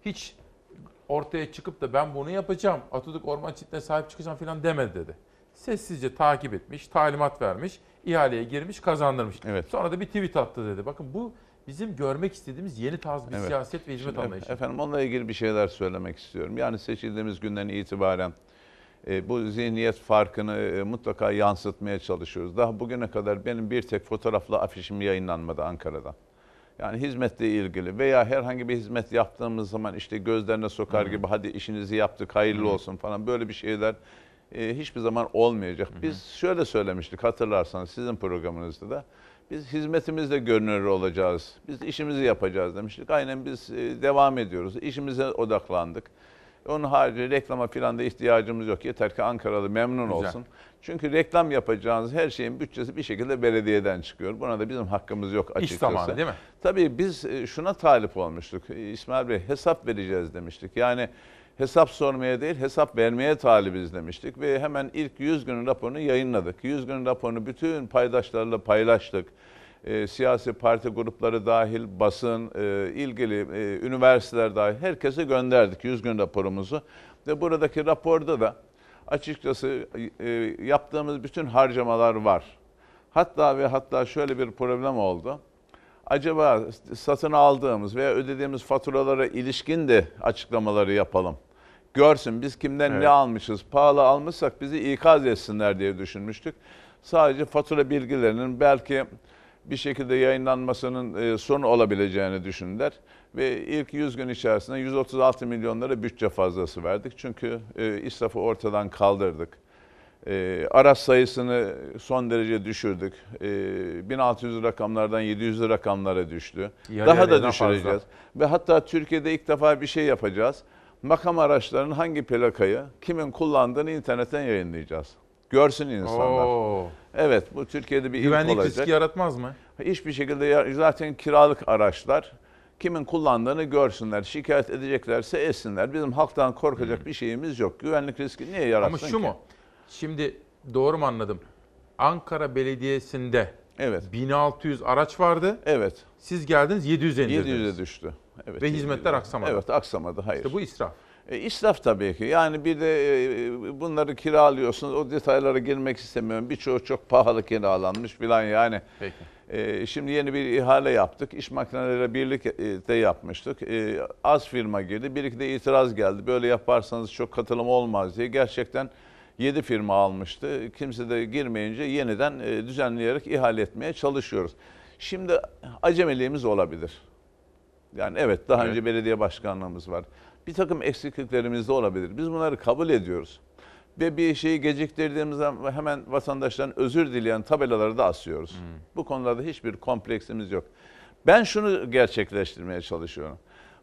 Hiç ortaya çıkıp da ben bunu yapacağım, Atatürk Orman Çiftliği'ne sahip çıkacağım falan demedi dedi. Sessizce takip etmiş, talimat vermiş, ihaleye girmiş, kazandırmış. Sonra da bir tweet attı dedi. Bakın bu bizim görmek istediğimiz yeni tarz bir Evet. siyaset ve hizmet Şimdi anlayışı. Efendim onunla ilgili bir şeyler söylemek istiyorum. Yani seçildiğimiz günden itibaren e, bu zihniyet farkını e, mutlaka yansıtmaya çalışıyoruz. Daha bugüne kadar benim bir tek fotoğrafla afişim yayınlanmadı Ankara'da. Yani hizmetle ilgili veya herhangi bir hizmet yaptığımız zaman işte gözlerine sokar gibi hadi işinizi yaptık hayırlı olsun falan böyle bir şeyler e, hiçbir zaman olmayacak. Biz şöyle söylemiştik hatırlarsanız sizin programınızda da biz hizmetimizde görünür olacağız. Biz işimizi yapacağız demiştik. Aynen biz e, devam ediyoruz. İşimize odaklandık. Onun harici reklama falan da ihtiyacımız yok. Yeter ki Ankaralı memnun Güzel. olsun. Çünkü reklam yapacağınız her şeyin bütçesi bir şekilde belediyeden çıkıyor. Buna da bizim hakkımız yok İş açıkçası. zamanı değil mi? Tabii biz e, şuna talip olmuştuk. E, İsmail Bey hesap vereceğiz demiştik. Yani hesap sormaya değil hesap vermeye talibiz demiştik. Ve hemen ilk 100 günün raporunu yayınladık. 100 günün raporunu bütün paydaşlarla paylaştık. E, siyasi parti grupları dahil, basın, e, ilgili e, üniversiteler dahil herkese gönderdik 100 gün raporumuzu. Ve buradaki raporda da açıkçası e, yaptığımız bütün harcamalar var. Hatta ve hatta şöyle bir problem oldu. Acaba satın aldığımız veya ödediğimiz faturalara ilişkin de açıklamaları yapalım. Görsün biz kimden Evet. ne almışız, pahalı almışsak bizi ikaz etsinler diye düşünmüştük. Sadece fatura bilgilerinin belki bir şekilde yayınlanmasının e, sorun olabileceğini düşündüler. Ve ilk 100 gün içerisinde 136 milyon lira bütçe fazlası verdik. Çünkü e, israfı ortadan kaldırdık. E, araç sayısını son derece düşürdük. E, 1600 rakamlardan 700 rakamlara düştü. Yarı Daha da daha fazla. düşüreceğiz. Ve hatta Türkiye'de ilk defa bir şey yapacağız. Makam araçlarının hangi plakayı kimin kullandığını internetten yayınlayacağız. Görsün insanlar. Oo. Evet bu Türkiye'de bir Güvenlik ilk olacak. riski yaratmaz mı? Hiçbir şekilde zaten kiralık araçlar kimin kullandığını görsünler. Şikayet edeceklerse etsinler. Bizim halktan korkacak bir şeyimiz yok. Güvenlik riski niye yaratsın Ama şu ki? mu? Şimdi doğru mu anladım? Ankara Belediyesi'nde evet. 1600 araç vardı. Evet. Siz geldiniz 700'e indirdiniz. 700'e düştü. Evet, Ve 700'e. hizmetler aksamadı. Evet aksamadı. Hayır. İşte bu israf. E, israf tabii ki. Yani bir de e, bunları kiralıyorsunuz. O detaylara girmek istemiyorum. Birçoğu çok pahalı kiralanmış filan yani. Peki. E, şimdi yeni bir ihale yaptık. İş makineleriyle birlikte yapmıştık. E, az firma girdi. Bir iki de itiraz geldi. Böyle yaparsanız çok katılım olmaz diye. Gerçekten 7 firma almıştı. Kimse de girmeyince yeniden e, düzenleyerek ihale etmeye çalışıyoruz. Şimdi acemiliğimiz olabilir. Yani evet daha Evet. önce belediye başkanlığımız var. Bir takım eksikliklerimiz de olabilir. Biz bunları kabul ediyoruz. ve bir şeyi geciktirdiğimiz zaman hemen vatandaşların özür dileyen tabelaları da asıyoruz. Bu konularda hiçbir kompleksimiz yok. Ben şunu gerçekleştirmeye çalışıyorum.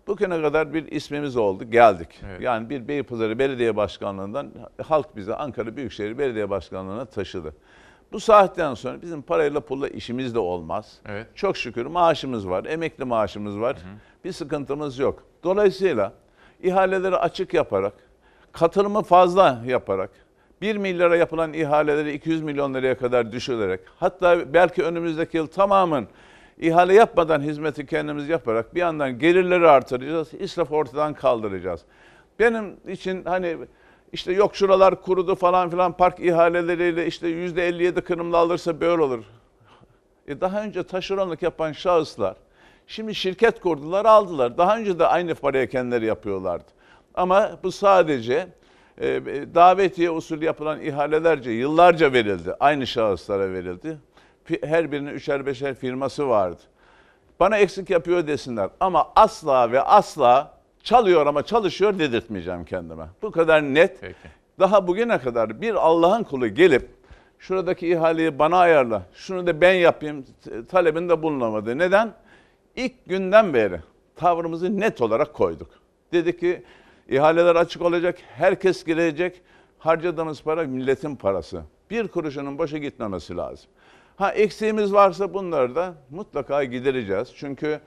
Bugüne kadar bir ismimiz oldu, geldik. Yani bir Beypazarı Belediye Başkanlığı'ndan halk bize Ankara Büyükşehir Belediye Başkanlığı'na taşıdı. Bu saatten sonra bizim parayla pulla işimiz de olmaz. Evet. Çok şükür maaşımız var, emekli maaşımız var. Bir sıkıntımız yok. Dolayısıyla ihaleleri açık yaparak, katılımı fazla yaparak, 1 milyara yapılan ihaleleri 200 milyon liraya kadar düşürerek, hatta belki önümüzdeki yıl tamamın ihale yapmadan hizmeti kendimiz yaparak bir yandan gelirleri artıracağız, israfı ortadan kaldıracağız. Benim için hani işte yok şuralar kurudu falan filan park ihaleleriyle işte %57 kırımlı alırsa böyle olur. E daha önce taşeronluk yapan şahıslar şimdi şirket kurdular aldılar. Daha önce de aynı paraya kendileri yapıyorlardı. Ama bu sadece e, davetiye usulü yapılan ihalelerce yıllarca verildi. Aynı şahıslara verildi. Her birinin üçer beşer firması vardı. Bana eksik yapıyor desinler ama asla ve asla çalıyor ama çalışıyor dedirtmeyeceğim kendime. Bu kadar net. Daha bugüne kadar bir Allah'ın kulu gelip şuradaki ihaleyi bana ayarla, şunu da ben yapayım talebinde bulunamadı. Neden? İlk günden beri tavrımızı net olarak koyduk. Dedi ki ihaleler açık olacak, herkes girecek, harcadığımız para milletin parası. Bir kuruşunun boşa gitmemesi lazım. Ha eksiğimiz varsa bunları da mutlaka gidereceğiz. Çünkü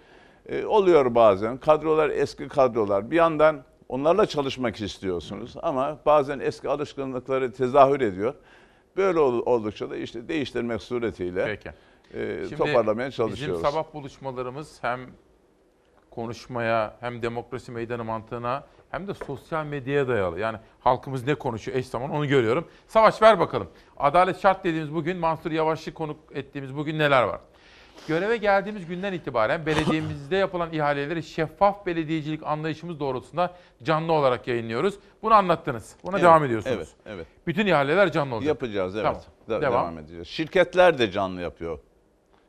e, oluyor bazen kadrolar eski kadrolar. Bir yandan onlarla çalışmak istiyorsunuz ama bazen eski alışkanlıkları tezahür ediyor. Böyle ol- oldukça da işte değiştirmek suretiyle Peki. e, Şimdi toparlamaya çalışıyoruz. Bizim sabah buluşmalarımız hem konuşmaya hem demokrasi meydanı mantığına hem de sosyal medyaya dayalı. Yani halkımız ne konuşuyor eş zaman onu görüyorum. Savaş ver bakalım. Adalet şart dediğimiz bugün Mansur Yavaş'ı konuk ettiğimiz bugün neler var? Göreve geldiğimiz günden itibaren belediyemizde yapılan ihaleleri şeffaf belediyecilik anlayışımız doğrultusunda canlı olarak yayınlıyoruz. Bunu anlattınız. Buna Evet, devam ediyorsunuz. Evet, evet. Bütün ihaleler canlı olacak. Yapacağız evet. Tamam. De- Devam. devam. edeceğiz. Şirketler de canlı yapıyor.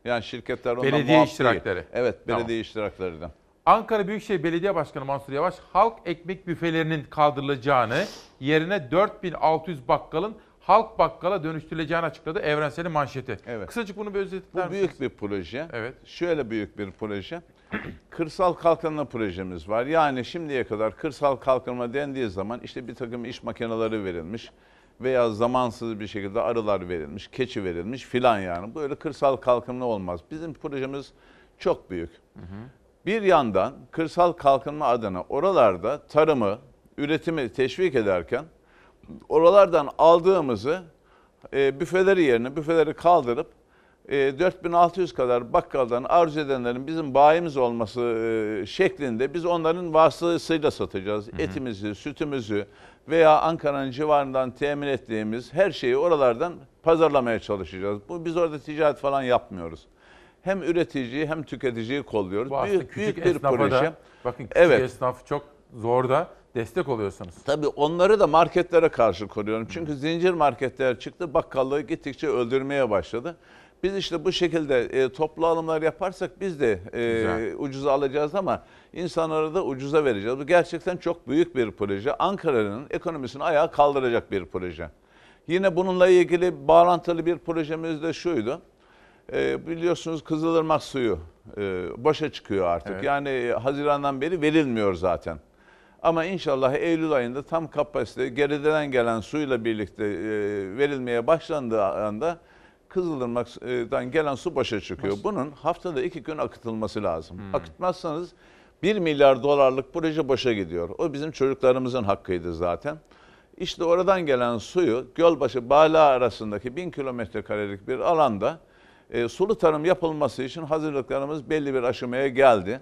Yani şirketler ondan Belediye iştirakleri. Değil. Evet, Tamam. belediye iştiraklarından. Ankara Büyükşehir Belediye Başkanı Mansur Yavaş halk ekmek büfelerinin kaldırılacağını yerine 4600 bakkalın halk bakkala dönüştürüleceğini açıkladı Evrensel'in manşeti. Evet. Kısacık bunu bir özetler Bu misiniz? büyük bir proje. Evet. Şöyle büyük bir proje. Kırsal kalkınma projemiz var. Yani şimdiye kadar kırsal kalkınma dendiği zaman işte bir takım iş makineleri verilmiş veya zamansız bir şekilde arılar verilmiş, keçi verilmiş filan yani. Böyle kırsal kalkınma olmaz. Bizim projemiz çok büyük. Bir yandan kırsal kalkınma adına oralarda tarımı, üretimi teşvik ederken oralardan aldığımızı e, büfeleri yerine büfeleri kaldırıp e, 4600 kadar bakkaldan arzu edenlerin bizim bayimiz olması e, şeklinde biz onların vasıtasıyla satacağız. Etimizi, sütümüzü veya Ankara'nın civarından temin ettiğimiz her şeyi oralardan pazarlamaya çalışacağız. Bu biz orada ticaret falan yapmıyoruz. Hem üreticiyi hem tüketiciyi kolluyoruz. Bu büyük, küçük büyük bir proje. da, bakın küçük evet. esnaf çok zor da destek oluyorsunuz. Tabii onları da marketlere karşı koruyorum. Çünkü zincir marketler çıktı, bakkallığı gittikçe öldürmeye başladı. Biz işte bu şekilde e, toplu alımlar yaparsak biz de e, ucuza alacağız ama insanlara da ucuza vereceğiz. Bu gerçekten çok büyük bir proje. Ankara'nın ekonomisini ayağa kaldıracak bir proje. Yine bununla ilgili bağlantılı bir projemiz de şuydu. E, biliyorsunuz Kızılırmak suyu e, boşa çıkıyor artık. Evet. Yani Haziran'dan beri verilmiyor zaten. Ama inşallah Eylül ayında tam kapasite geriden gelen suyla birlikte e, verilmeye başlandığı anda Kızılırmak'tan gelen su boşa çıkıyor. Bunun haftada iki gün akıtılması lazım. Akıtmazsanız 1 milyar dolarlık proje boşa gidiyor. O bizim çocuklarımızın hakkıydı zaten. İşte oradan gelen suyu Gölbaşı Bala arasındaki 1000 kilometre karelik bir alanda e, sulu tarım yapılması için hazırlıklarımız belli bir aşamaya geldi.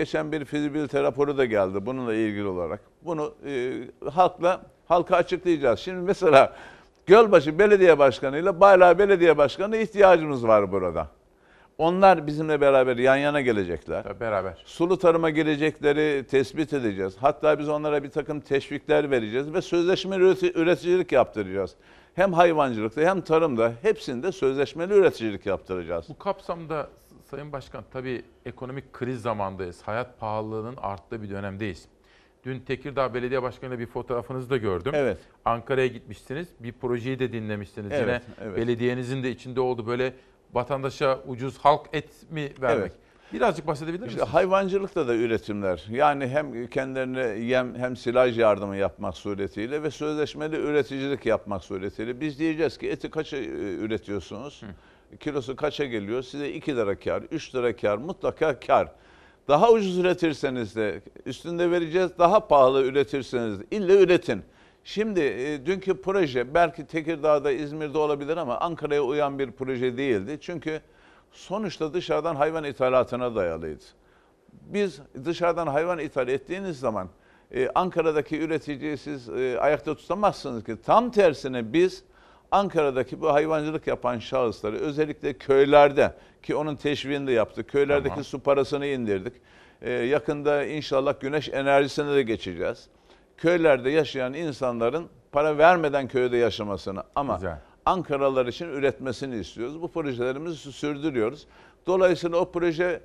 Geçen bir fizibilite raporu da geldi bununla ilgili olarak. Bunu e, halkla halka açıklayacağız. Şimdi mesela Gölbaşı Belediye Başkanı ile Bayla Belediye Başkanı ihtiyacımız var burada. Onlar bizimle beraber yan yana gelecekler. Beraber. Sulu tarıma girecekleri tespit edeceğiz. Hatta biz onlara bir takım teşvikler vereceğiz ve sözleşmeli üreti- üreticilik yaptıracağız. Hem hayvancılıkta hem tarımda hepsinde sözleşmeli üreticilik yaptıracağız. Bu kapsamda Sayın Başkan tabii ekonomik kriz zamandayız. Hayat pahalılığının arttığı bir dönemdeyiz. Dün Tekirdağ Belediye Başkanı'yla bir fotoğrafınızı da gördüm. Evet. Ankara'ya gitmişsiniz. Bir projeyi de dinlemişsiniz. Evet, Yine evet. belediyenizin de içinde oldu böyle vatandaşa ucuz halk et mi vermek? Evet. Birazcık bahsedebilir İşte misiniz? hayvancılıkta da üretimler. Yani hem kendilerine yem hem silaj yardımı yapmak suretiyle ve sözleşmeli üreticilik yapmak suretiyle biz diyeceğiz ki eti kaça e, üretiyorsunuz? Kilosu kaça geliyor? Size 2 lira kar, 3 lira kar, mutlaka kar. Daha ucuz üretirseniz de üstünde vereceğiz. Daha pahalı üretirseniz de illa üretin. Şimdi e, dünkü proje belki Tekirdağ'da, İzmir'de olabilir ama Ankara'ya uyan bir proje değildi. Çünkü sonuçta dışarıdan hayvan ithalatına dayalıydı. Biz dışarıdan hayvan ithal ettiğiniz zaman e, Ankara'daki üreticiyi siz e, ayakta tutamazsınız ki. Tam tersine biz Ankara'daki bu hayvancılık yapan şahısları özellikle köylerde ki onun teşviğini de yaptık. Köylerdeki Tamam. su parasını indirdik. E, yakında inşallah güneş enerjisine de geçeceğiz. Köylerde yaşayan insanların para vermeden köyde yaşamasını ama Güzel. Ankaralılar için üretmesini istiyoruz. Bu projelerimizi sürdürüyoruz. Dolayısıyla o proje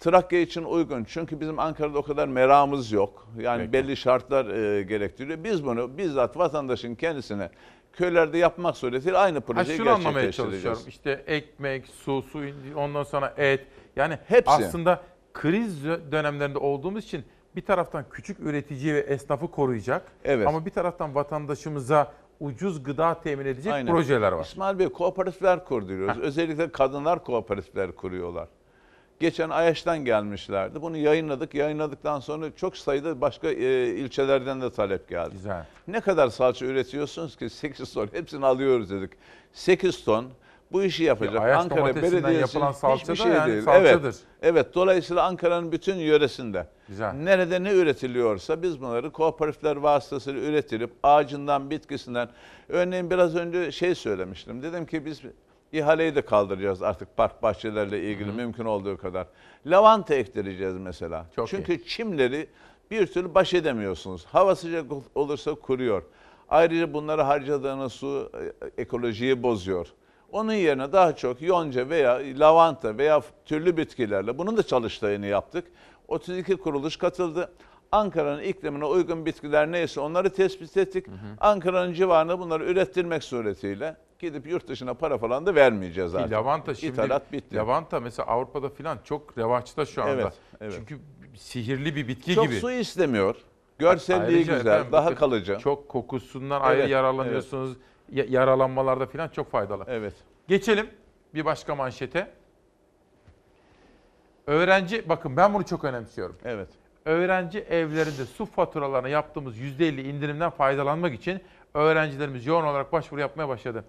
Trakya için uygun. Çünkü bizim Ankara'da o kadar meramız yok. Yani Peki. belli şartlar e, gerektiriyor. Biz bunu bizzat vatandaşın kendisine köylerde yapmak suretiyle aynı Ha, projeyi şunu anlamaya çalışıyorum. İşte ekmek, su, su, ondan sonra et. Yani Hepsi. aslında kriz dönemlerinde olduğumuz için bir taraftan küçük üreticiyi ve esnafı koruyacak. Evet. Ama bir taraftan vatandaşımıza ucuz gıda temin edecek Aynen. projeler var. İsmail Bey kooperatifler kurduruyoruz. Özellikle kadınlar kooperatifler kuruyorlar. Geçen Ayaş'tan gelmişlerdi. Bunu yayınladık. Yayınladıktan sonra çok sayıda başka e, ilçelerden de talep geldi. Güzel. Ne kadar salça üretiyorsunuz ki? 8 ton. Hepsini alıyoruz dedik. 8 ton bu işi yapacak. Ya Ayaş Ankara Belediyesi yapılan salça hiçbir da şey yani değil. salçadır. Evet. Evet. Dolayısıyla Ankara'nın bütün yöresinde Güzel. nerede ne üretiliyorsa biz bunları kooperatifler vasıtasıyla üretilip ağacından, bitkisinden. Örneğin biraz önce şey söylemiştim. Dedim ki biz ihaleyi de kaldıracağız artık park bahçelerle ilgili mümkün olduğu kadar. Lavanta ektireceğiz mesela. Çok Çünkü çimleri bir türlü baş edemiyorsunuz. Hava sıcak ol- olursa kuruyor. Ayrıca bunlara harcadığınız su e, ekolojiyi bozuyor. Onun yerine daha çok yonca veya lavanta veya türlü bitkilerle bunun da çalıştayını yaptık. 32 kuruluş katıldı. Ankara'nın iklimine uygun bitkiler neyse onları tespit ettik. Ankara'nın civarında bunları ürettirmek suretiyle gidip yurt dışına para falan da vermeyeceğiz artık. lavanta şimdi İthalat bitti. lavanta mesela Avrupa'da falan çok revaçta şu anda. Evet, evet. Çünkü sihirli bir bitki Çok gibi. su istemiyor. Görselliği Ayrıca güzel, efendim, daha kalıcı. Çok kokusundan ayrı Evet, yararlanıyorsunuz. Ya- Yaralanmalarda falan çok faydalı. Evet. Geçelim bir başka manşete. Öğrenci, bakın ben bunu çok önemsiyorum. Evet. Öğrenci evlerinde su faturalarına yaptığımız %50 indirimden faydalanmak için öğrencilerimiz yoğun olarak başvuru yapmaya başladı.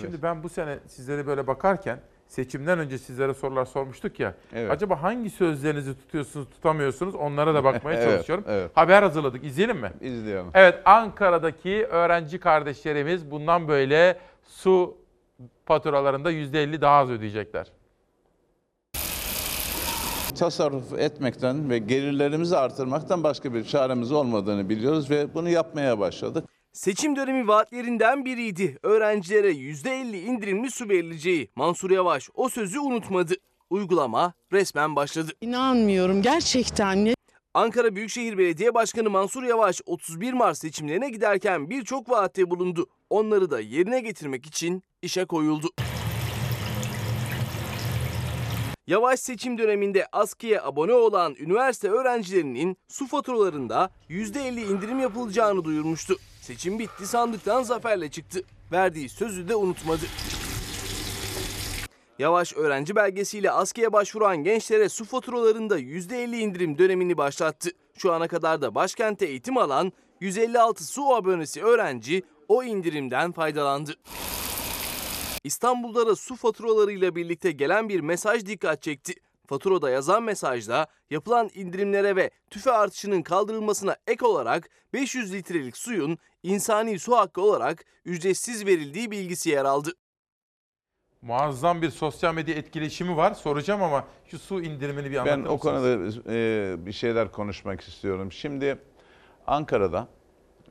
Şimdi ben bu sene sizlere böyle bakarken seçimden önce sizlere sorular sormuştuk ya. Evet. Acaba hangi sözlerinizi tutuyorsunuz, tutamıyorsunuz onlara da bakmaya Evet, çalışıyorum. evet. Haber hazırladık. İzleyelim mi? İzleyelim. Evet, Ankara'daki öğrenci kardeşlerimiz bundan böyle su faturalarında %50 daha az ödeyecekler. tasarruf etmekten ve gelirlerimizi artırmaktan başka bir çaremiz olmadığını biliyoruz ve bunu yapmaya başladık. Seçim dönemi vaatlerinden biriydi. Öğrencilere %50 indirimli su verileceği. Mansur Yavaş o sözü unutmadı. Uygulama resmen başladı. İnanmıyorum gerçekten. Ne? Ankara Büyükşehir Belediye Başkanı Mansur Yavaş 31 Mart seçimlerine giderken birçok vaatte bulundu. Onları da yerine getirmek için işe koyuldu. Yavaş seçim döneminde askıya abone olan üniversite öğrencilerinin su faturalarında %50 indirim yapılacağını duyurmuştu. Seçim bitti sandıktan zaferle çıktı. Verdiği sözü de unutmadı. Yavaş öğrenci belgesiyle askıya başvuran gençlere su faturalarında %50 indirim dönemini başlattı. Şu ana kadar da başkentte eğitim alan 156 su abonesi öğrenci o indirimden faydalandı. İstanbul'da da su faturalarıyla birlikte gelen bir mesaj dikkat çekti. Faturada yazan mesajda yapılan indirimlere ve tüfe artışının kaldırılmasına ek olarak 500 litrelik suyun insani su hakkı olarak ücretsiz verildiği bilgisi yer aldı. Muazzam bir sosyal medya etkileşimi var. Soracağım ama şu su indirimini bir anlatır Ben o konuda e, bir şeyler konuşmak istiyorum. Şimdi Ankara'da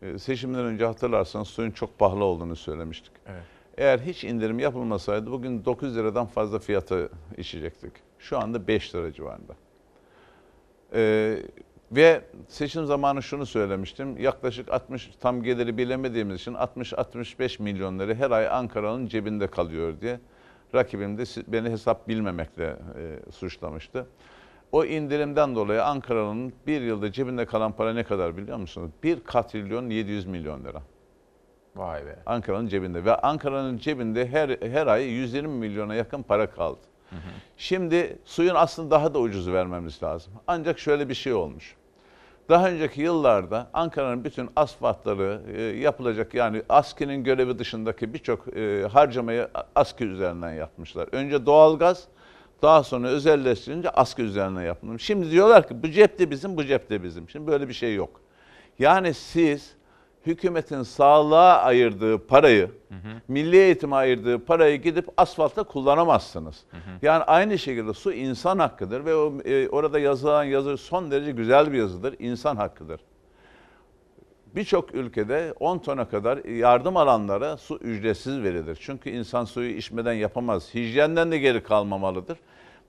e, seçimden önce hatırlarsanız suyun çok pahalı olduğunu söylemiştik. Evet. Eğer hiç indirim yapılmasaydı bugün 9 liradan fazla fiyata içecektik. Şu anda 5 lira civarında. Ee, Ve seçim zamanı şunu söylemiştim. Yaklaşık 60 tam geliri bilemediğimiz için 60-65 milyon lira her ay Ankara'nın cebinde kalıyor diye. Rakibim de beni hesap bilmemekle e, suçlamıştı. O indirimden dolayı Ankara'nın bir yılda cebinde kalan para ne kadar biliyor musunuz? 1 katrilyon 700 milyon lira. Vay be. Ankara'nın cebinde ve Ankara'nın cebinde her her ay 120 milyona yakın para kaldı. Şimdi suyun aslında daha da ucuz vermemiz lazım. Ancak şöyle bir şey olmuş. Daha önceki yıllarda Ankara'nın bütün asfaltları e, yapılacak yani ASKİ'nin görevi dışındaki birçok e, harcamayı ASKİ üzerinden yapmışlar. Önce doğalgaz, daha sonra özelleştirince ASKİ üzerinden yapılmış. Şimdi diyorlar ki bu cepte bizim, bu cepte bizim. Şimdi böyle bir şey yok. Yani siz hükümetin sağlığa ayırdığı parayı, milli eğitime ayırdığı parayı gidip asfaltta kullanamazsınız. Yani aynı şekilde su insan hakkıdır ve o, e, orada yazılan yazı son derece güzel bir yazıdır. İnsan hakkıdır. Birçok ülkede 10 tona kadar yardım alanlara su ücretsiz verilir. Çünkü insan suyu içmeden yapamaz. Hijyenden de geri kalmamalıdır.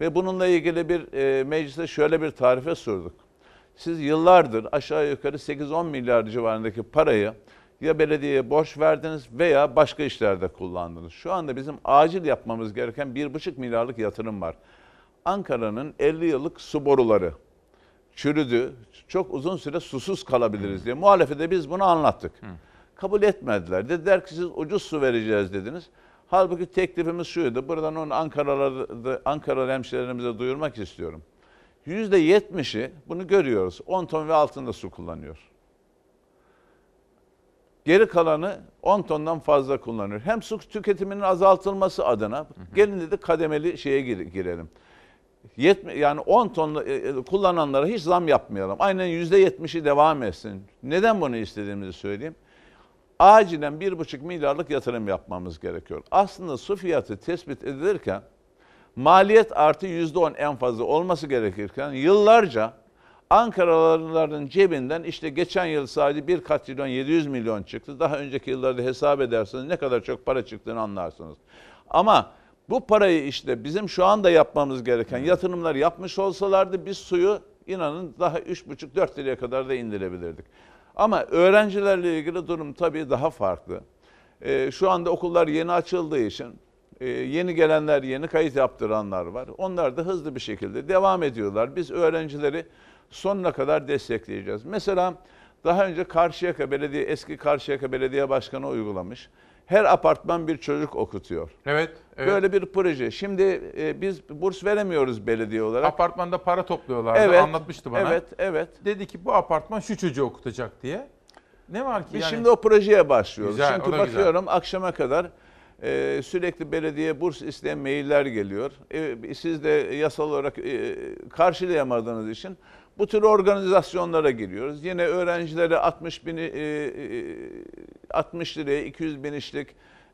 Ve bununla ilgili bir e, meclise şöyle bir tarife sorduk. Siz yıllardır aşağı yukarı 8-10 milyar civarındaki parayı ya belediyeye borç verdiniz veya başka işlerde kullandınız. Şu anda bizim acil yapmamız gereken 1,5 milyarlık yatırım var. Ankara'nın 50 yıllık su boruları çürüdü. Çok uzun süre susuz kalabiliriz diye. Muhalefete biz bunu anlattık. Kabul etmediler. Dediler ki siz ucuz su vereceğiz dediniz. Halbuki teklifimiz şuydu. Buradan onu Ankaralı, Ankara hemşehrilerimize duyurmak istiyorum. Yüzde yetmişi bunu görüyoruz. 10 ton ve altında su kullanıyor. Geri kalanı 10 tondan fazla kullanıyor. Hem su tüketiminin azaltılması adına gelin dedi kademeli şeye gir- girelim. Yetme, yani 10 ton e, e, kullananlara hiç zam yapmayalım. Aynen %70'i devam etsin. Neden bunu istediğimizi söyleyeyim. Acilen 1,5 milyarlık yatırım yapmamız gerekiyor. Aslında su fiyatı tespit edilirken maliyet artı %10 en fazla olması gerekirken yıllarca Ankaralıların cebinden işte geçen yıl sadece bir katrilyon 700 milyon çıktı. Daha önceki yıllarda hesap ederseniz ne kadar çok para çıktığını anlarsınız. Ama bu parayı işte bizim şu anda yapmamız gereken yatırımlar yapmış olsalardı biz suyu inanın daha 3,5-4 liraya kadar da indirebilirdik. Ama öğrencilerle ilgili durum tabii daha farklı. Ee, şu anda okullar yeni açıldığı için e, yeni gelenler, yeni kayıt yaptıranlar var. Onlar da hızlı bir şekilde devam ediyorlar. Biz öğrencileri sonuna kadar destekleyeceğiz. Mesela daha önce Karşıyaka Belediye, eski Karşıyaka Belediye Başkanı uygulamış. Her apartman bir çocuk okutuyor. Evet. evet. Böyle bir proje. Şimdi e, biz burs veremiyoruz belediye olarak. Apartmanda para topluyorlardı. Evet, Anlatmıştı bana. evet, evet. Dedi ki bu apartman şu çocuğu okutacak diye. Ne var ki Biz yani? şimdi o projeye başlıyoruz. Güzel, Çünkü da güzel. bakıyorum akşama kadar e, sürekli belediye burs isteyen mailler geliyor. E, siz de yasal olarak e, karşılayamadığınız için bu tür organizasyonlara giriyoruz. Yine öğrencilere 60 bin, e, e, 60 liraya 200 bin işlik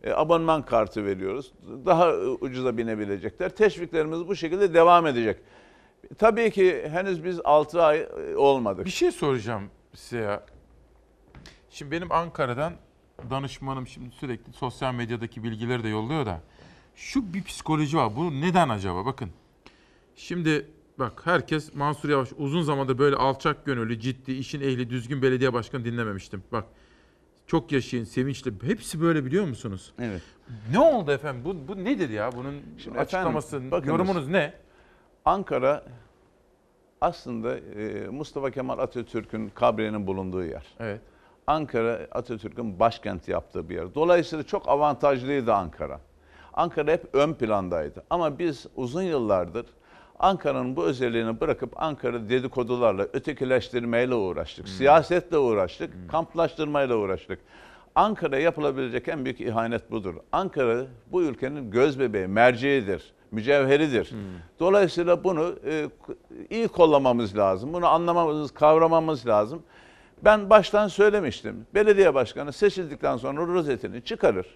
e, abonman kartı veriyoruz. Daha ucuza binebilecekler. Teşviklerimiz bu şekilde devam edecek. Tabii ki henüz biz 6 ay e, olmadık. Bir şey soracağım size ya. Şimdi benim Ankara'dan danışmanım şimdi sürekli sosyal medyadaki bilgileri de yolluyor da. Şu bir psikoloji var. Bu neden acaba? Bakın. Şimdi bak herkes Mansur Yavaş uzun zamandır böyle alçak gönüllü, ciddi, işin ehli, düzgün belediye başkanı dinlememiştim. Bak çok yaşayın, sevinçli. Hepsi böyle biliyor musunuz? Evet. Ne oldu efendim? Bu, bu nedir ya? Bunun Şimdi açıklaması, efendim, bakınız. yorumunuz ne? Ankara aslında e, Mustafa Kemal Atatürk'ün kabrinin bulunduğu yer. Evet. Ankara Atatürk'ün başkent yaptığı bir yer. Dolayısıyla çok avantajlıydı Ankara. Ankara hep ön plandaydı. Ama biz uzun yıllardır Ankara'nın bu özelliğini bırakıp Ankara dedikodularla, ötekileştirmeyle uğraştık. Siyasetle uğraştık, kamplaştırmayla uğraştık. Ankara'ya yapılabilecek en büyük ihanet budur. Ankara bu ülkenin göz bebeği, merceğidir, mücevheridir. Dolayısıyla bunu e, iyi kollamamız lazım. Bunu anlamamız, kavramamız lazım. Ben baştan söylemiştim. Belediye başkanı seçildikten sonra rozetini çıkarır.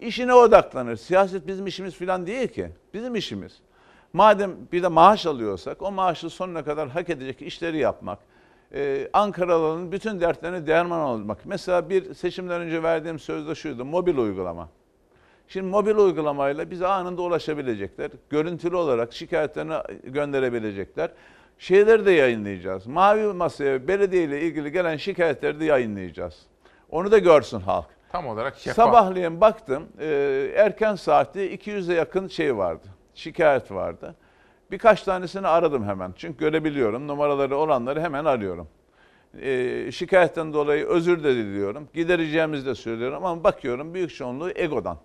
İşine odaklanır. Siyaset bizim işimiz falan değil ki. Bizim işimiz. Madem bir de maaş alıyorsak o maaşı sonuna kadar hak edecek işleri yapmak. Ee, Ankaralıların bütün dertlerine derman olmak. Mesela bir seçimden önce verdiğim sözde şuydu. Mobil uygulama. Şimdi mobil uygulamayla bize anında ulaşabilecekler. Görüntülü olarak şikayetlerini gönderebilecekler. Şeyleri de yayınlayacağız. Mavi Masa'ya belediye ile ilgili gelen şikayetleri de yayınlayacağız. Onu da görsün halk. Tam olarak şeffaf. Sabahleyin baktım e, erken saatte 200'e yakın şey vardı. Şikayet vardı. Birkaç tanesini aradım hemen. Çünkü görebiliyorum. Numaraları olanları hemen arıyorum. E, şikayetten dolayı özür de diliyorum. Gidereceğimizi de söylüyorum ama bakıyorum büyük çoğunluğu egodan.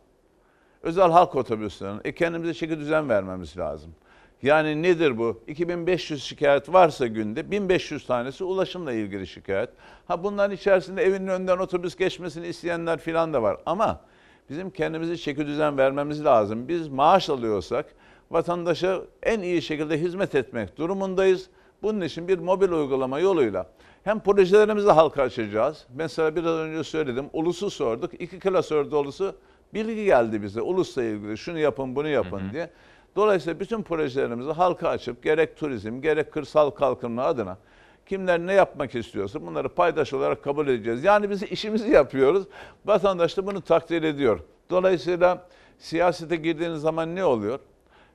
Özel halk otobüslerinin. E kendimize çeki düzen vermemiz lazım. Yani nedir bu? 2500 şikayet varsa günde 1500 tanesi ulaşımla ilgili şikayet. Ha bunların içerisinde evinin önünden otobüs geçmesini isteyenler filan da var. Ama bizim kendimize çeki düzen vermemiz lazım. Biz maaş alıyorsak vatandaşa en iyi şekilde hizmet etmek durumundayız. Bunun için bir mobil uygulama yoluyla hem projelerimizi halka açacağız. Mesela biraz önce söyledim. Ulusu sorduk. İki klasör dolusu bilgi geldi bize. Ulusla ilgili şunu yapın bunu yapın diye. Dolayısıyla bütün projelerimizi halka açıp gerek turizm gerek kırsal kalkınma adına kimler ne yapmak istiyorsa bunları paydaş olarak kabul edeceğiz. Yani biz işimizi yapıyoruz. Vatandaş da bunu takdir ediyor. Dolayısıyla siyasete girdiğiniz zaman ne oluyor?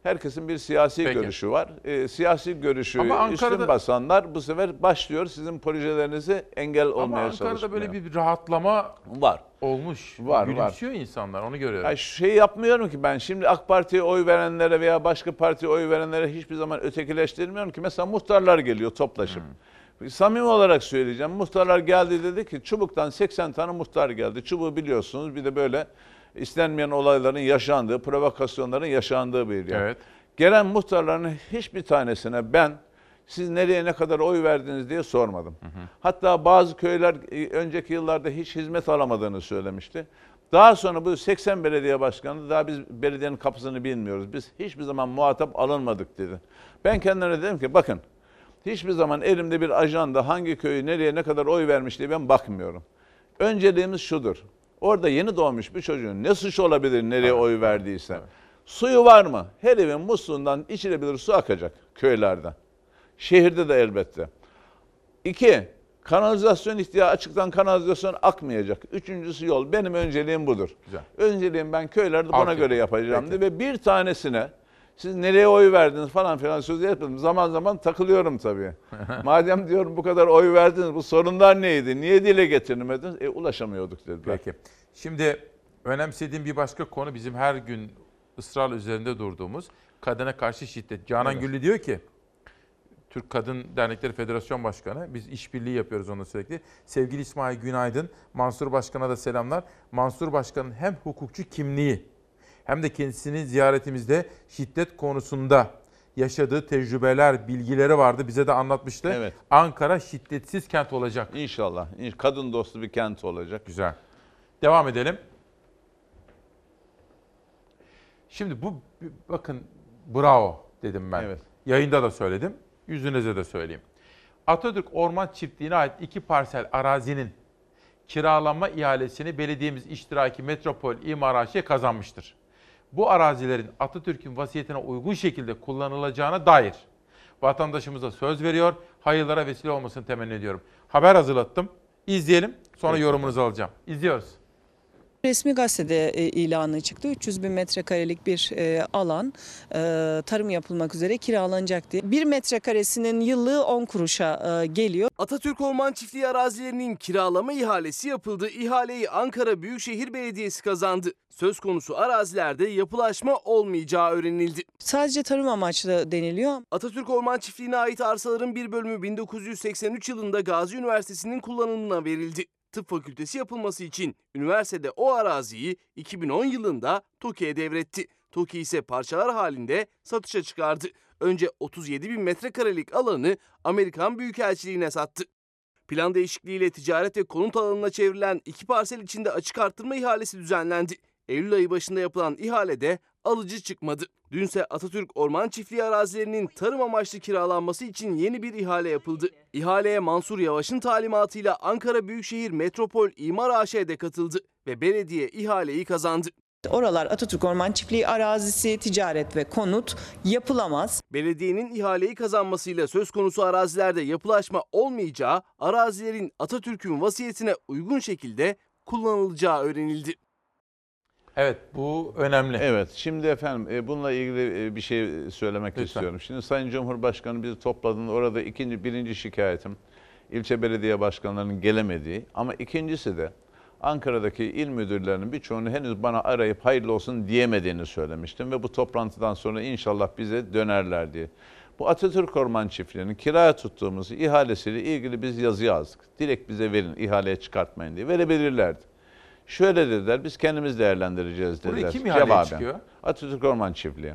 Herkesin bir siyasi Peki. görüşü var. Ee, siyasi görüşü Ama Ankara'da- üstün basanlar bu sefer başlıyor sizin projelerinizi engel Ama olmaya Ankara'da çalışmaya. böyle bir rahatlama var. olmuş. Var, var. Gülümsüyor insanlar onu görüyorum. Ya şey yapmıyorum ki ben şimdi AK Parti'ye oy verenlere veya başka partiye oy verenlere hiçbir zaman ötekileştirmiyorum ki. Mesela muhtarlar geliyor toplaşıp. Samimi olarak söyleyeceğim. Muhtarlar geldi dedi ki Çubuk'tan 80 tane muhtar geldi. Çubuk'u biliyorsunuz bir de böyle istenmeyen olayların yaşandığı, provokasyonların yaşandığı bir yer. Evet. Gelen muhtarların hiçbir tanesine ben siz nereye ne kadar oy verdiniz diye sormadım. Hatta bazı köyler e, önceki yıllarda hiç hizmet alamadığını söylemişti. Daha sonra bu 80 belediye başkanı daha biz belediyenin kapısını bilmiyoruz. Biz hiçbir zaman muhatap alınmadık dedi. Ben kendilerine dedim ki bakın hiçbir zaman elimde bir ajanda hangi köyü nereye ne kadar oy vermiş diye ben bakmıyorum. Önceliğimiz şudur. Orada yeni doğmuş bir çocuğun ne suç olabilir nereye oy verdiyse. Suyu var mı? Her evin musluğundan içilebilir su akacak köylerde. Şehirde de elbette. İki, kanalizasyon ihtiyacı açıktan kanalizasyon akmayacak. Üçüncüsü yol. Benim önceliğim budur. Güzel. Önceliğim ben köylerde buna göre yapacağım Peki. ve bir tanesine siz nereye oy verdiniz falan filan sözü yapmadım. Zaman zaman takılıyorum tabii. Madem diyorum bu kadar oy verdiniz bu sorunlar neydi? Niye dile getirmediniz? E ulaşamıyorduk dediler. Peki. Şimdi önemsediğim bir başka konu bizim her gün ısrarla üzerinde durduğumuz kadına karşı şiddet. Canan Evet. Güllü diyor ki Türk Kadın Dernekleri Federasyon Başkanı. Biz işbirliği yapıyoruz onunla sürekli. Sevgili İsmail Günaydın, Mansur Başkan'a da selamlar. Mansur Başkan'ın hem hukukçu kimliği hem de kendisinin ziyaretimizde şiddet konusunda yaşadığı tecrübeler, bilgileri vardı. Bize de anlatmıştı. Evet. Ankara şiddetsiz kent olacak. İnşallah. İnş- Kadın dostu bir kent olacak. Güzel. Devam edelim. Şimdi bu bakın bravo dedim ben. Evet. Yayında da söyledim. Yüzünüze de söyleyeyim. Atatürk Orman Çiftliği'ne ait iki parsel arazinin kiralama ihalesini belediyemiz iştiraki Metropol İmar AŞ kazanmıştır. Bu arazilerin Atatürk'ün vasiyetine uygun şekilde kullanılacağına dair vatandaşımıza söz veriyor. Hayırlara vesile olmasını temenni ediyorum. Haber hazırlattım. İzleyelim. Sonra yorumunuzu alacağım. İzliyoruz. Resmi gazetede e, ilanı çıktı. 300 bin metrekarelik bir e, alan e, tarım yapılmak üzere kiralanacak diye. Bir metrekaresinin yıllığı 10 kuruşa geliyor. Atatürk Orman Çiftliği arazilerinin kiralama ihalesi yapıldı. İhaleyi Ankara Büyükşehir Belediyesi kazandı. Söz konusu arazilerde yapılaşma olmayacağı öğrenildi. Sadece tarım amaçlı deniliyor. Atatürk Orman Çiftliği'ne ait arsaların bir bölümü 1983 yılında Gazi Üniversitesi'nin kullanımına verildi. Tıp fakültesi yapılması için üniversitede o araziyi 2010 yılında TOKİ'ye devretti. TOKİ ise parçalar halinde satışa çıkardı. Önce 37 bin metrekarelik alanı Amerikan Büyükelçiliğine sattı. Plan değişikliğiyle ticaret ve konut alanına çevrilen iki parsel içinde açık arttırma ihalesi düzenlendi. Eylül ayı başında yapılan ihalede alıcı çıkmadı. Dünse Atatürk Orman Çiftliği arazilerinin tarım amaçlı kiralanması için yeni bir ihale yapıldı. İhaleye Mansur Yavaş'ın talimatıyla Ankara Büyükşehir Metropol İmar AŞ'de katıldı ve belediye ihaleyi kazandı. Oralar Atatürk Orman Çiftliği arazisi, ticaret ve konut yapılamaz. Belediyenin ihaleyi kazanmasıyla söz konusu arazilerde yapılaşma olmayacağı, arazilerin Atatürk'ün vasiyetine uygun şekilde kullanılacağı öğrenildi. Evet bu önemli. Evet şimdi efendim e, bununla ilgili e, bir şey söylemek Lütfen. istiyorum. Şimdi Sayın Cumhurbaşkanı bizi topladığında orada ikinci birinci şikayetim ilçe belediye başkanlarının gelemediği ama ikincisi de Ankara'daki il müdürlerinin birçoğunu henüz bana arayıp hayırlı olsun diyemediğini söylemiştim ve bu toplantıdan sonra inşallah bize dönerler diye. Bu Atatürk Orman Çiftliği'nin kiraya tuttuğumuz ihalesiyle ilgili biz yazı yazdık. Direkt bize verin, ihaleye çıkartmayın diye. Verebilirlerdi. Şöyle dediler, biz kendimiz değerlendireceğiz dediler. Buraya kim ihaleye Cevaben. çıkıyor? Atatürk Orman Çiftliği.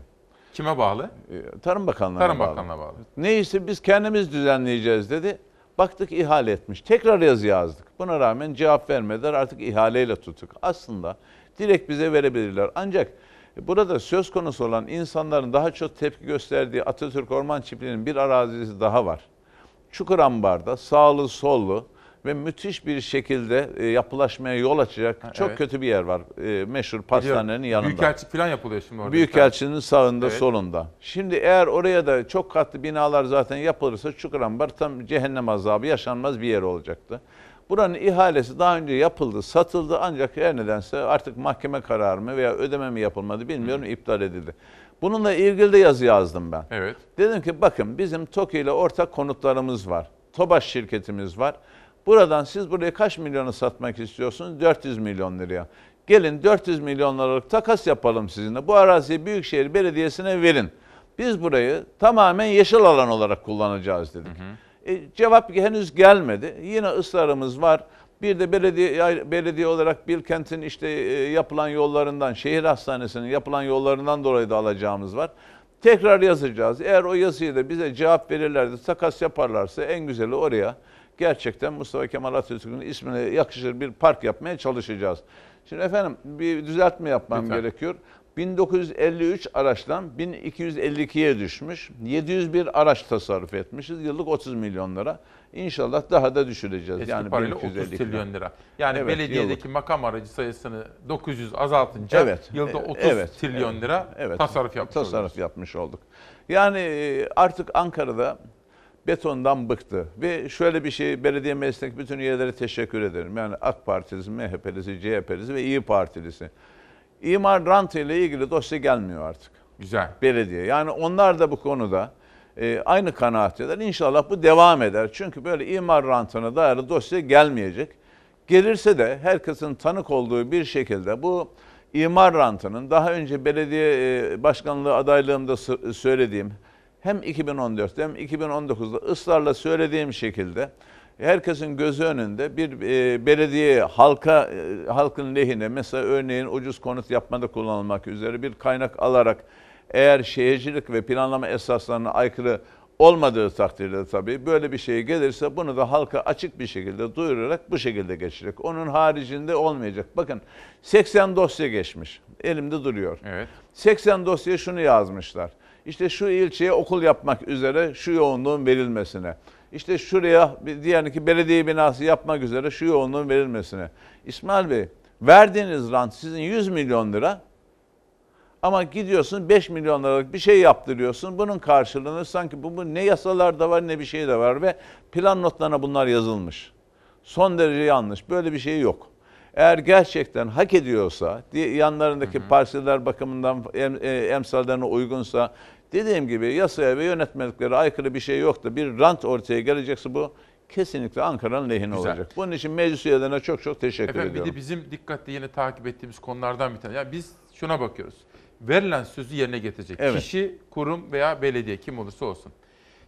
Kime bağlı? Ee, Tarım Bakanlığı'na Tarım bağlı. Bakanlığı'na bağlı. Neyse biz kendimiz düzenleyeceğiz dedi. Baktık ihale etmiş. Tekrar yazı yazdık. Buna rağmen cevap vermediler. Artık ihaleyle tuttuk. Aslında direkt bize verebilirler. Ancak burada söz konusu olan insanların daha çok tepki gösterdiği Atatürk Orman Çiftliği'nin bir arazisi daha var. Çukurambar'da sağlı sollu ve müthiş bir şekilde e, yapılaşmaya yol açacak çok evet. kötü bir yer var. E, meşhur pastanenin yanında. Büyükelçi falan yapılıyor şimdi orada. Büyükelçinin sağında Evet. solunda. Şimdi eğer oraya da çok katlı binalar zaten yapılırsa Çukurambar tam cehennem azabı yaşanmaz bir yer olacaktı. Buranın ihalesi daha önce yapıldı, satıldı ancak her nedense artık mahkeme kararı mı veya ödeme mi yapılmadı bilmiyorum iptal edildi. Bununla ilgili de yazı yazdım ben. Evet. Dedim ki bakın bizim TOKİ ile ortak konutlarımız var. TOBAŞ şirketimiz var. Buradan siz buraya kaç milyonu satmak istiyorsunuz? 400 milyon liraya. Gelin 400 milyon liralık takas yapalım sizinle. Bu araziyi Büyükşehir Belediyesi'ne verin. Biz burayı tamamen yeşil alan olarak kullanacağız dedik. E, cevap henüz gelmedi. Yine ısrarımız var. Bir de belediye belediye olarak Bilkent'in işte e, yapılan yollarından, şehir hastanesinin yapılan yollarından dolayı da alacağımız var. Tekrar yazacağız. Eğer o yazıyı da bize cevap verirlerse, takas yaparlarsa en güzeli oraya gerçekten Mustafa Kemal Atatürk'ün ismine yakışır bir park yapmaya çalışacağız. Şimdi efendim bir düzeltme yapmam Lütfen. gerekiyor. 1953 araçtan 1252'ye düşmüş. 701 araç tasarruf etmişiz. Yıllık 30 milyon lira. İnşallah daha da düşüreceğiz. Eski yani parayla 30 1252 trilyon lira. Yani Evet, belediyedeki yıllık. makam aracı sayısını 900 azaltınca Evet. yılda e- 30 evet, trilyon evet, lira evet. tasarruf yapmış Tasarruf oluyoruz. yapmış olduk. Yani e, artık Ankara'da betondan bıktı. Ve şöyle bir şey belediye meclisindeki bütün üyelere teşekkür ederim. Yani AK Partilisi, MHP'lisi, CHP'lisi ve İyi Partilisi. İmar rantı ile ilgili dosya gelmiyor artık. Güzel. Belediye. Yani onlar da bu konuda e, aynı kanaatteler. İnşallah bu devam eder. Çünkü böyle imar rantına dayalı dosya gelmeyecek. Gelirse de herkesin tanık olduğu bir şekilde bu imar rantının daha önce belediye e, başkanlığı adaylığımda söylediğim hem 2014'te hem 2019'da ısrarla söylediğim şekilde herkesin gözü önünde bir e, belediye halka e, halkın lehine mesela örneğin ucuz konut yapmada kullanılmak üzere bir kaynak alarak eğer şehircilik ve planlama esaslarına aykırı olmadığı takdirde tabii böyle bir şey gelirse bunu da halka açık bir şekilde duyurarak bu şekilde geçecek. Onun haricinde olmayacak. Bakın 80 dosya geçmiş. Elimde duruyor. Evet. 80 dosya şunu yazmışlar. İşte şu ilçeye okul yapmak üzere şu yoğunluğun verilmesine. İşte şuraya diyelim ki belediye binası yapmak üzere şu yoğunluğun verilmesine. İsmail Bey verdiğiniz rant sizin 100 milyon lira ama gidiyorsun 5 milyon liralık bir şey yaptırıyorsun. Bunun karşılığını sanki bu, bu ne yasalarda var ne bir şey de var ve plan notlarına bunlar yazılmış. Son derece yanlış. Böyle bir şey yok. Eğer gerçekten hak ediyorsa, di- yanlarındaki parseller bakımından em, e, emsallerine uygunsa, dediğim gibi yasaya ve yönetmeliklere aykırı bir şey yok da bir rant ortaya gelecekse bu kesinlikle Ankara'nın lehine Güzel. olacak. Bunun için meclis üyelerine çok çok teşekkür Efendim bir ediyorum. de bizim dikkatle yine takip ettiğimiz konulardan bir tane. Yani biz şuna bakıyoruz. Verilen sözü yerine getirecek. Evet. Kişi, kurum veya belediye kim olursa olsun.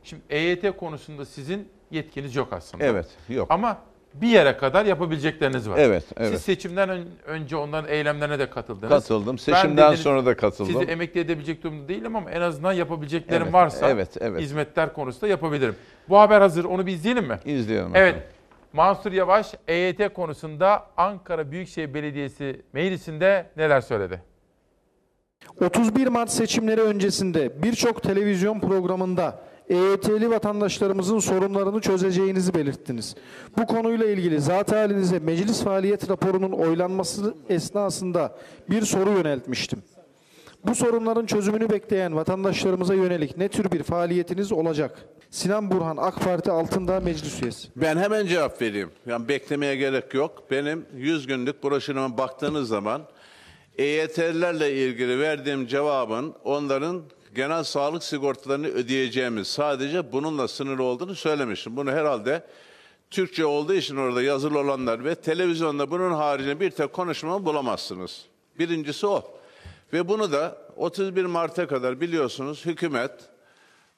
Şimdi EYT konusunda sizin yetkiniz yok aslında. Evet, yok. Ama bir yere kadar yapabilecekleriniz var. Evet, Siz evet. seçimden ön- önce onların eylemlerine de katıldınız. Katıldım. Seçimden dediniz, sonra da katıldım. Sizi emekli edebilecek durumda değilim ama en azından yapabileceklerim Evet, varsa evet, evet. hizmetler konusunda yapabilirim. Bu haber hazır. Onu bir izleyelim mi? İzleyelim. Evet. efendim. Mansur Yavaş EYT konusunda Ankara Büyükşehir Belediyesi meclisinde neler söyledi? 31 Mart seçimleri öncesinde birçok televizyon programında EYT'li vatandaşlarımızın sorunlarını çözeceğinizi belirttiniz. Bu konuyla ilgili zat halinize meclis faaliyet raporunun oylanması esnasında bir soru yöneltmiştim. Bu sorunların çözümünü bekleyen vatandaşlarımıza yönelik ne tür bir faaliyetiniz olacak? Sinan Burhan AK Parti Altındağ Meclis Üyesi. Ben hemen cevap vereyim. Yani beklemeye gerek yok. Benim 100 günlük broşürüme baktığınız zaman EYT'lilerle ilgili verdiğim cevabın onların genel sağlık sigortalarını ödeyeceğimiz sadece bununla sınırlı olduğunu söylemiştim. Bunu herhalde Türkçe olduğu için orada yazılı olanlar ve televizyonda bunun haricinde bir tek konuşma bulamazsınız. Birincisi o. Ve bunu da 31 Mart'a kadar biliyorsunuz hükümet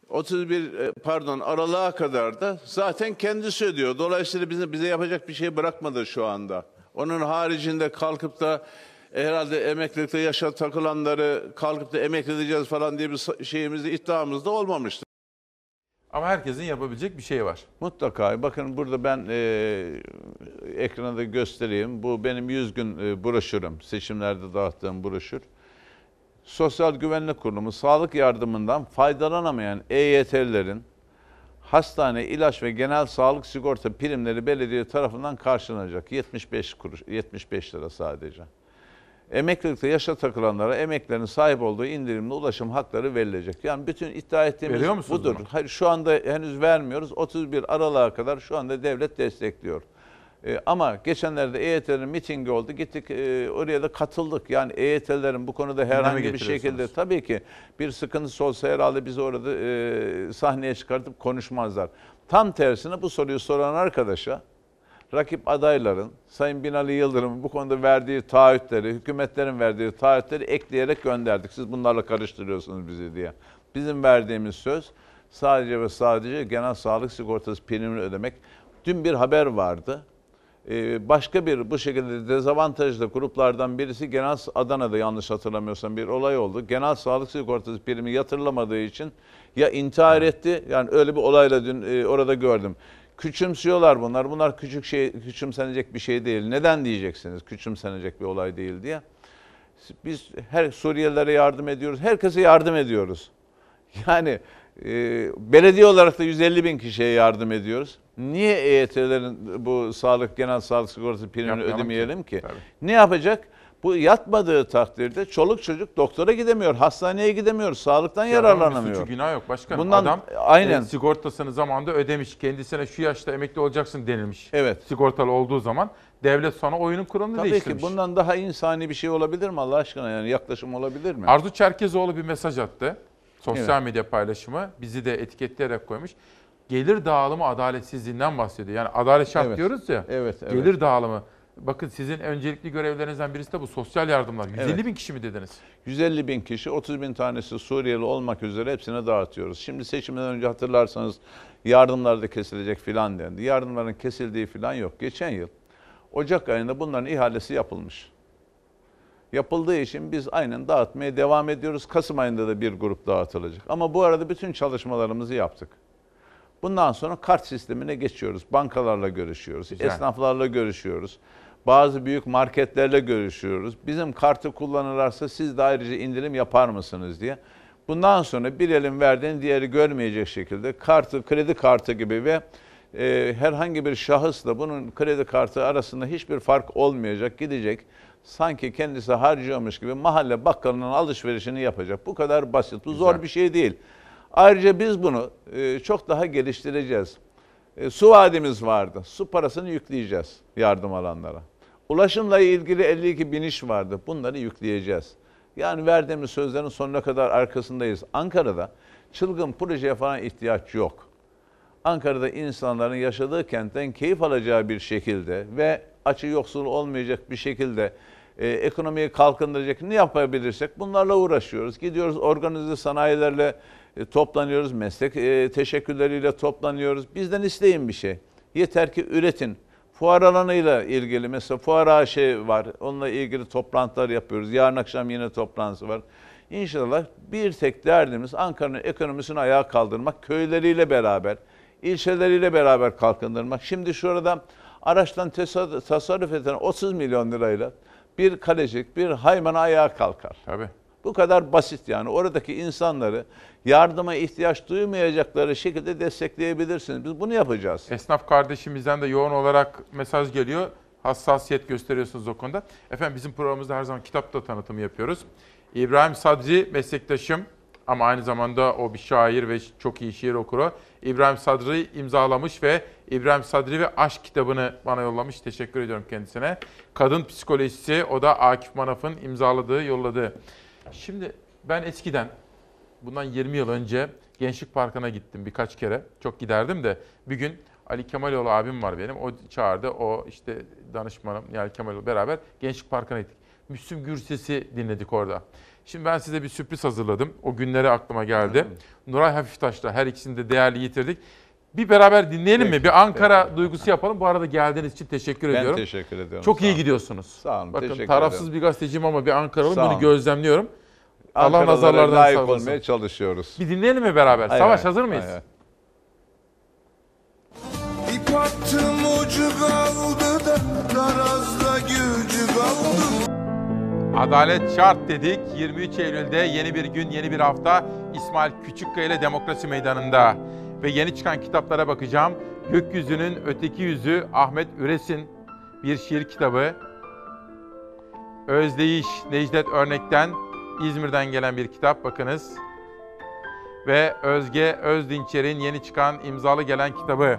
31 e, pardon aralığa kadar da zaten kendisi ödüyor. Dolayısıyla bize, bize yapacak bir şey bırakmadı şu anda. Onun haricinde kalkıp da herhalde emeklilikte yaşa takılanları kalkıp da emekli edeceğiz falan diye bir şeyimiz iddiamız da olmamıştı. Ama herkesin yapabilecek bir şey var. Mutlaka. Bakın burada ben e, ekrana da göstereyim. Bu benim 100 gün e, broşürüm. Seçimlerde dağıttığım broşür. Sosyal Güvenlik Kurumu sağlık yardımından faydalanamayan EYT'lilerin hastane, ilaç ve genel sağlık sigorta primleri belediye tarafından karşılanacak. 75 kuruş, 75 lira sadece. Emeklilikte yaşa takılanlara emeklerin sahip olduğu indirimli ulaşım hakları verilecek. Yani bütün iddia ettiğimiz Veriyor musunuz budur. bunu? Hayır, şu anda henüz vermiyoruz. 31 Aralık'a kadar şu anda devlet destekliyor. Ee, ama geçenlerde EYT'lerin mitingi oldu. Gittik e, oraya da katıldık. Yani EYT'lerin bu konuda herhangi bir getiriyorsunuz. şekilde tabii ki bir sıkıntısı olsa herhalde bizi orada e, sahneye çıkartıp konuşmazlar. Tam tersine bu soruyu soran arkadaşa rakip adayların Sayın Binali Yıldırım'ın bu konuda verdiği taahhütleri, hükümetlerin verdiği taahhütleri ekleyerek gönderdik. Siz bunlarla karıştırıyorsunuz bizi diye. Bizim verdiğimiz söz sadece ve sadece genel sağlık sigortası primini ödemek. Dün bir haber vardı. Ee, başka bir bu şekilde dezavantajlı gruplardan birisi genel Adana'da yanlış hatırlamıyorsam bir olay oldu. Genel sağlık sigortası primi yatırılamadığı için ya intihar etti yani öyle bir olayla dün e, orada gördüm. Küçümsüyorlar bunlar. Bunlar küçük şey küçümsenecek bir şey değil. Neden diyeceksiniz? Küçümsenecek bir olay değil diye. Biz her Suriyelilere yardım ediyoruz. Herkese yardım ediyoruz. Yani e, belediye olarak da 150 bin kişiye yardım ediyoruz. Niye EYT'lerin bu sağlık genel sağlık sigortası primini Yapmayalım ki. ödemeyelim ki? Tabii. Ne yapacak? Bu yatmadığı takdirde çoluk çocuk doktora gidemiyor, hastaneye gidemiyor, sağlıktan Ya yararlanamıyor. Suçu günah yok başkanım. Bundan Adam aynen e, sigortasını zamanında ödemiş. Kendisine şu yaşta emekli olacaksın denilmiş. Evet. Sigortalı olduğu zaman devlet sonra oyunun kuralını Tabii değiştirmiş. ki bundan daha insani bir şey olabilir mi Allah aşkına yani yaklaşım olabilir mi? Arzu Çerkezoğlu bir mesaj attı. Sosyal Evet. medya paylaşımı. Bizi de etiketleyerek koymuş. Gelir dağılımı adaletsizliğinden bahsediyor. Yani adalet şart Evet. diyoruz ya. Evet, evet. Gelir dağılımı. Bakın sizin öncelikli görevlerinizden birisi de bu sosyal yardımlar. 150 Evet. bin kişi mi dediniz? 150 bin kişi, 30 bin tanesi Suriyeli olmak üzere hepsine dağıtıyoruz. Şimdi seçimden önce hatırlarsanız yardımlar da kesilecek filan dendi. Yardımların kesildiği filan yok. Geçen yıl Ocak ayında bunların ihalesi yapılmış. Yapıldığı için biz aynen dağıtmaya devam ediyoruz. Kasım ayında da bir grup dağıtılacak. Ama bu arada bütün çalışmalarımızı yaptık. Bundan sonra kart sistemine geçiyoruz. Bankalarla görüşüyoruz, Güzel. esnaflarla görüşüyoruz. Bazı büyük marketlerle görüşüyoruz. Bizim kartı kullanırlarsa siz de ayrıca indirim yapar mısınız diye. Bundan sonra bir elin verdiğini diğeri görmeyecek şekilde kartı, kredi kartı gibi ve e, herhangi bir şahısla bunun kredi kartı arasında hiçbir fark olmayacak, gidecek. Sanki kendisi harcıyormuş gibi mahalle bakkalının alışverişini yapacak. Bu kadar basit. Bu zor bir şey değil. Ayrıca biz bunu e, çok daha geliştireceğiz. E, su vadimiz vardı. Su parasını yükleyeceğiz yardım alanlara. Ulaşımla ilgili 52 biniş vardı. Bunları yükleyeceğiz. Yani verdiğimiz sözlerin sonuna kadar arkasındayız. Ankara'da çılgın projeye falan ihtiyaç yok. Ankara'da insanların yaşadığı kentten keyif alacağı bir şekilde ve açı yoksul olmayacak bir şekilde e, ekonomiyi kalkındıracak ne yapabilirsek bunlarla uğraşıyoruz. Gidiyoruz organize sanayilerle e, toplanıyoruz, meslek e, teşekkürleriyle toplanıyoruz. Bizden isteyin bir şey. Yeter ki üretin. Fuar alanıyla ilgili mesela fuar AŞ var. Onunla ilgili toplantılar yapıyoruz. Yarın akşam yine toplantısı var. İnşallah bir tek derdimiz Ankara'nın ekonomisini ayağa kaldırmak. Köyleriyle beraber, ilçeleriyle beraber kalkındırmak. Şimdi şurada araçtan tasarruf eden 30 milyon lirayla bir kalecik, bir hayvan ayağa kalkar. Tabii. Bu kadar basit yani. Oradaki insanları yardıma ihtiyaç duymayacakları şekilde destekleyebilirsiniz. Biz bunu yapacağız. Esnaf kardeşimizden de yoğun olarak mesaj geliyor. Hassasiyet gösteriyorsunuz o konuda. Efendim bizim programımızda her zaman kitap da tanıtımı yapıyoruz. İbrahim Sadri meslektaşım ama aynı zamanda o bir şair ve çok iyi şiir okuru. İbrahim Sadri imzalamış ve İbrahim Sadri ve Aşk kitabını bana yollamış. Teşekkür ediyorum kendisine. Kadın psikolojisi o da Akif Manaf'ın imzaladığı, yolladığı. Şimdi ben eskiden bundan 20 yıl önce Gençlik Parkı'na gittim birkaç kere. Çok giderdim de bir gün Ali Kemaloğlu abim var benim. O çağırdı. O işte danışmanım yani Kemaloğlu beraber Gençlik Parkı'na gittik. Müslüm Gürses'i dinledik orada. Şimdi ben size bir sürpriz hazırladım. O günleri aklıma geldi. Nuray Hafiftaş'la her ikisini de değerli yitirdik. Bir beraber dinleyelim mi? Bir Ankara duygusu yapalım. Bu arada geldiğiniz için teşekkür Ben ediyorum. teşekkür ediyorum. Çok Sağ iyi gidiyorsunuz. Sağ olun, Bakın tarafsız ederim. bir gazeteciyim ama bir Ankaralıyım. Sağ Bunu gözlemliyorum. Allah nazarlardan layık saklasın. olmaya çalışıyoruz. Bir dinleyelim mi beraber? Hay Savaş hay, hazır mıyız? hay hay. İp attım ucu kaldı da Darazda gücü kaldı Adalet şart dedik. 23 Eylül'de yeni bir gün, yeni bir hafta İsmail Küçükkaya ile Demokrasi Meydanı'nda. Ve yeni çıkan kitaplara bakacağım. Gökyüzünün Öteki Yüzü Ahmet Üres'in bir şiir kitabı. Özdeyiş Necdet Örnek'ten İzmir'den gelen bir kitap bakınız. Ve Özge Özdinçer'in yeni çıkan imzalı gelen kitabı.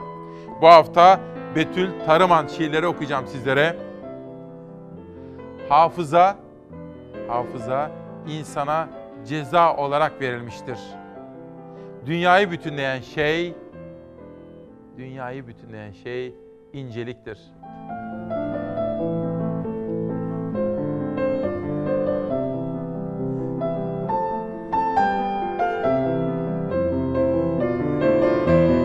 Bu hafta Betül Tarıman şiirleri okuyacağım sizlere. Hafıza hafıza insana ceza olarak verilmiştir. Dünyayı bütünleyen şey dünyayı bütünleyen şey inceliktir.